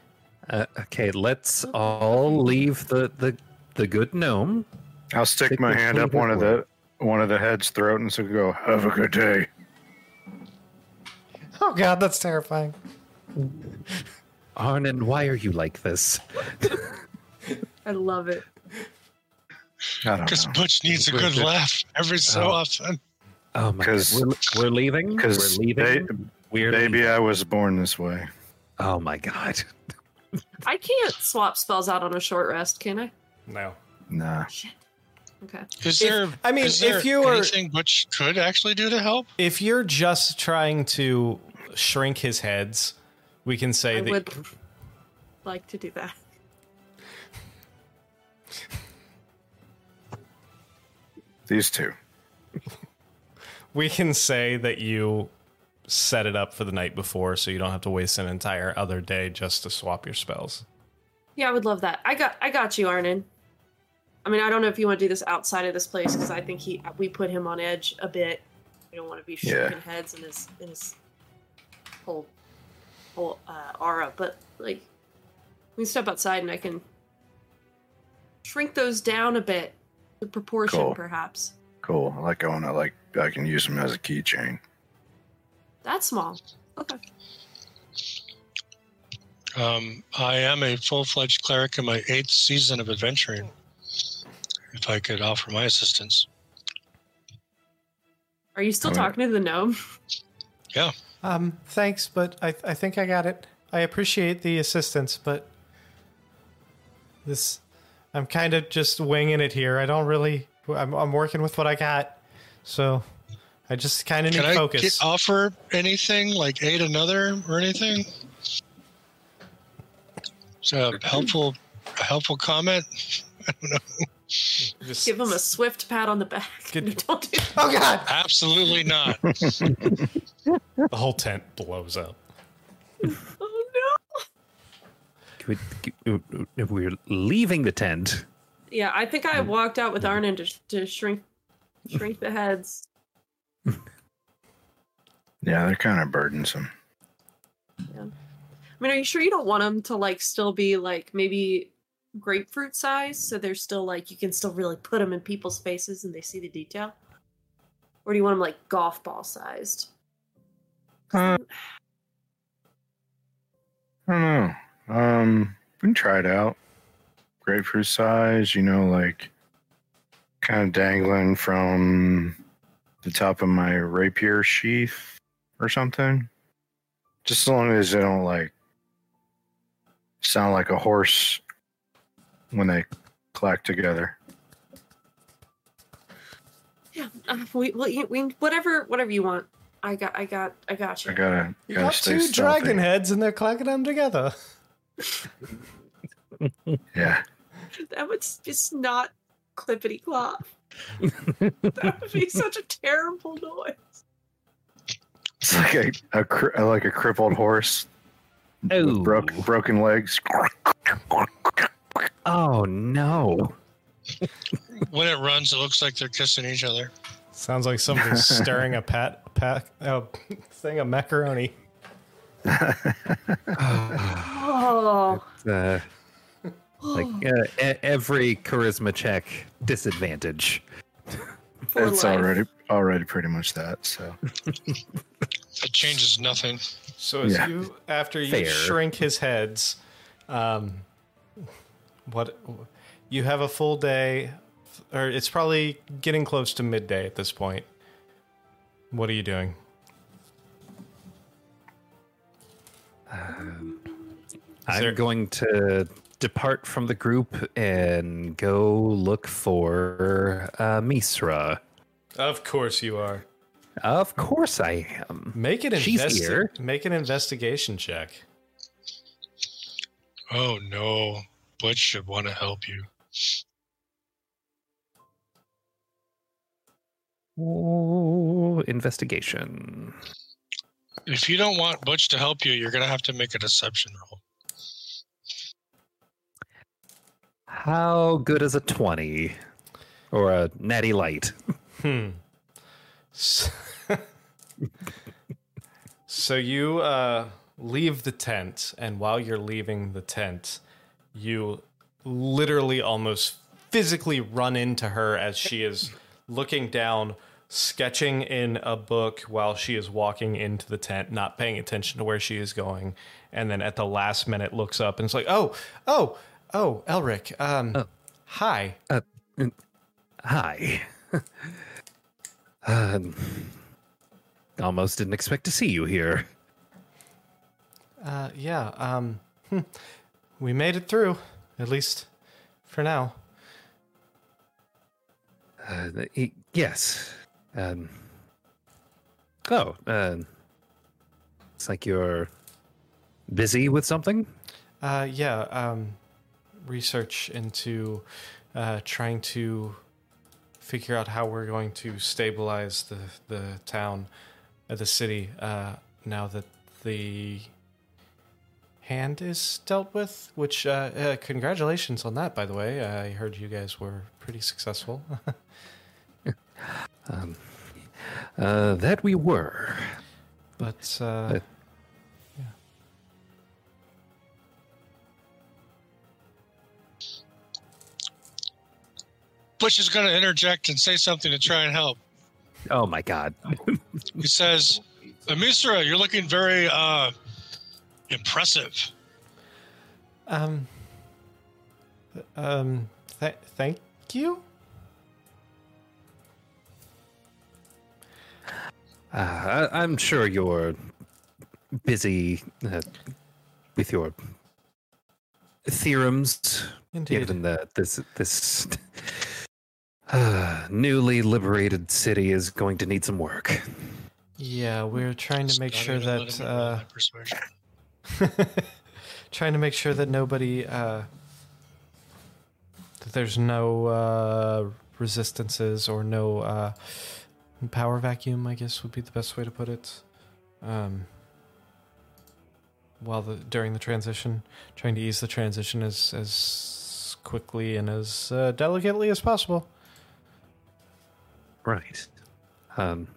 Uh, okay, let's all leave the, the, the good gnome. I'll stick Stick my hand up one of the one of the head's throat and so go. Have a good day. Oh God, that's terrifying. Arnon, why are you like this? I love it. Because. Butch needs a good laugh every so Oh. often. Oh my god. 'Cause- We're, we're leaving? Because we're leaving? we're maybe leaving. I was born this way. Oh my god. I can't swap spells out on a short rest, can I? No. Nah. Shit. Okay. Is If- there? I mean, is if you were- anything Butch could actually do to help? If you're just trying to shrink his heads, we can say I that would like to do that. These two. we can say that you set it up for the night before so you don't have to waste an entire other day just to swap your spells. Yeah, I would love that. I got I got you, Arnon. I mean, I don't know if you want to do this outside of this place because I think he we put him on edge a bit. We don't want to be Yeah. shaking heads in his in his whole whole uh, aura. But like, we can step outside and I can shrink those down a bit, the proportion Cool. perhaps. Cool. I like going. I like. I can use them as a keychain. That's small. Okay. Um, I am a full-fledged cleric in my eighth season of adventuring. If I could offer my assistance, Are you still I mean- talking to the gnome? Um, thanks, but I I think I got it. I appreciate the assistance, but this I'm kind of just winging it here. I don't really. I'm I'm working with what I got, so I just kind of need can I focus. get, offer anything like aid another or anything? It's a helpful, a helpful comment. I don't know. Just Give him a swift pat on the back. Good. Don't do oh God! Absolutely not. the whole tent blows up. Oh no. Can we- We're leaving the tent. Yeah, I think I mm. walked out with mm. Arnon to, to shrink shrink the heads. Yeah, they're kind of burdensome. Yeah. I mean, are you sure you don't want them to like still be like maybe grapefruit size, so they're still like you can still really put them in people's faces and they see the detail, or do you want them like golf ball sized? Uh, I don't know. Um, we can try it out. Grapefruit size, you know, like kind of dangling from the top of my rapier sheath or something. Just as long as they don't like sound like a horse when they clack together. Yeah, uh, we, we, we whatever whatever you want. I got I got I got you. I gotta, You gotta got stay two stealthy. dragon heads, and they're clacking them together. Yeah. That would just not clippity clop. that would be such a terrible noise. It's like a, a cri- like a crippled horse Oh, with broken legs. oh no. when it runs, it looks like they're kissing each other. Sounds like somebody's stirring a pat pat oh, thing of macaroni. Oh, Uh, like uh, e- every charisma check disadvantage. For it's life. already already pretty much that. So it changes nothing. So as Yeah. you after you Fair. shrink his heads, um, what you have a full day, or it's probably getting close to midday at this point. What are you doing? I'm there- going to depart from the group and go look for uh, Misra. Of course you are. Of course I am. Make an She's investi- here. Make an investigation check. Oh no, Butch should want to help you. Ooh, investigation. If you don't want Butch to help you, you're gonna have to make a deception roll. How good is a 20? Or a natty light? Hmm. S- so you uh, leave the tent, and while you're leaving the tent, you literally almost physically run into her as she is looking down, sketching in a book while she is walking into the tent, not paying attention to where she is going. And then at the last minute looks up and it's like, oh, oh, oh, Elric, um, hi. Hi. um, almost didn't expect to see you here. Uh, yeah. Um, hmm, we made it through, at least for now. Uh, y- yes. Um, oh, uh, it's like you're busy with something. Uh, yeah. Um, research into uh, trying to figure out how we're going to stabilize the the town, uh, the city. Uh, now that the hand is dealt with, which uh, uh, congratulations on that, by the way. I heard you guys were pretty successful. Uh, that we were. but uh, Butch is gonna interject and say something to try and help. Oh my god. He says, "Amisra, you're looking very uh, impressive." Um. Um. Th- thank you. Uh, I, I'm sure you're busy uh, with your theorems, Indeed. given that this this uh, newly liberated city is going to need some work. Yeah, we're trying to make sure even let that trying to make sure that nobody uh, that there's no uh, resistances or no uh, power vacuum. I guess would be the best way to put it. Um, while the during the transition, trying to ease the transition as as quickly and as uh, delicately as possible. Right. Um,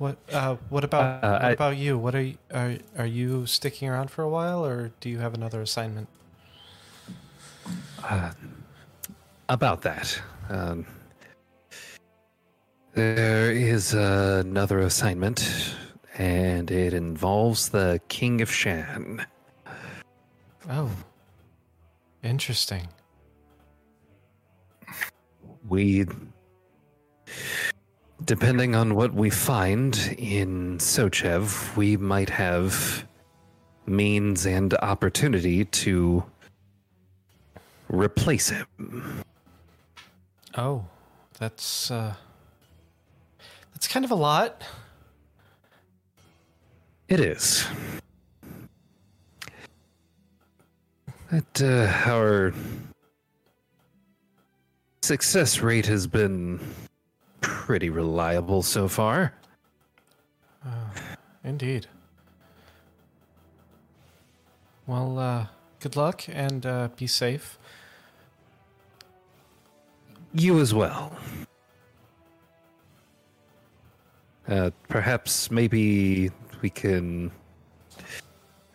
What uh, what about Uh, what I- about you? What are you, are are you sticking around for a while, or do you have another assignment? about that. Um, there is another assignment, and it involves the King of Shan. Oh, interesting. We, depending on what we find in Sochev, we might have means and opportunity to replace him. Oh, that's uh, that's kind of a lot. It is. But uh, our success rate has been pretty reliable so far. Indeed. Well, uh, good luck and uh, be safe. You as well. Uh, perhaps maybe we can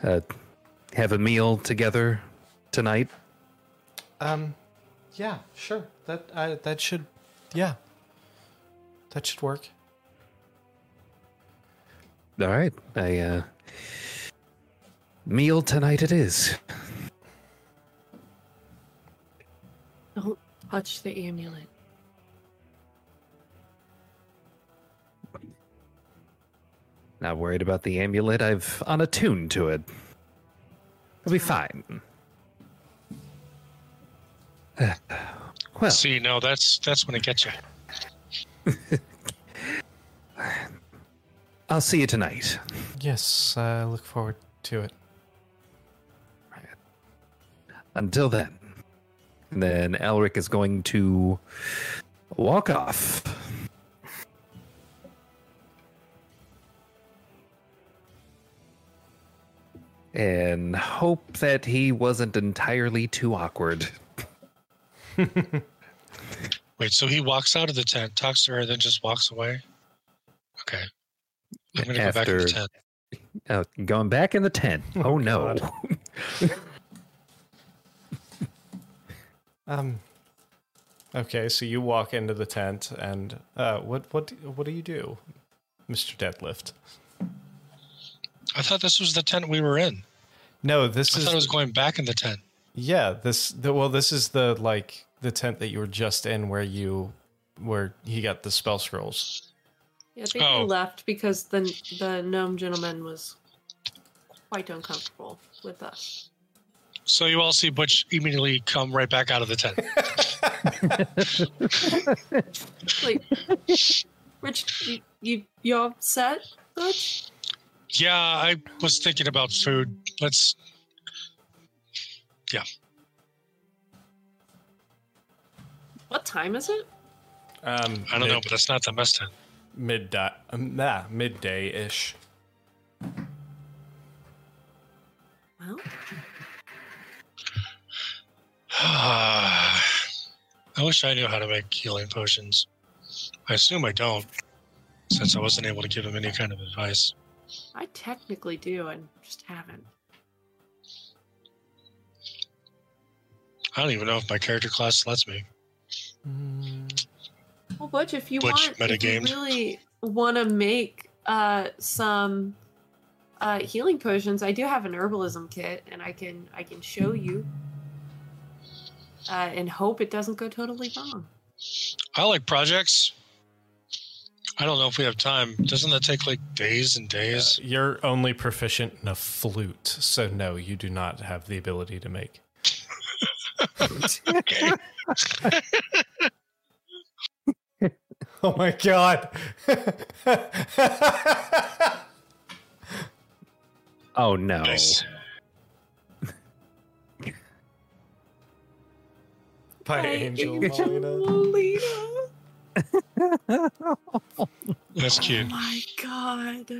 uh, have a meal together tonight Um, yeah, sure. That I that should, yeah, that should work. All right. I uh meal tonight it is. Don't touch the amulet. Not worried about the amulet. I've unattuned to it. It'll be fine. well, See, no, that's that's when it gets you. I'll see you tonight. Yes, I look forward to it. Until then. And then Elric is going to walk off. And hope that he wasn't entirely too awkward. Wait, so he walks out of the tent, talks to her, then just walks away? Okay. I'm gonna go back in the tent. Uh, going back in the tent. Oh, no. Um. Okay, so you walk into the tent, and uh, what what what do you do, Mister Deadlift? I thought this was the tent we were in. No, this I is thought I was going back in the tent. yeah. This the well, this is the like the tent that you were just in, where you where he got the spell scrolls. Yeah, I think Oh. we left because the the gnome gentleman was quite uncomfortable with us. So you all see Butch immediately come right back out of the tent. Like, Rich, you you, you upset, Butch? yeah, I was thinking about food. Let's. What time is it? Um, I don't know, but that's not the best time. mid um, nah, midday ish. Well, I wish I knew how to make healing potions. I assume I don't, since I wasn't able to give him any kind of advice. I technically do, and just haven't. I don't even know if my character class lets me. Well, Butch, if you Butch want, if you really want to make uh, some uh, healing potions, I do have an herbalism kit, and I can I can show you, uh, and hope it doesn't go totally wrong. I like projects. I don't know if we have time. Doesn't that take like days and Uh, days? you're only proficient in a flute, so no, you do not have the ability to make. Okay. Oh my god! Oh, no. Nice. By By Angel Angel Molina. Molina. That's Oh cute. my god.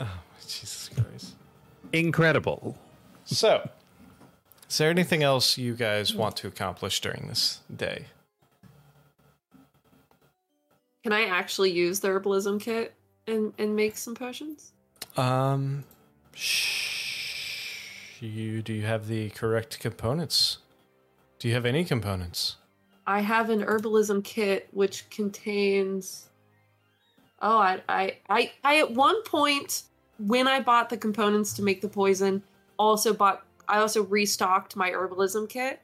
Oh, Jesus Christ. Incredible. So, is there anything else you guys want to accomplish during this day? Can I actually use the herbalism kit and and make some potions? Um, sh- you do you have the correct components? Do you have any components? I have an herbalism kit which contains. Oh, I, I, I, I at one point when I bought the components to make the poison, also bought. I also restocked my herbalism kit,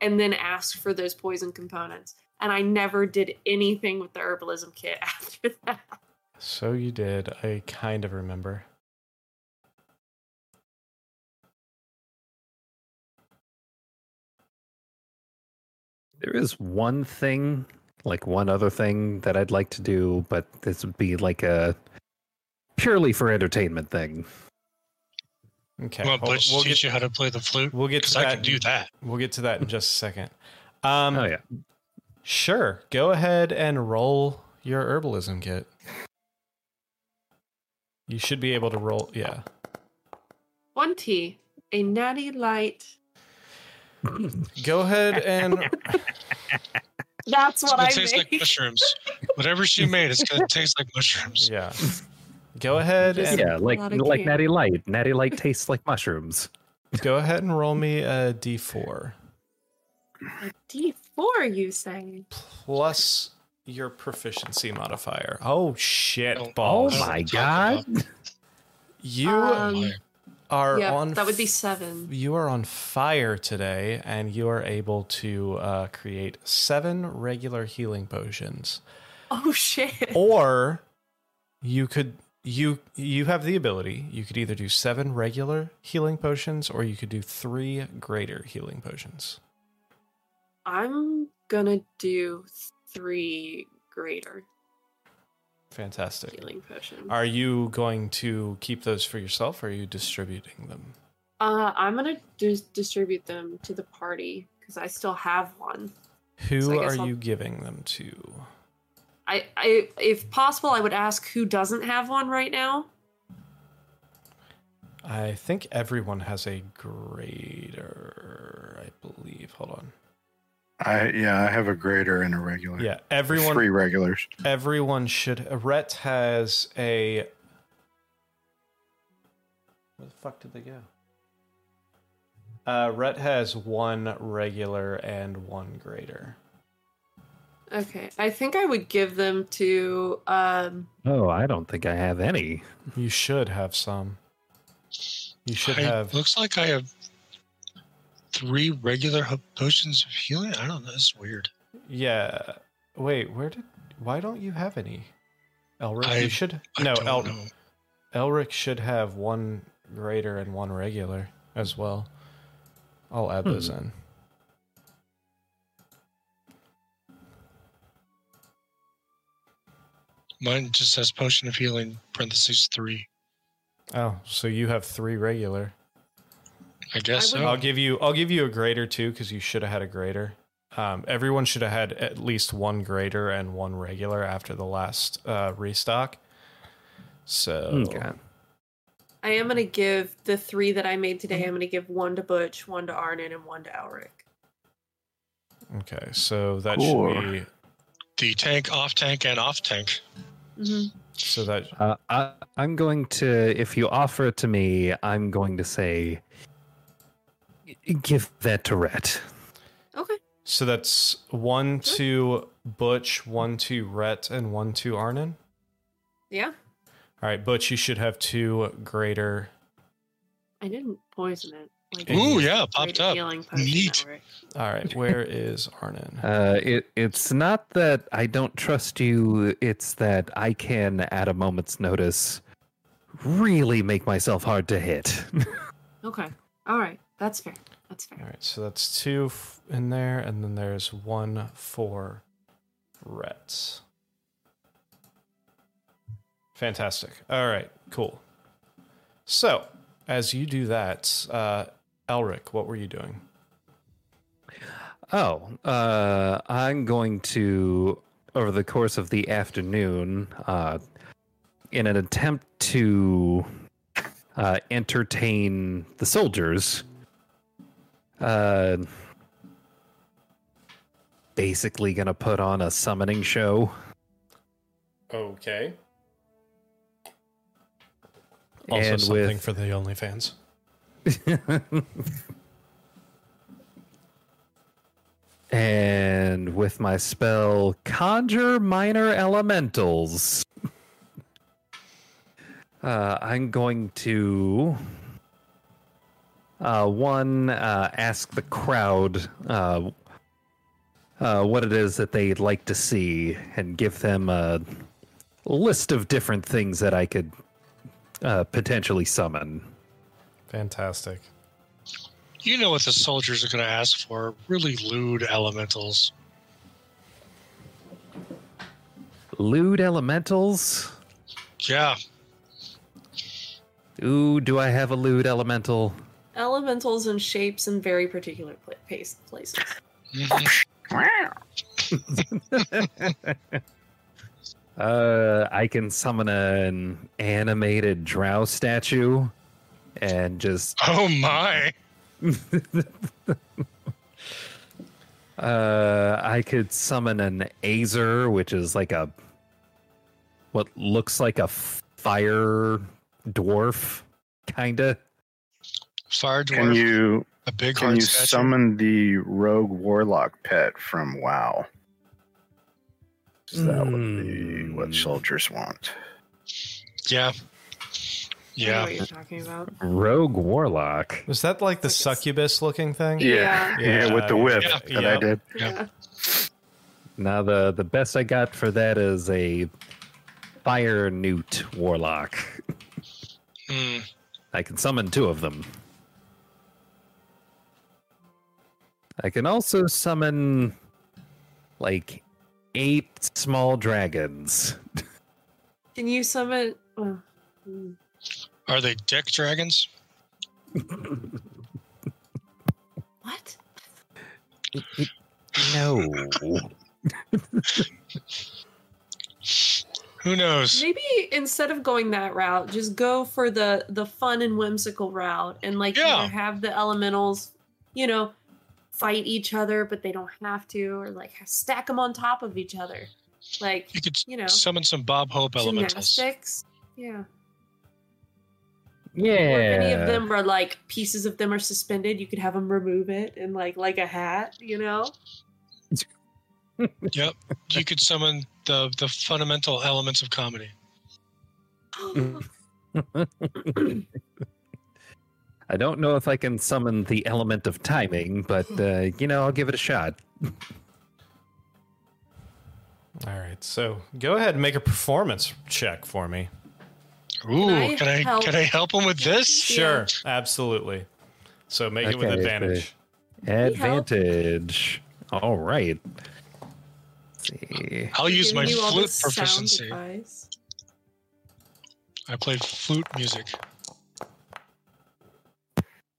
and then asked for those poison components. And I never did anything with the herbalism kit after that. So you did. I kind of remember. There is one thing, like one other thing that I'd like to do, but this would be like a purely for entertainment thing. Okay, Well, we'll, Butch we'll teach get, you how to play the flute. we'll get Because to I can do that. We'll get to that in just a second. Um, Oh yeah. Sure. Go ahead and roll your herbalism kit. You should be able to roll. Yeah. One tea, a natty light. Go ahead and That's what gonna I taste like mushrooms. Whatever she made, it's gonna taste like mushrooms. yeah. Go ahead Just- and Yeah, like like can. Natty Light. Natty Light tastes like mushrooms. go ahead and roll me a d4 A D4, you say? plus your proficiency modifier. Oh shit, Oh, Oh my god! You Um, my- are yeah, on. that would be f- seven. You are on fire today, and you are able to uh, create seven regular healing potions. Oh shit. or you could you you have the ability. You could either do seven regular healing potions or you could do three greater healing potions. I'm gonna do three greater fantastic. healing potions. are you going to keep those for yourself or are you distributing them? Uh, I'm gonna just distribute them to the party because I still have one. who So are I'll- you giving them to I, I, if possible, I would ask who doesn't have one right now. i think everyone has a greater i believe hold on I yeah, I have a greater and a regular. yeah everyone Three regulars. everyone should. Rhett has a. Where the fuck did they go? Uh, Rhett has one regular and one greater. Okay, I think I would give them to. Um, Oh, I don't think I have any. You should have some. You should I- have. Looks like I have three regular potions of healing. I don't know. That's weird. Yeah. Wait, where did? Why don't you have any? Elric, I- you should. I no, El, know. Elric should have one greater and one regular as well. I'll add those in. Mine just says potion of healing, parentheses three. Oh, so you have three regular. I guess I so. I'll give you I'll give you a greater too because you should have had a greater. Um, everyone should have had at least one greater and one regular after the last uh, restock. So Okay. I am gonna give the three that I made today. I'm gonna give one to Butch, one to Arnon, and one to Alric. okay, so that Cool. should be the tank, off tank, and off tank. Mm-hmm. so that Uh, I, I'm going to, if you offer it to me, I'm going to say, give that to Rhett. Okay. so that's one to Butch, one to Rhett, and one to Arnon. Yeah. All right, Butch, you should have two greater. I didn't poison it. Like, Ooh, yeah, popped up. Neat. All right, where is Arnon? Uh, it, it's not that I don't trust you, it's that I can, at a moment's notice, really make myself hard to hit. Okay. All right. That's fair. That's fair. All right, so that's two f- in there, and then there's one for Rhett. Fantastic. All right, cool. So, as you do that, uh, Elric, what were you doing? Oh, uh, I'm going to, over the course of the afternoon, uh, in an attempt to uh, entertain the soldiers, uh, basically going to put on a summoning show. Okay. Also, And something with- for the OnlyFans. and with my spell, conjure minor elementals. uh, I'm going to uh, one uh, ask the crowd uh, uh, what it is that they'd like to see, and give them a list of different things that I could uh, potentially summon. Fantastic. You know what the soldiers are going to ask for? Really lewd elementals. Lewd elementals. Yeah. Ooh, do I have a lewd elemental? Elementals and shapes in very particular pla- pace- places. Mhm. Uh, I can summon an animated drow statue and just Oh my. uh I could summon an Azer, which is like a what looks like a fire dwarf, kinda. Fire dwarf, Can you a big can you statue. summon the rogue warlock pet from wow WoW? 'Cause That would be what Hmm. soldiers want. Yeah. I know Yeah. what you're talking about. Rogue warlock. Was that like the Like succubus looking thing? Yeah. Yeah, with the whip Yeah. that I did. Yeah. Now the the best I got for that is a fire newt warlock. Hmm. I can summon two of them. I can also summon like eight small dragons. Can you summon? Oh. Are they deck dragons? What? No. Who knows? Maybe instead of going that route, just go for the the fun and whimsical route, and like Yeah. either have the elementals, you know, fight each other, but they don't have to, or like stack them on top of each other, like You could you know, summon some Bob Hope elementals. gymnastics. Yeah. Yeah. Or if any of them are like pieces of them are suspended, you could have them remove it and like like a hat, you know. Yep. You could summon the the fundamental elements of comedy. I don't know if I can summon the element of timing, but uh, you know, I'll give it a shot. All right, so go ahead and make a performance check for me. Ooh, I can I help? can I help him with this? Sure, absolutely. So make it with Okay, advantage. Advantage. All right. Let's see. I'll use my Giving you all flute proficiency. I play flute music.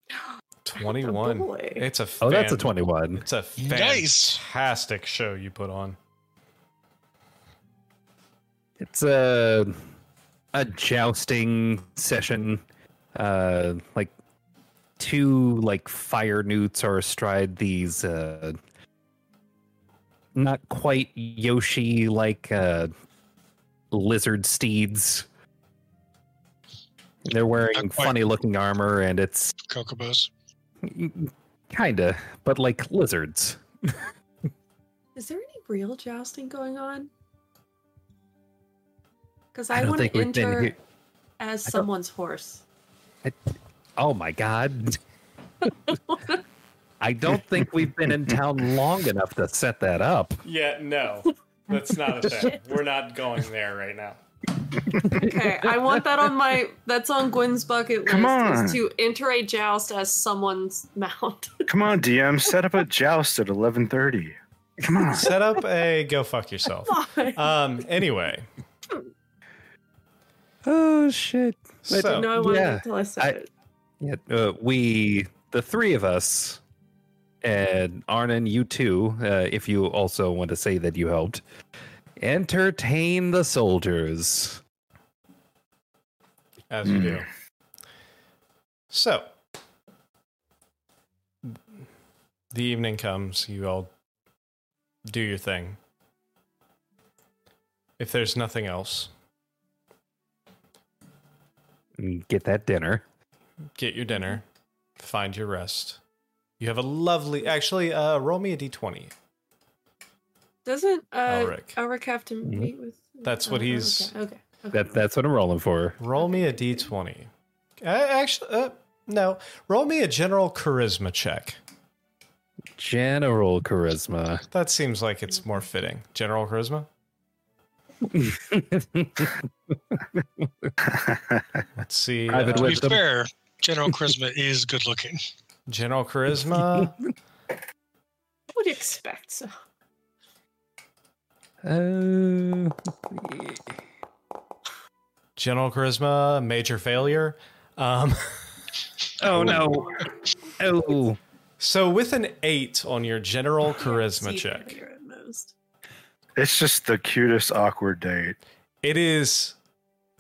Twenty-one. boy. It's a Oh, that's a 21. It's a Nice. fantastic show you put on. It's a a jousting session. Uh like two like fire newts are astride these uh not quite Yoshi like uh lizard steeds. They're wearing funny looking armor and it's Chocobos. kinda, but like lizards. Is there any real jousting going on? Because I I, want to enter here- as I someone's horse. Oh my god. I don't think we've been in town long enough to set that up. Yeah, no, that's not a thing. We're not going there right now. Okay, I want that on my. That's on Gwen's bucket list. Come on. Is to enter a joust as someone's mount. Come on, DM, set up a joust at eleven thirty. Come on. Set up a go fuck yourself. Um. Anyway, Oh shit. But so no, I wanted yeah, until I said I- it. Yeah, uh, we, the three of us, and Arnon, you too, uh, if you also want to say that you helped, entertain the soldiers. as you do. So the evening comes. You all do your thing. If there's nothing else, and Get that dinner. get your dinner, find your rest. You have a lovely. Actually, uh, roll me a d20. Doesn't uh, Elric. Elric have to Mhm. meet with? That's what oh, he's- Okay. okay. okay. That that's what I'm rolling for. Roll me a d20. Uh, actually, uh, no. Roll me a general charisma check. General charisma. That seems like it's more fitting. General charisma. Let's see. Private uh, To be Wisdom. fair, General Charisma is good looking. general charisma. What would expect so. Uh, general charisma. Major failure. Um, oh no. Oh. so with an eight on your general charisma check, at most. It's just the cutest awkward date. it is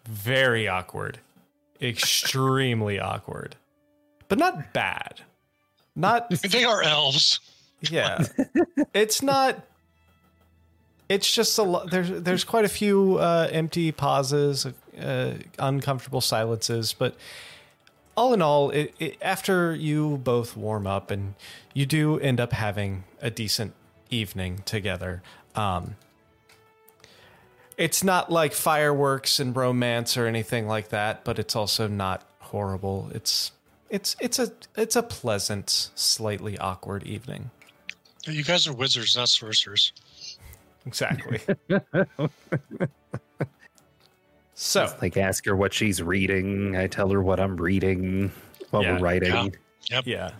very awkward, extremely awkward, but not bad. Not They are elves. yeah. It's not. It's just a lot. There's there's quite a few uh, empty pauses uh, uncomfortable silences, but all in all, it, it, after you both warm up and you do end up having a decent evening together, um, it's not like fireworks and romance or anything like that, but it's also not horrible. It's it's it's a it's a pleasant, slightly awkward evening. You guys are wizards, not sorcerers. Exactly. so Like ask her what she's reading. I tell her what I'm reading while Yeah. we're writing. Yeah. yeah,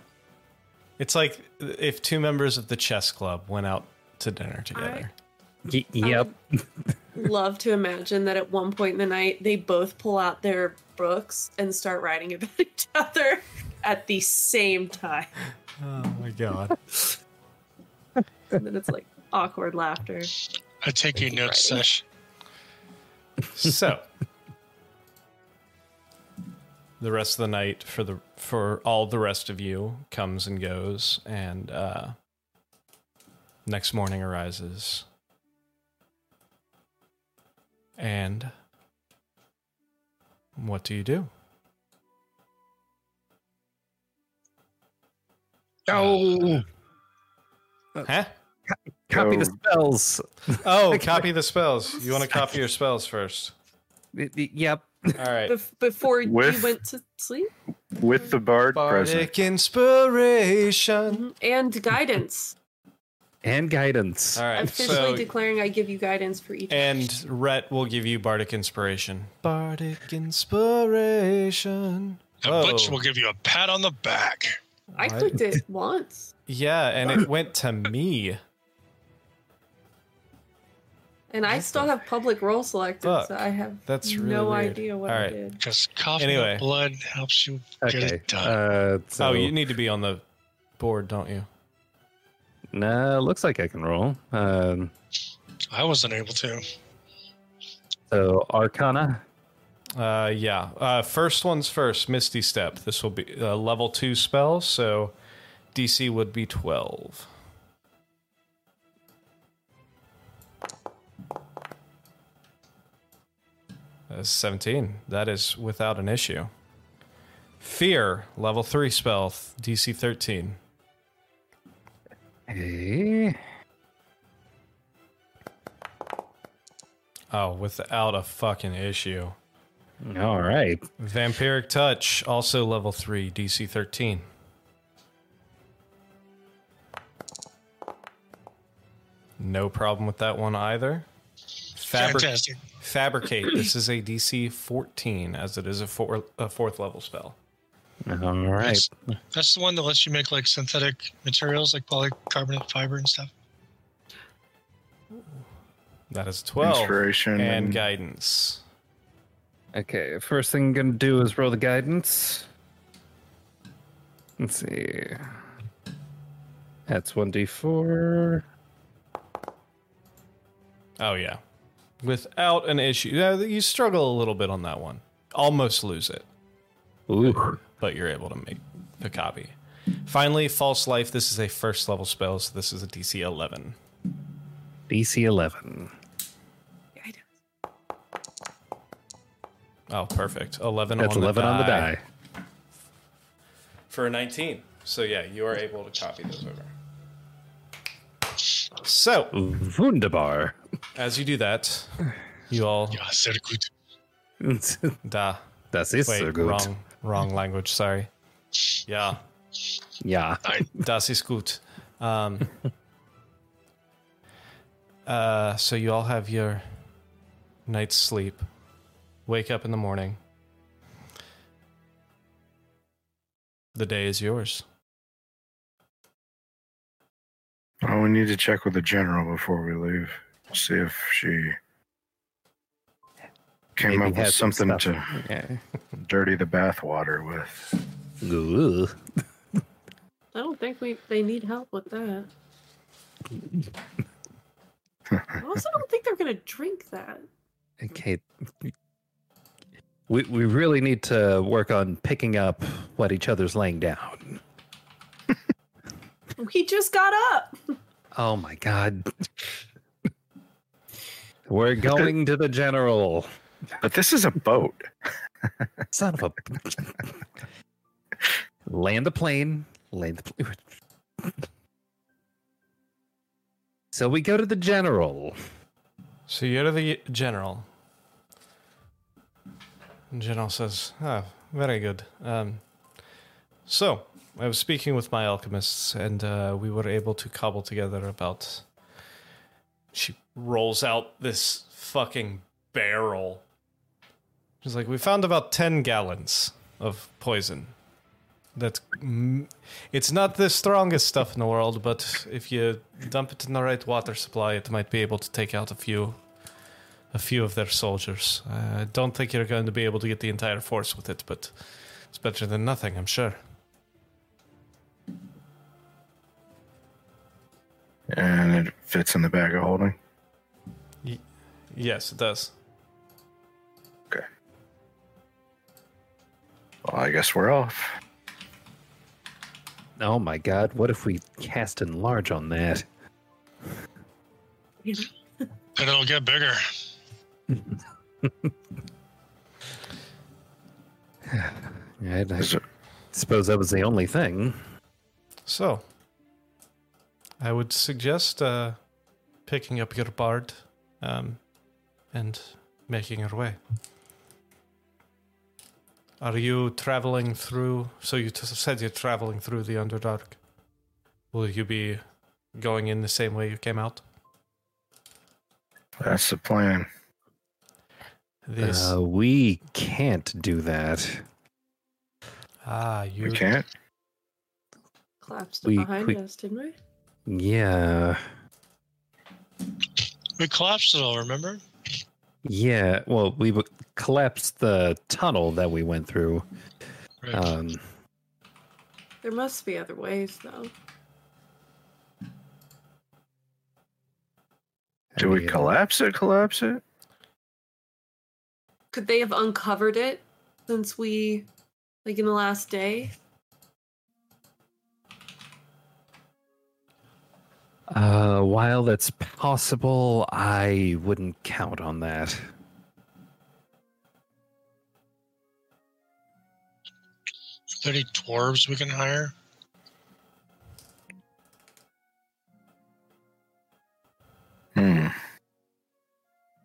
it's like if two members of the chess club went out to dinner together. Y- yep. Love to imagine that at one point in the night they both pull out their books and start writing about each other at the same time. Oh my god. And then it's like awkward laughter. I take a notes, Sesh. so the rest of the night for the for all the rest of you comes and goes and uh next morning arises and what do you do Oh, huh copy the spells. oh copy the spells you want to copy your spells first Y- y- Yep. all right Bef- before you went to sleep With the bard present. bardic inspiration Mhm. and guidance. And guidance. all right Officially so declaring I give you guidance for each. And Rhett will give you bardic inspiration. Bardic inspiration. And Whoa. Butch will give you a pat on the back. I What? clicked it once, Yeah, and it went to me. and I still have public role selected, Fuck. so I have That's really no weird. idea what All I did. Because coughing Anyway. blood helps you get Okay. it done. Uh, so, oh, you need to be on the board, don't you? Nah, looks like I can roll. Um, I wasn't able to. So Arcana. Uh, yeah. Uh, first one's first. Misty Step. This will be a level two spell, so DC would be twelve. 17. That is without an issue. Fear, level 3 spell, DC 13. Oh, without a fucking issue. All right. Vampiric Touch, also level 3, DC 13. No problem with that one either. Fantastic. fabricate. This is a DC 14, as it is a, four, a fourth level spell. All right. That's, that's the one that lets you make like synthetic materials like polycarbonate fiber and stuff. That is 12. Inspiration And and- guidance. Okay. First thing I'm gonna do is roll the guidance. Let's see. That's one d four. Oh, yeah. Without an issue. Yeah, you struggle a little bit on that one. Almost lose it. Ooh. But you're able to make the copy. Finally, False Life. This is a first level spell, so this is a DC 11. DC eleven. Oh, perfect. 11 That's on eleven the on the die. For a 19. So, yeah, you are able to copy those over. So, Wunderbar. as you do that, you all. Yeah, sehr gut. Da. Das ist Wait, so gut. wrong, wrong language. Sorry. Yeah. Yeah. Das ist gut. Um, uh, so you all have your night's sleep. Wake up in the morning. The day is yours. Oh, we need to check with the general before we leave. See if she came up with has some something to Yeah. dirty the bathwater with. I don't think we they need help with that. I also don't think they're gonna drink that. Okay. We we really need to work on picking up what each other's laying down. We just got up. Oh my god. We're going to the general. But this is a boat. Son of a. land the plane. Land the plane. So we go to the general. So you're to the general. General says, "Ah, very good. Um, so I was speaking with my alchemists, and uh, we were able to cobble together about." She rolls out this fucking barrel. She's like, "We found about ten gallons of poison. That's mm, it's not the strongest stuff in the world, but if you dump it in the right water supply, it might be able to take out a few a few of their soldiers. I don't think you're going to be able to get the entire force with it, but it's better than nothing, I'm sure. And it fits in the bag of holding. Yes, it does. Well, I guess we're off. Oh my god, what if we cast enlarge on that? And it'll get bigger. I, I Is it- suppose that was the only thing. So, I would suggest uh, picking up your bard um, and making your way. Are you traveling through? So you t- said you're traveling through the Underdark. Will you be going in the same way you came out? That's the plan. This Uh, we can't do that. ah, you We can't. Collapsed We- behind we- us, didn't we? Yeah. We collapsed it all, remember? Yeah. Well, we collapsed the tunnel that we went through. Right. Um, There must be other ways, though. Do we collapse it? Collapse it? Could they have uncovered it since we, like, in the last day? While that's possible, I wouldn't count on that. Are there any dwarves we can hire? Hmm.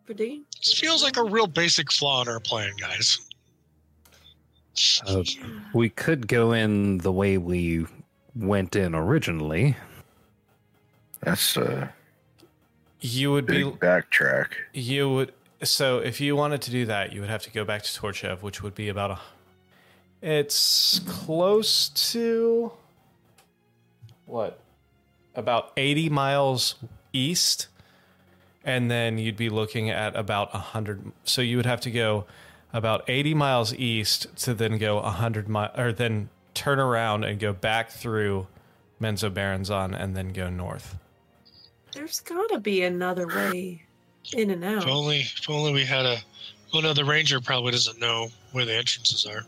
Pretty. This feels like a real basic flaw in our plan, guys. Uh, we could go in the way we went in originally. That's a you would big be backtrack. You would so if you wanted to do that, you would have to go back to Torchev, which would be about a. It's close to what? About eighty miles east, and then you'd be looking at about a hundred. So you would have to go about eighty miles east to then go a hundred mile, or then turn around and go back through Menzoberranzan and then go north. There's gotta be another way in and out. If only, if only we had a. Oh no, the ranger probably doesn't know where the entrances are.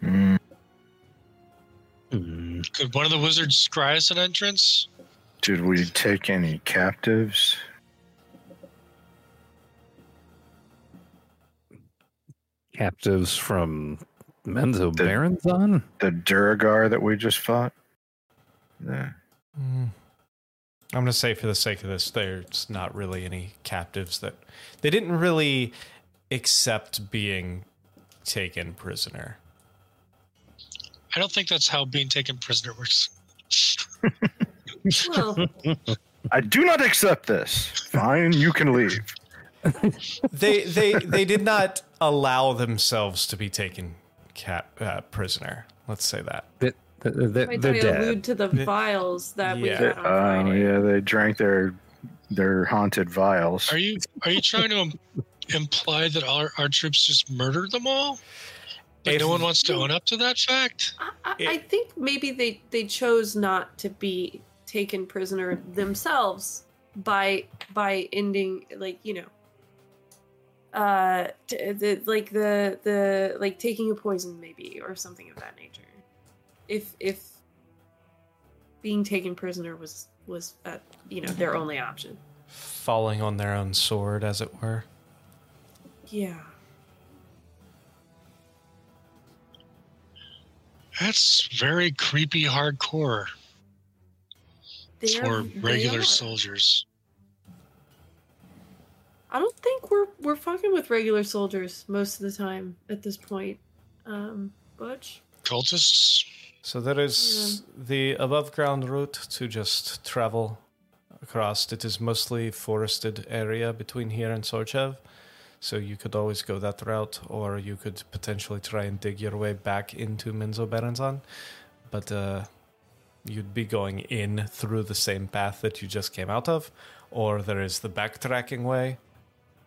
Hmm. Could one of the wizards scry us an entrance? Did we take any captives? Captives from Menzo The- Baranzan? The Duergar that we just fought? Yeah. Mm. I'm going to say, for the sake of this, there's not really any captives that they didn't really accept being taken prisoner. I don't think that's how being taken prisoner works. Well, I do not accept this. Fine, you can leave. They they they did not allow themselves to be taken cap uh, prisoner. Let's say that. They, they, might they're I dead. allude to the vials that we Yeah. had on Oh Friday? yeah, they drank their their haunted vials. Are you are you trying to im- imply that our, our troops just murdered them all? But If- no one wants to own up to that fact? I, I, I think maybe they they chose not to be taken prisoner themselves by by ending like you know uh t- the like the the like taking a poison maybe or something of that nature if if being taken prisoner was was uh, you know their only option falling on their own sword, as it were. Yeah. That's very creepy hardcore They for are- they regular soldiers. I don't think we're we're fucking with regular soldiers most of the time at this point. Um, Butch. Cultists? So there is the above ground route to just travel across. It is mostly forested area between here and Sorchev. So you could always go that route, or you could potentially try and dig your way back into Menzoberranzan. But uh, you'd be going in through the same path that you just came out of, or there is the backtracking way,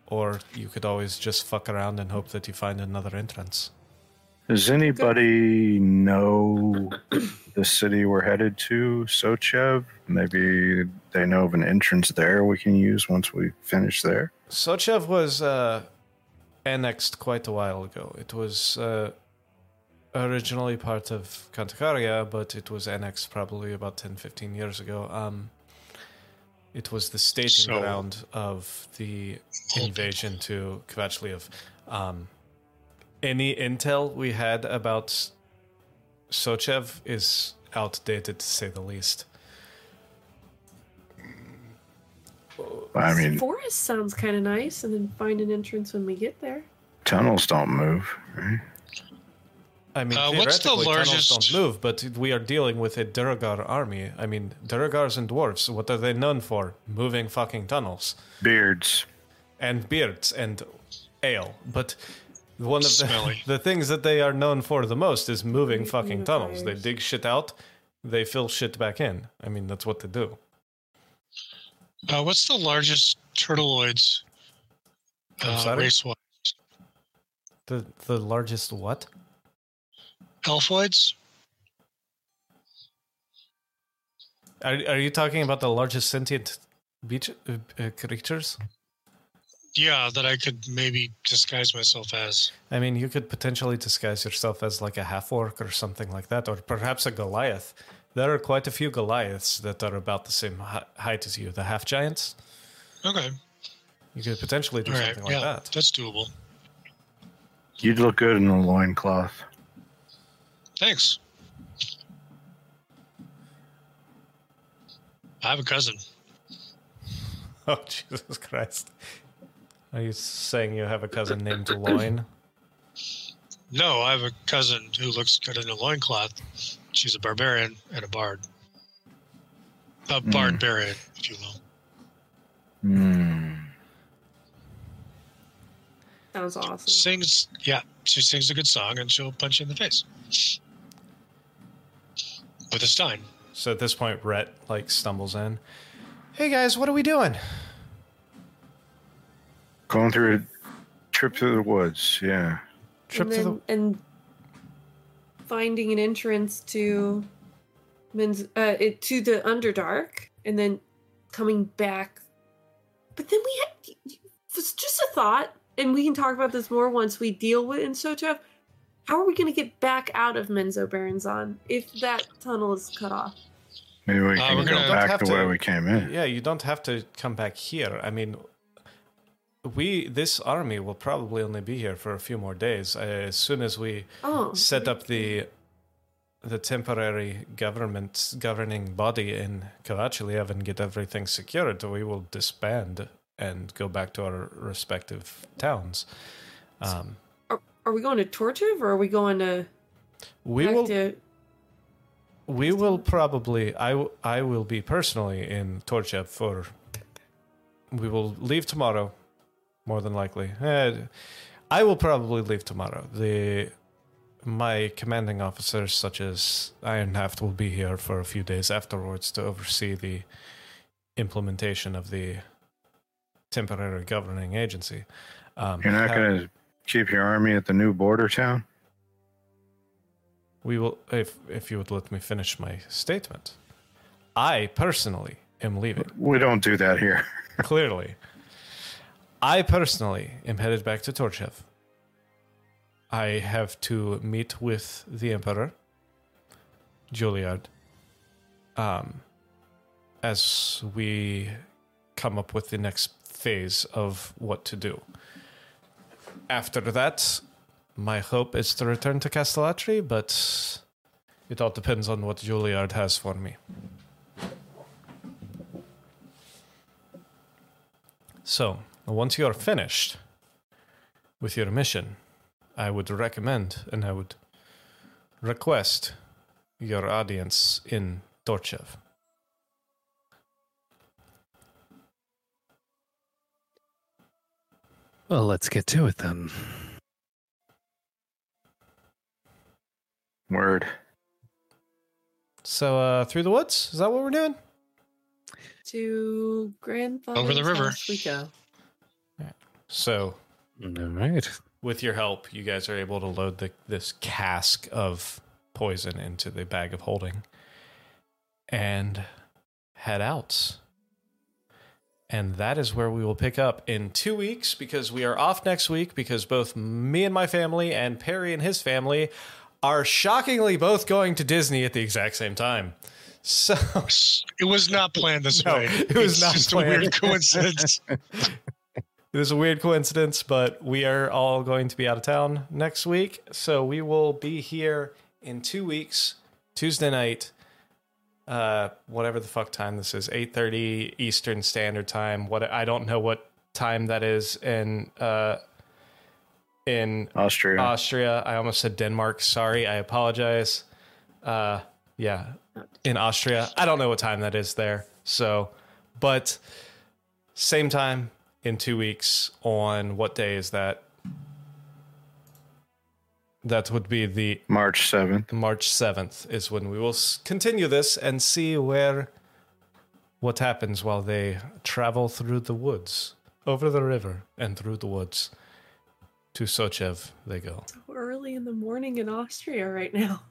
or you could always just fuck around and hope that you find another entrance. Does anybody know the city we're headed to, Sochev? Maybe they know of an entrance there we can use once we finish there. Sochev was uh, annexed quite a while ago. It was uh, originally part of Kantakaria, but it was annexed probably about 10, 15 years ago. Um, it was the staging So- ground of the invasion to Kvachliev. Um, any intel we had about Sochev is outdated to say the least. I mean, forest sounds kind of nice, and then find an entrance when we get there. tunnels don't move, right? I mean, Uh, what's the theoretically, tunnels don't move, but we are dealing with a Duergar army. I mean, Duergars and dwarves, what are they known for? Moving fucking tunnels. Beards. And beards and ale. But one of the, Smelly. the things that they are known for the most is moving fucking tunnels. They dig shit out, they fill shit back in. I mean, that's what they do. Uh, what's the largest turtleoids uh, race wise? The, the largest what? Elfoids? Are, are you talking about the largest sentient beach, uh, uh, creatures? Yeah, that I could maybe disguise myself as. I mean, you could potentially disguise yourself as like a half orc or something like that, or perhaps a Goliath. There are quite a few Goliaths that are about the same height as you, the half giants. Okay. You could potentially do All right. something like Yeah, that. that's doable. You'd look good in a loincloth. Thanks. I have a cousin. Oh, Jesus Christ. Are you saying you have a cousin named Loin? No, I have a cousin who looks good in a loincloth. She's a barbarian and a bard. A barbarian, if you will. Hmm. was awesome. Sings, yeah, she sings a good song and she'll punch you in the face. With a stein. So at this point, Rhett like stumbles in. Hey guys, what are we doing? Going through a trip through the woods, yeah. Trip and, to then, and finding an entrance to men's uh it, to the underdark and then coming back but then we had it's just a thought and we can talk about this more once we deal with in Sochev. How are we going to get back out of Menzoberranzan if that tunnel is cut off? Maybe we Uh, can we're go gonna- Don't back have to, to- where we came in. Yeah, you don't have to come back here. I mean, we this army will probably only be here for a few more days. Uh, as soon as we Oh, set up the the temporary government governing body in Kavachiliev and get everything secured, we will disband and go back to our respective towns. Um, are, are we going to Torchiv or are we going to we will to we will probably I I will be personally in Torchev for we will leave tomorrow more than likely Eh, i will probably leave tomorrow the my commanding officers such as ironhaft will be here for a few days afterwards to oversee the implementation of the temporary governing agency um, You're not going to keep your army at the new border town? We will, if if you would let me finish my statement. I personally am leaving. We don't do that here. Clearly, I personally am headed back to Torchev. I have to meet with the Emperor, Juilliard, um, as we come up with the next phase of what to do. After that, my hope is to return to Castellatri, but it all depends on what Juilliard has for me. So, once you are finished with your mission, I would recommend and I would request your audience in Torchev. Well, let's get to it then. Word. So, uh, through the woods? Is that what we're doing? To grandfather's Over the river. house we go. So, All right. with your help, you guys are able to load the, this cask of poison into the bag of holding and head out. And that is where we will pick up in two weeks because we are off next week because both me and my family and Perry and his family are shockingly both going to Disney at the exact same time. So It was not planned this No, way. it was It's not just planned. a weird coincidence. It is a weird coincidence, but we are all going to be out of town next week. So we will be here in two weeks, Tuesday night, uh, whatever the fuck time this is, 8.30 Eastern Standard Time. What I don't know what time that is in uh, in Austria. Austria. I almost said Denmark. Sorry, I apologize. Uh, yeah, in Austria. I don't know what time that is there. So, but same time in two weeks. On what day is that? That would be the March 7th. March 7th is when we will continue this and see where what happens while they travel through the woods, over the river and through the woods. To Sochev they go. So early in the morning in Austria right now.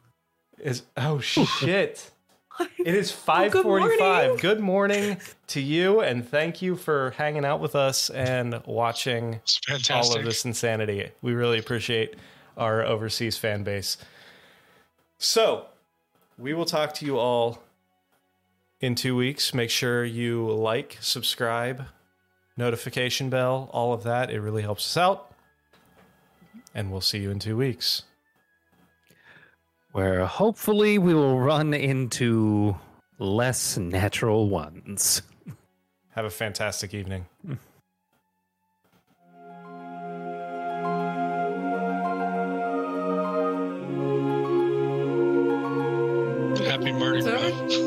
Is oh shit. It is Oh, good 5:45. morning. good morning to you and thank you for hanging out with us and watching all of this insanity. We really appreciate our overseas fan base. So, we will talk to you all in 2 weeks. Make sure you like, subscribe, notification bell, all of that. It really helps us out. And we'll see you in 2 weeks. Where hopefully we will run into less natural ones. Have a fantastic evening. Happy Mardi Gras.